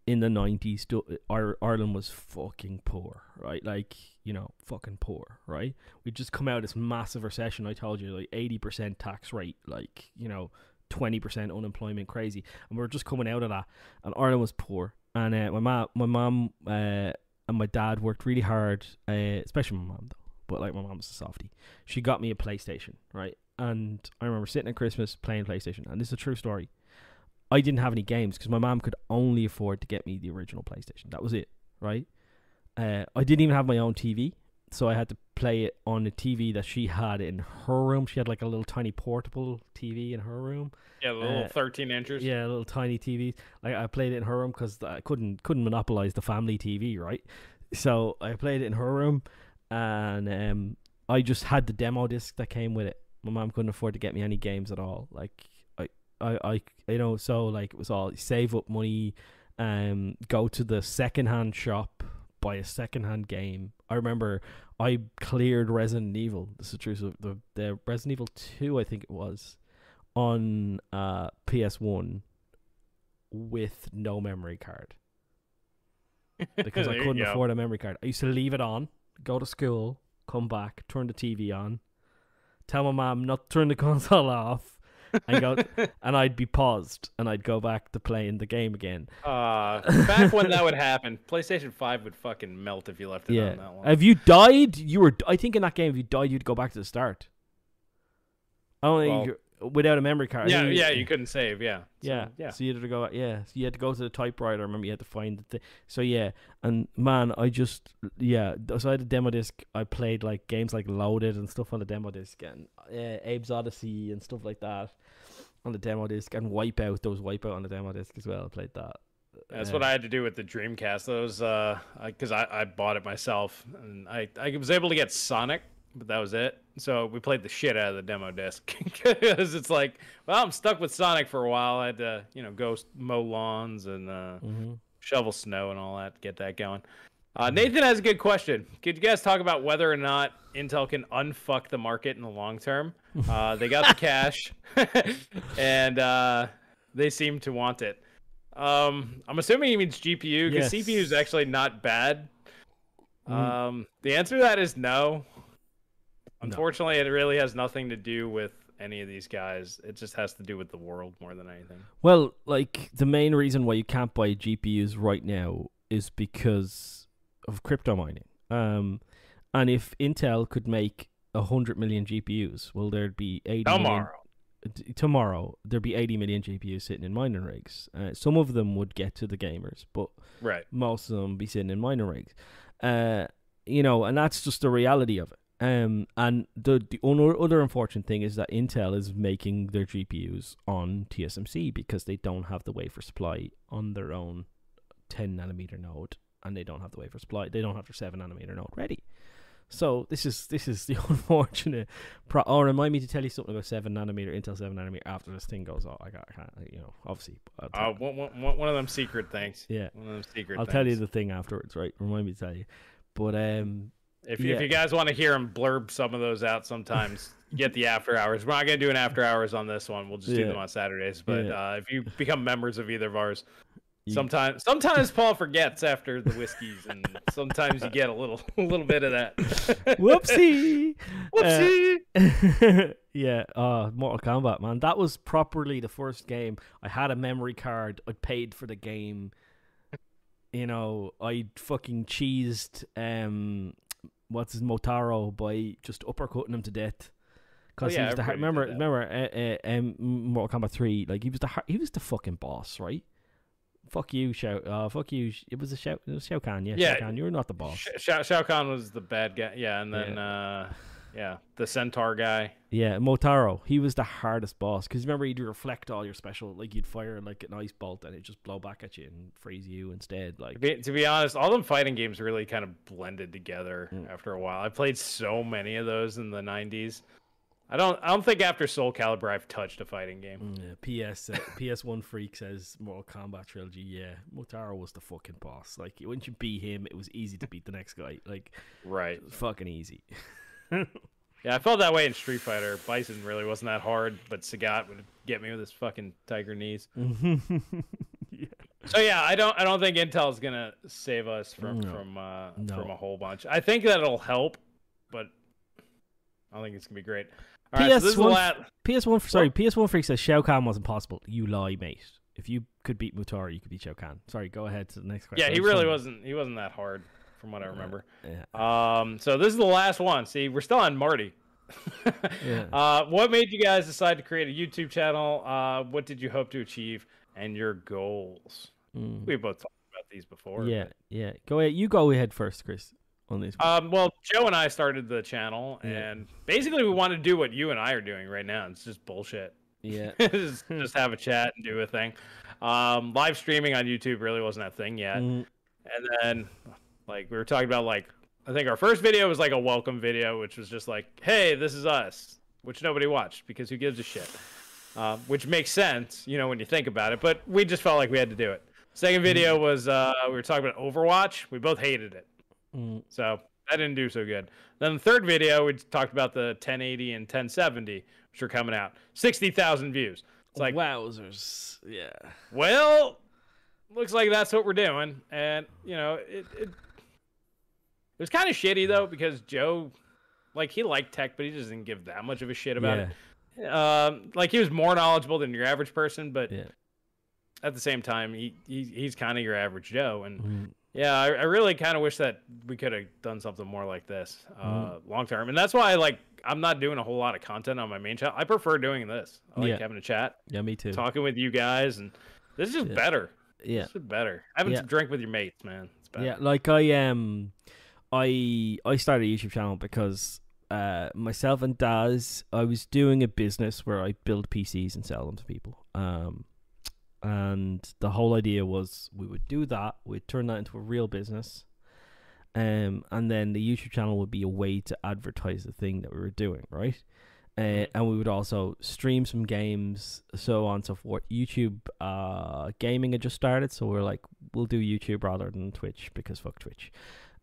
in the 90s Du- Ireland was fucking poor, right? Like, you know, fucking poor, right? We'd just come out of this massive recession, I told you, like 80% tax rate, like, you know, 20% unemployment crazy. And we are just coming out of that and Ireland was poor. And uh, my mom, my mom, uh, and my dad worked really hard, uh, especially my mom though. But like my mom was a softie. She got me a PlayStation, right? And I remember sitting at Christmas playing PlayStation, and this is a true story. I didn't have any games because my mom could only afford to get me the original PlayStation. That was it, right? Uh, I didn't even have my own TV, so I had to play it on the TV that she had in her room. She had like a little tiny portable TV in her room. Yeah, little Uh, 13 inches. Yeah, a little tiny TV. Like I played it in her room because I couldn't couldn't monopolize the family TV, right? So I played it in her room, and um, I just had the demo disc that came with it. My mom couldn't afford to get me any games at all. Like I, I, I, you know, so like it was all save up money, um, go to the secondhand shop, buy a secondhand game. I remember I cleared Resident Evil. This is true. So the the Resident Evil Two, I think it was on uh, PS1 with no memory card because I couldn't afford a memory card. I used to leave it on, go to school, come back, turn the TV on, tell my mom not to turn the console off, and go, and I'd be paused, and I'd go back to playing the game again. Uh, back when that would happen, PlayStation 5 would fucking melt if you left it Yeah. on that long. If you died, you were. I think in that game, if you died, you'd go back to the start. I don't think you- without a memory card. Yeah, yeah, you couldn't save. Yeah, So, Yeah, yeah. So you had to go. Yeah, so you had to go to the typewriter. I remember you had to find the thing. So yeah, and man, I just yeah. So I had a demo disc. I played like games like Loaded and stuff on the demo disc, and uh, Abe's Odyssey and stuff like that on the demo disc, and Wipeout. There was Wipeout on the demo disc as well. I played that. That's Uh, what I had to do with the Dreamcast. Those, uh, because I, I bought it myself, and I, I was able to get Sonic, but that was it. So we played the shit out of the demo disc because it's like, well, I'm stuck with Sonic for a while. I had to, you know, go mow lawns and uh, mhm. shovel snow and all that to get that going. Uh, Nathan has a good question. Could you guys talk about whether or not Intel can unfuck the market in the long term? Uh, they got the cash, and uh, they seem to want it. Um, I'm assuming he means GPU because Yes. CPU is actually not bad. Mm. Um, the answer to that is no. No. Unfortunately, it really has nothing to do with any of these guys. It just has to do with the world more than anything. Well, like the main reason why you can't buy GPUs right now is because of crypto mining. Um, and if Intel could make a hundred million GPUs, well, there'd be eighty Tomorrow. t- tomorrow there'd be 80 million GPUs sitting in mining rigs. Uh, some of them would get to the gamers, but Right. most of them be sitting in mining rigs. Uh, you know, and that's just the reality of it. Um, and the the other unfortunate thing is that Intel is making their GPUs on TSMC because they don't have the wafer supply on their own 10 nanometer node, and they don't have the wafer supply. They don't have their 7 nanometer node ready. So this is this is the unfortunate. Pro- oh, remind me to tell you something about seven nanometer Intel seven nanometer after this thing goes off. I got, you know, obviously. Uh, one, one, one of them secret things. yeah, One of them secret. I'll tell you the thing afterwards. Right, remind me to tell you. But um, If, you if you guys want to hear him blurb some of those out, sometimes get the after hours. We're not gonna do an after hours on this one. We'll just do them on Saturdays. But Yeah. uh, if you become members of either of ours, You- sometimes sometimes Paul forgets after the whiskeys, and sometimes you get a little a little bit of that. whoopsie, Whoopsie. Uh, yeah, uh, Mortal Kombat, man. That was properly the first game. I had a memory card. I paid for the game. You know, I fucking cheesed um, what's his Motaro by just uppercutting him to death. Because yeah, he was the remember remember uh, uh, um, Mortal Kombat three like he was the he was the fucking boss right. Fuck you, Shao. Uh, fuck you. It was a Shao. It was Shao Kahn. Yeah, Yeah. Shao Kahn. You're not the boss. Sh- Shao, Shao Kahn was the bad guy. Yeah, and then uh, Yeah, the centaur guy. Yeah, Motaro. He was the hardest boss because remember he'd reflect all your special, like you'd fire like an ice bolt and it'd just blow back at you and freeze you instead. Like To be, to be honest, all them fighting games really kind of blended together Mm. after a while. I played so many of those in the '90s. I don't. I don't think after Soul Calibur I've touched a fighting game. Yeah, PS uh, PS One Freak says Mortal Kombat trilogy. Yeah, Motaro was the fucking boss. Like once you beat him, it was easy to beat the next guy. Like Right. fucking easy. Yeah, I felt that way in Street Fighter. Bison really wasn't that hard, but Sagat would get me with his fucking tiger knees. yeah. So yeah, I don't. I don't think Intel's gonna save us from No. from uh, No. from a whole bunch. I think that'll help, but I don't think it's gonna be great. All right, so this is the PS1 last. PS One, sorry, PS One Freak says Shao Kahn wasn't possible. You lie, mate. If you could beat Motaro, you could beat Shao Kahn. Sorry, go ahead to the next question. Yeah, he really wasn't. He wasn't that hard, from what I remember. Yeah. Um, so this is the last one. See, we're still on Marty. Yeah. Uh, what made you guys decide to create a YouTube channel? Uh, what did you hope to achieve, and your goals? Mm. We both talked about these before. Yeah, yeah. Go ahead. You go ahead first, Chris. On this. one. Um, well, Joe and I started the channel, Yeah. and basically we want to do what you and I are doing right now. It's just bullshit. yeah. just, just have a chat and do a thing. Um, live streaming on YouTube really wasn't that thing yet. Mm, And then, like, we were talking about, like, I think our first video was like a welcome video, which was just like, hey, this is us, which nobody watched because who gives a shit? Uh, which makes sense, you know, when you think about it. But we just felt like we had to do it. Second video was uh, we were talking about Overwatch. We both hated it. mm, So that didn't do so good. Then the third video, we talked about the 1080 and 1070, which are coming out. 60,000 views. It's like, wowzers. Yeah. well, looks like that's what we're doing. And, you know, it, it, it was kind of shitty, though, because Joe, like, he liked tech, but he just didn't give that much of a shit about yeah. it. Um, like, he was more knowledgeable than your average person, but Yeah. at the same time, he, he he's kind of your average Joe. And, Mm, yeah, I, I really kind of wish that we could have done something more like this uh, Mm-hmm. long term, and that's why like I'm not doing a whole lot of content on my main channel. I prefer doing this. I like Yeah. having a chat, yeah. Me too. talking with you guys, and this is just Yeah. better. Yeah. This is better. Having Yeah. some drink with your mates, man. It's better. Yeah, like I um, I I started a YouTube channel because uh myself and Daz I was doing a business where I build PCs and sell them to people. Um, and the whole idea was we would do that, we'd turn that into a real business, um, and then the YouTube channel would be a way to advertise the thing that we were doing, right? Uh, and we would also stream some games, so on and so forth. YouTube uh, gaming had just started, so we are like, we'll do YouTube rather than Twitch because fuck Twitch.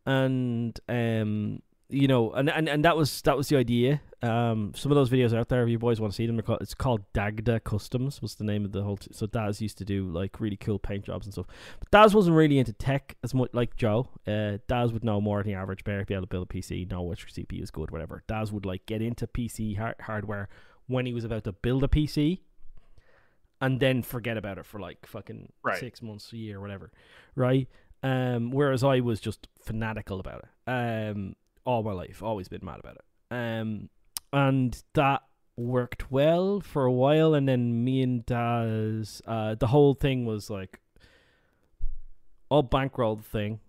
And um, you know, and, and and that was that was the idea. Um, some of those videos out there if you boys want to see them. Called, it's called Dagda Customs was the name of the whole. T- so Daz used to do like really cool paint jobs and stuff. But Daz wasn't really into tech as much like Joe. Uh, Daz would know more than the average bear, be able to build a PC, know which CPU is good, whatever. Daz would like get into PC har- hardware when he was about to build a PC, and then forget about it for like fucking Right. six months, a year, whatever, right? Um, whereas I was just fanatical about it. Um, all my life, always been mad about it. Um, and that worked well for a while, and then me and Daz, uh, the whole thing was like, I'll bankroll the thing.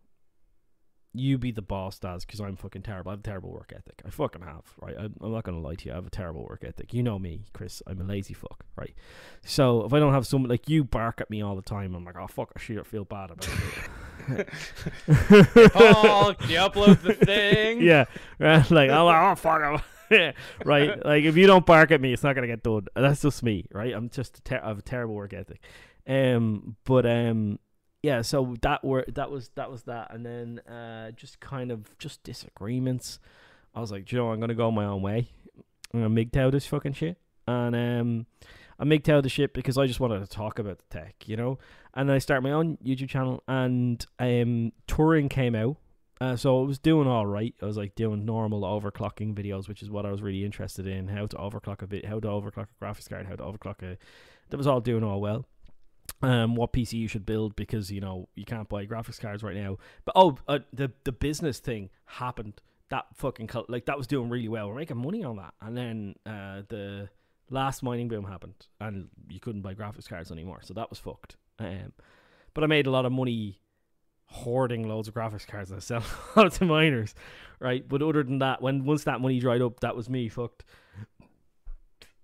You be the boss, Daz, because I'm fucking terrible. I have a terrible work ethic. I fucking have, right? I'm, I'm not gonna lie to you. I have a terrible work ethic. You know me, Chris. I'm a lazy fuck, right? So if I don't have someone like you bark at me all the time, I'm like, oh fuck, I should feel bad about it. Paul, can you upload the thing? yeah, right. Like I'm like, oh fuck, I'm right. Like if you don't bark at me, it's not gonna get done. That's just me, right? I'm just a ter- I have a terrible work ethic. Um, but um, yeah. So that were that was that was that, and then uh, just kind of just disagreements. I was like, "Do you know, I'm gonna go my own way. I'm gonna MGTOW this fucking shit, and um, I MGTOW the shit because I just wanted to talk about the tech, you know. And I started my own YouTube channel, and um, Turing came out. Uh, so it was doing all right. I was like doing normal overclocking videos, which is what I was really interested in. How to overclock a bit, how to overclock a graphics card, how to overclock a. That was all doing all well. Um, what PC you should build because you know you can't buy graphics cards right now. But oh, uh, the the business thing happened. That fucking like that was doing really well. We're making money on that, and then uh, the last mining boom happened, and you couldn't buy graphics cards anymore. So that was fucked. Um, but I made a lot of money hoarding loads of graphics cards and I lot to miners, right? But other than that, when once that money dried up, that was me fucked.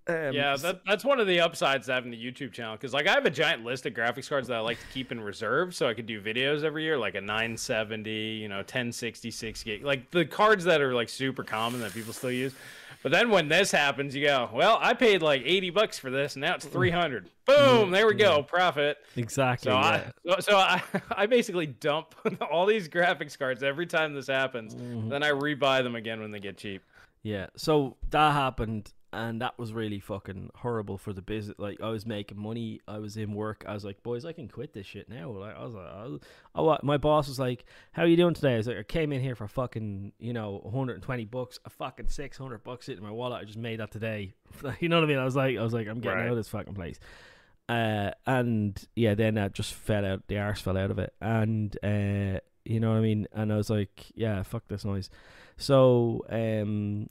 Um, yeah, that, that's one of the upsides to having the YouTube channel because like I have a giant list of graphics cards that I like to keep in reserve so I could do videos every year, like a 970, you know, 1066 gig, like the cards that are like super common that people still use. But then when this happens, you go, well, I paid like 80 bucks for this, and now it's 300. Boom, there we go, profit. Exactly. So yeah. I, so I, I basically dump all these graphics cards every time this happens. Mm-hmm. Then I rebuy them again when they get cheap. Yeah. So that happened and that was really fucking horrible for the business. Like I was making money, I was in work. I was like, boys, I can quit this shit now. Like I was like, I was, oh, my boss was like, how are you doing today? I was like, I came in here for fucking, you know, 120 bucks, a fucking 600 bucks sitting in my wallet. I just made that today. you know what I mean? I was like, I was like, I'm getting right. out of this fucking place. Uh, and yeah, then that just fell out. The arse fell out of it, and uh, you know what I mean. And I was like, yeah, fuck this noise. So um,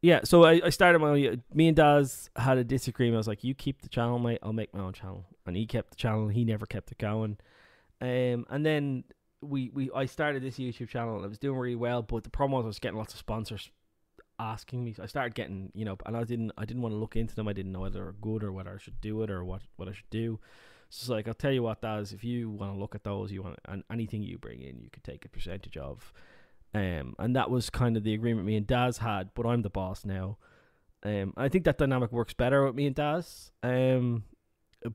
yeah, so I, I started my own. Me and Daz had a disagreement. I was like, "You keep the channel, mate. I'll make my own channel." And he kept the channel. He never kept it going. Um, and then we, we I started this YouTube channel and it was doing really well. But the problem was I was getting lots of sponsors asking me. So I started getting, you know, and I didn't I didn't want to look into them. I didn't know whether they're good or whether I should do it or what what I should do. So it's like I'll tell you what, Daz. If you want to look at those, you want and anything you bring in, you could take a percentage of. Um, and that was kind of the agreement me and Daz had, but I'm the boss now. Um, I think that dynamic works better with me and Daz. Um,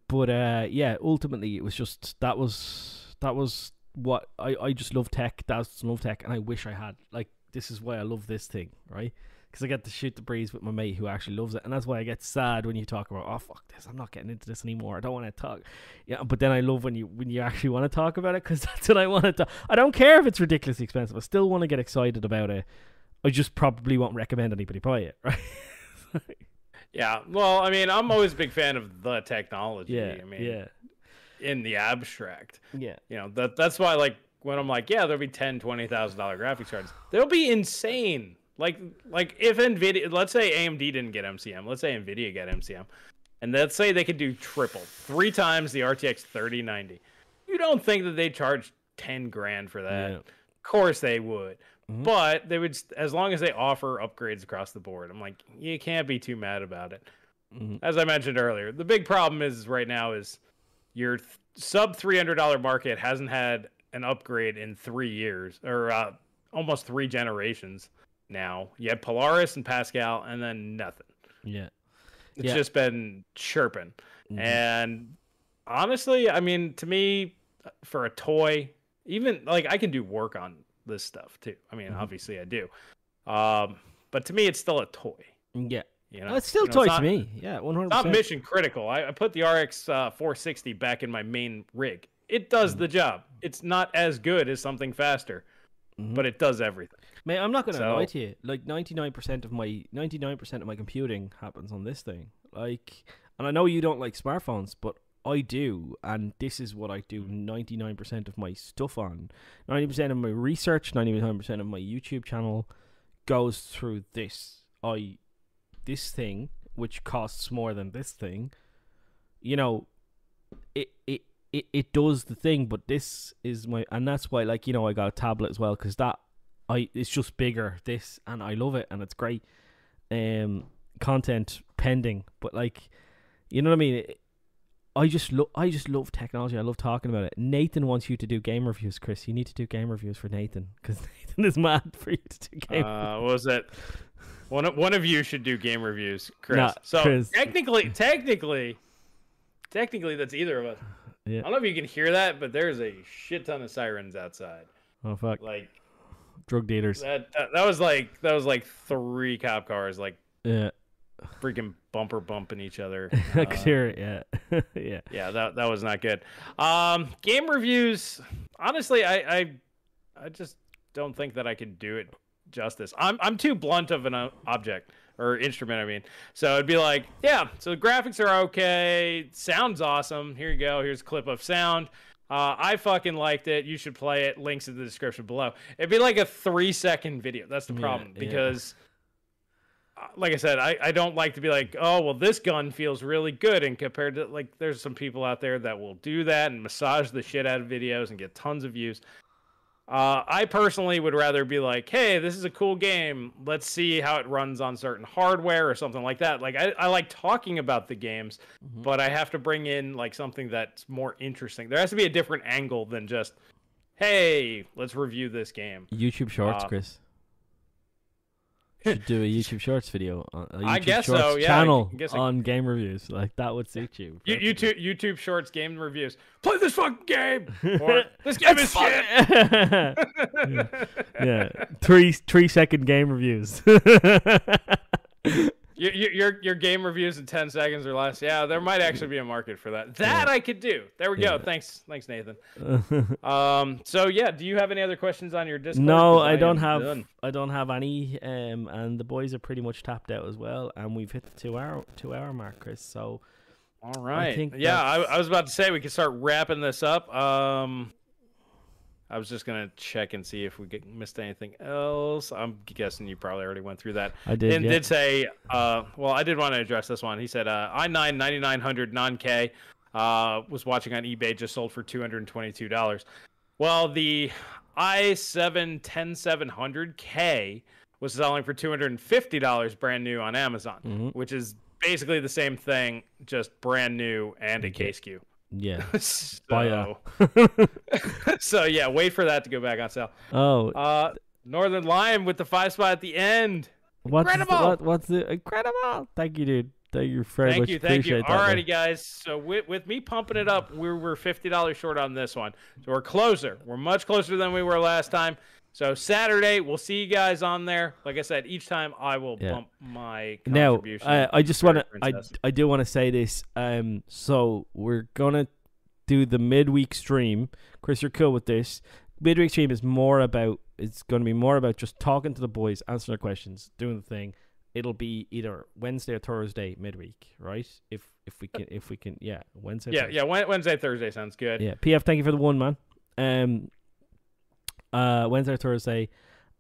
but uh, yeah, ultimately it was just that was that was what I I just love tech. Daz love tech, and I wish I had like this is why I love this thing, right? Because I get to shoot the breeze with my mate who actually loves it, and that's why I get sad when you talk about, oh fuck this, I'm not getting into this anymore. I don't want to talk. Yeah, but then I love when you when you actually want to talk about it because that's what I want to. Talk. I don't care if it's ridiculously expensive. I still want to get excited about it. I just probably won't recommend anybody buy it, right? yeah, well, I mean, I'm always a big fan of the technology. Yeah, I mean, yeah. In the abstract, yeah, you know that that's why like when I'm like, yeah, there'll be ten, twenty thousand dollar graphics cards. They'll be insane like like if Nvidia, let's say AMD didn't get MCM, let's say Nvidia get MCM, and let's say they could do triple, three times the RTX 3090. You don't think that they charge 10 grand for that? Yeah. Of course they would. Mm-hmm. But they would, as long as they offer upgrades across the board. I'm like, you can't be too mad about it. Mm-hmm. As I mentioned earlier, the big problem is right now is your th- sub $300 market hasn't had an upgrade in three years or uh, almost three generations now. You had Polaris and Pascal, and then nothing. Yeah, it's yeah. just been chirping. Mm-hmm. And honestly, I mean, to me, for a toy, even like I can do work on this stuff too. I mean, mm-hmm. obviously I do. Um, but to me, it's still a toy. Yeah. You know, well, it's still you know, toy it's not, to me. Yeah, one hundred. Not mission critical. I, I put the RX uh, 460 back in my main rig. It does mm-hmm. the job. It's not as good as something faster, mm-hmm. but it does everything. Mate, I'm not gonna so, lie to you. Like 99% of my 99% of my computing happens on this thing. Like, and I know you don't like smartphones, but I do, and this is what I do 99% of my stuff on. 90% of my research, 99% of my YouTube channel goes through this. I this thing which costs more than this thing. You know, it it it, it does the thing, but this is my and that's why like you know I got a tablet as well because that I it's just bigger this and I love it and it's great. Um, content pending, but like, you know what I mean. I just love I just love technology. I love talking about it. Nathan wants you to do game reviews, Chris. You need to do game reviews for Nathan because Nathan is mad for you to do game. Uh, what was it? One of, one of you should do game reviews, Chris. Nah, so Chris. technically, technically, technically, that's either of us. Yeah. I don't know if you can hear that, but there's a shit ton of sirens outside. Oh fuck! Like drug dealers. That, that, that was like that was like three cop cars like yeah freaking bumper bumping each other. I could hear it. Yeah, yeah, yeah. That that was not good. Um, game reviews. Honestly, I I I just don't think that I could do it justice. I'm I'm too blunt of an uh, object or instrument. I mean, so it'd be like, yeah. So the graphics are okay. Sounds awesome. Here you go. Here's a clip of sound. Uh, I fucking liked it. You should play it. Links in the description below. It'd be like a three second video. That's the problem yeah, because like I said, I, I don't like to be like, oh well, this gun feels really good, and compared to like, there's some people out there that will do that and massage the shit out of videos and get tons of views. Uh, I personally would rather be like, hey, this is a cool game. Let's see how it runs on certain hardware or something like that. Like, I, I like talking about the games, Mm-hmm. but I have to bring in like something that's more interesting. There has to be a different angle than just, hey, let's review this game. YouTube Shorts, Uh, Chris. Should do a YouTube Shorts video. On, a YouTube I guess so, Shorts yeah, I Channel guess I- on game reviews. Like that would suit you. You. YouTube YouTube Shorts game reviews. Play this fucking game. Or this game is shit. yeah. yeah, three three second game reviews. Your, your your game reviews in ten seconds or less. Yeah, there might actually be a market for that. That I could do. There we Yeah. go. Thanks, thanks, Nathan. Um. So yeah, do you have any other questions on your Discord? No, I don't have. done. I don't have any. Um, and the boys are pretty much tapped out as well. And we've hit the two hour two hour mark, Chris. So All right. think yeah, I, I was about to say we could start wrapping this up. Um, I was just gonna check and see if we get, missed anything else. I'm guessing you probably already went through that. I did. and yeah. did say, uh, well, I did want to address this one. He said, uh, i9 9900 non K uh, was watching on eBay, just sold for $222. Well, the i7 10700K was selling for $250 brand new on Amazon, Mhm. which is basically the same thing, just brand new and a K SKU. Yeah. so, so, yeah, wait for that to go back on sale. oh, Uh, Northern Lion with the five spot at the end. what's the, incredible! what, what's the incredible? Thank you, dude. Thank you very Thank much. you, thank you. Appreciate that, man. Guys. So with, with me pumping it up, we're we're fifty dollars short on this one. So we're closer. We're much closer than we were last time. So Saturday, we'll see you guys on there. Like I said, each time I will Yeah. bump my Now, contribution. I, I just want to, I, I do want to say this. Um, so we're gonna do the midweek stream. Chris, you're cool with this. Midweek stream is more about. It's gonna be more about just talking to the boys, answering their questions, doing the thing. It'll be either Wednesday or Thursday midweek, right? If if we can, if we can, yeah, Wednesday. yeah, Thursday. yeah. Wednesday, Thursday sounds good. Yeah, PF, thank you for the one, man. Um, uh, Wednesday or Thursday,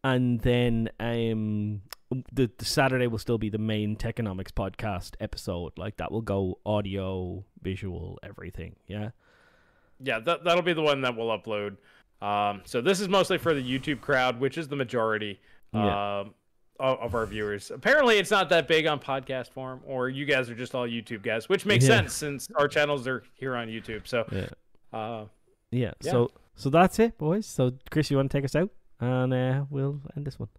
and then um, the, the Saturday will still be the main Techonomics podcast episode. Like that will go audio, visual, everything. Yeah, yeah that, that'll be the one that we'll upload um, so this is mostly for the youtube crowd which is the majority Yeah. um, of, of our viewers apparently it's not that big on podcast form or you guys are just all youtube guys which makes Yeah. sense since our channels are here on youtube so yeah, uh, yeah. Yeah. So so that's it, boys. So Chris, you want to take us out, and uh, we'll end this one.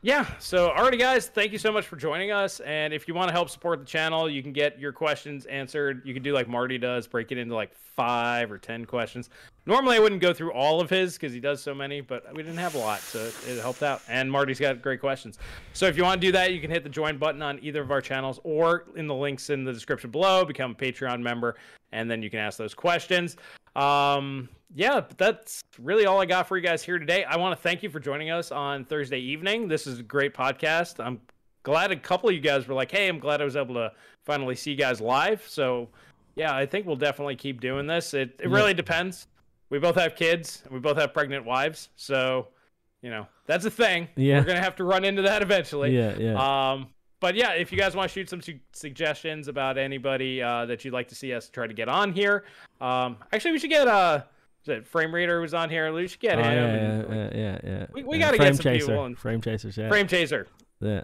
Yeah. So, alrighty, guys. Thank you so much for joining us. And if you want to help support the channel, you can get your questions answered. You can do like Marty does, break it into like five or ten questions. Normally, I wouldn't go through all of his because he does so many, but we didn't have a lot, so it helped out. And Marty's got great questions. So, if you want to do that, you can hit the join button on either of our channels or in the links in the description below. Become a Patreon member, and then you can ask those questions. Um, yeah, but that's really all I got for you guys here today. I want to thank you for joining us on Thursday evening. This is a great podcast. I'm glad a couple of you guys were like, "Hey, I'm glad I was able to finally see you guys live." So, yeah, I think we'll definitely keep doing this. It it Yeah. really depends. We both have kids, and we both have pregnant wives, so you know that's a thing. Yeah. we're gonna have to run into that eventually. Yeah, yeah. Um, but yeah, if you guys want to shoot some su- suggestions about anybody uh, that you'd like to see us try to get on here, um, actually, we should get uh, is it Frame Reader was on here? We should get Oh, him. yeah, yeah, yeah, yeah, yeah. We- we Yeah, gotta get some chaser, people on- frame chasers. Yeah, Frame Chaser. yeah.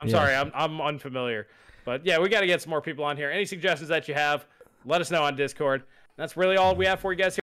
I'm Yeah. sorry, I'm I'm unfamiliar, but yeah, we got to get some more people on here. Any suggestions that you have, let us know on Discord. That's really all we have for you guys. here.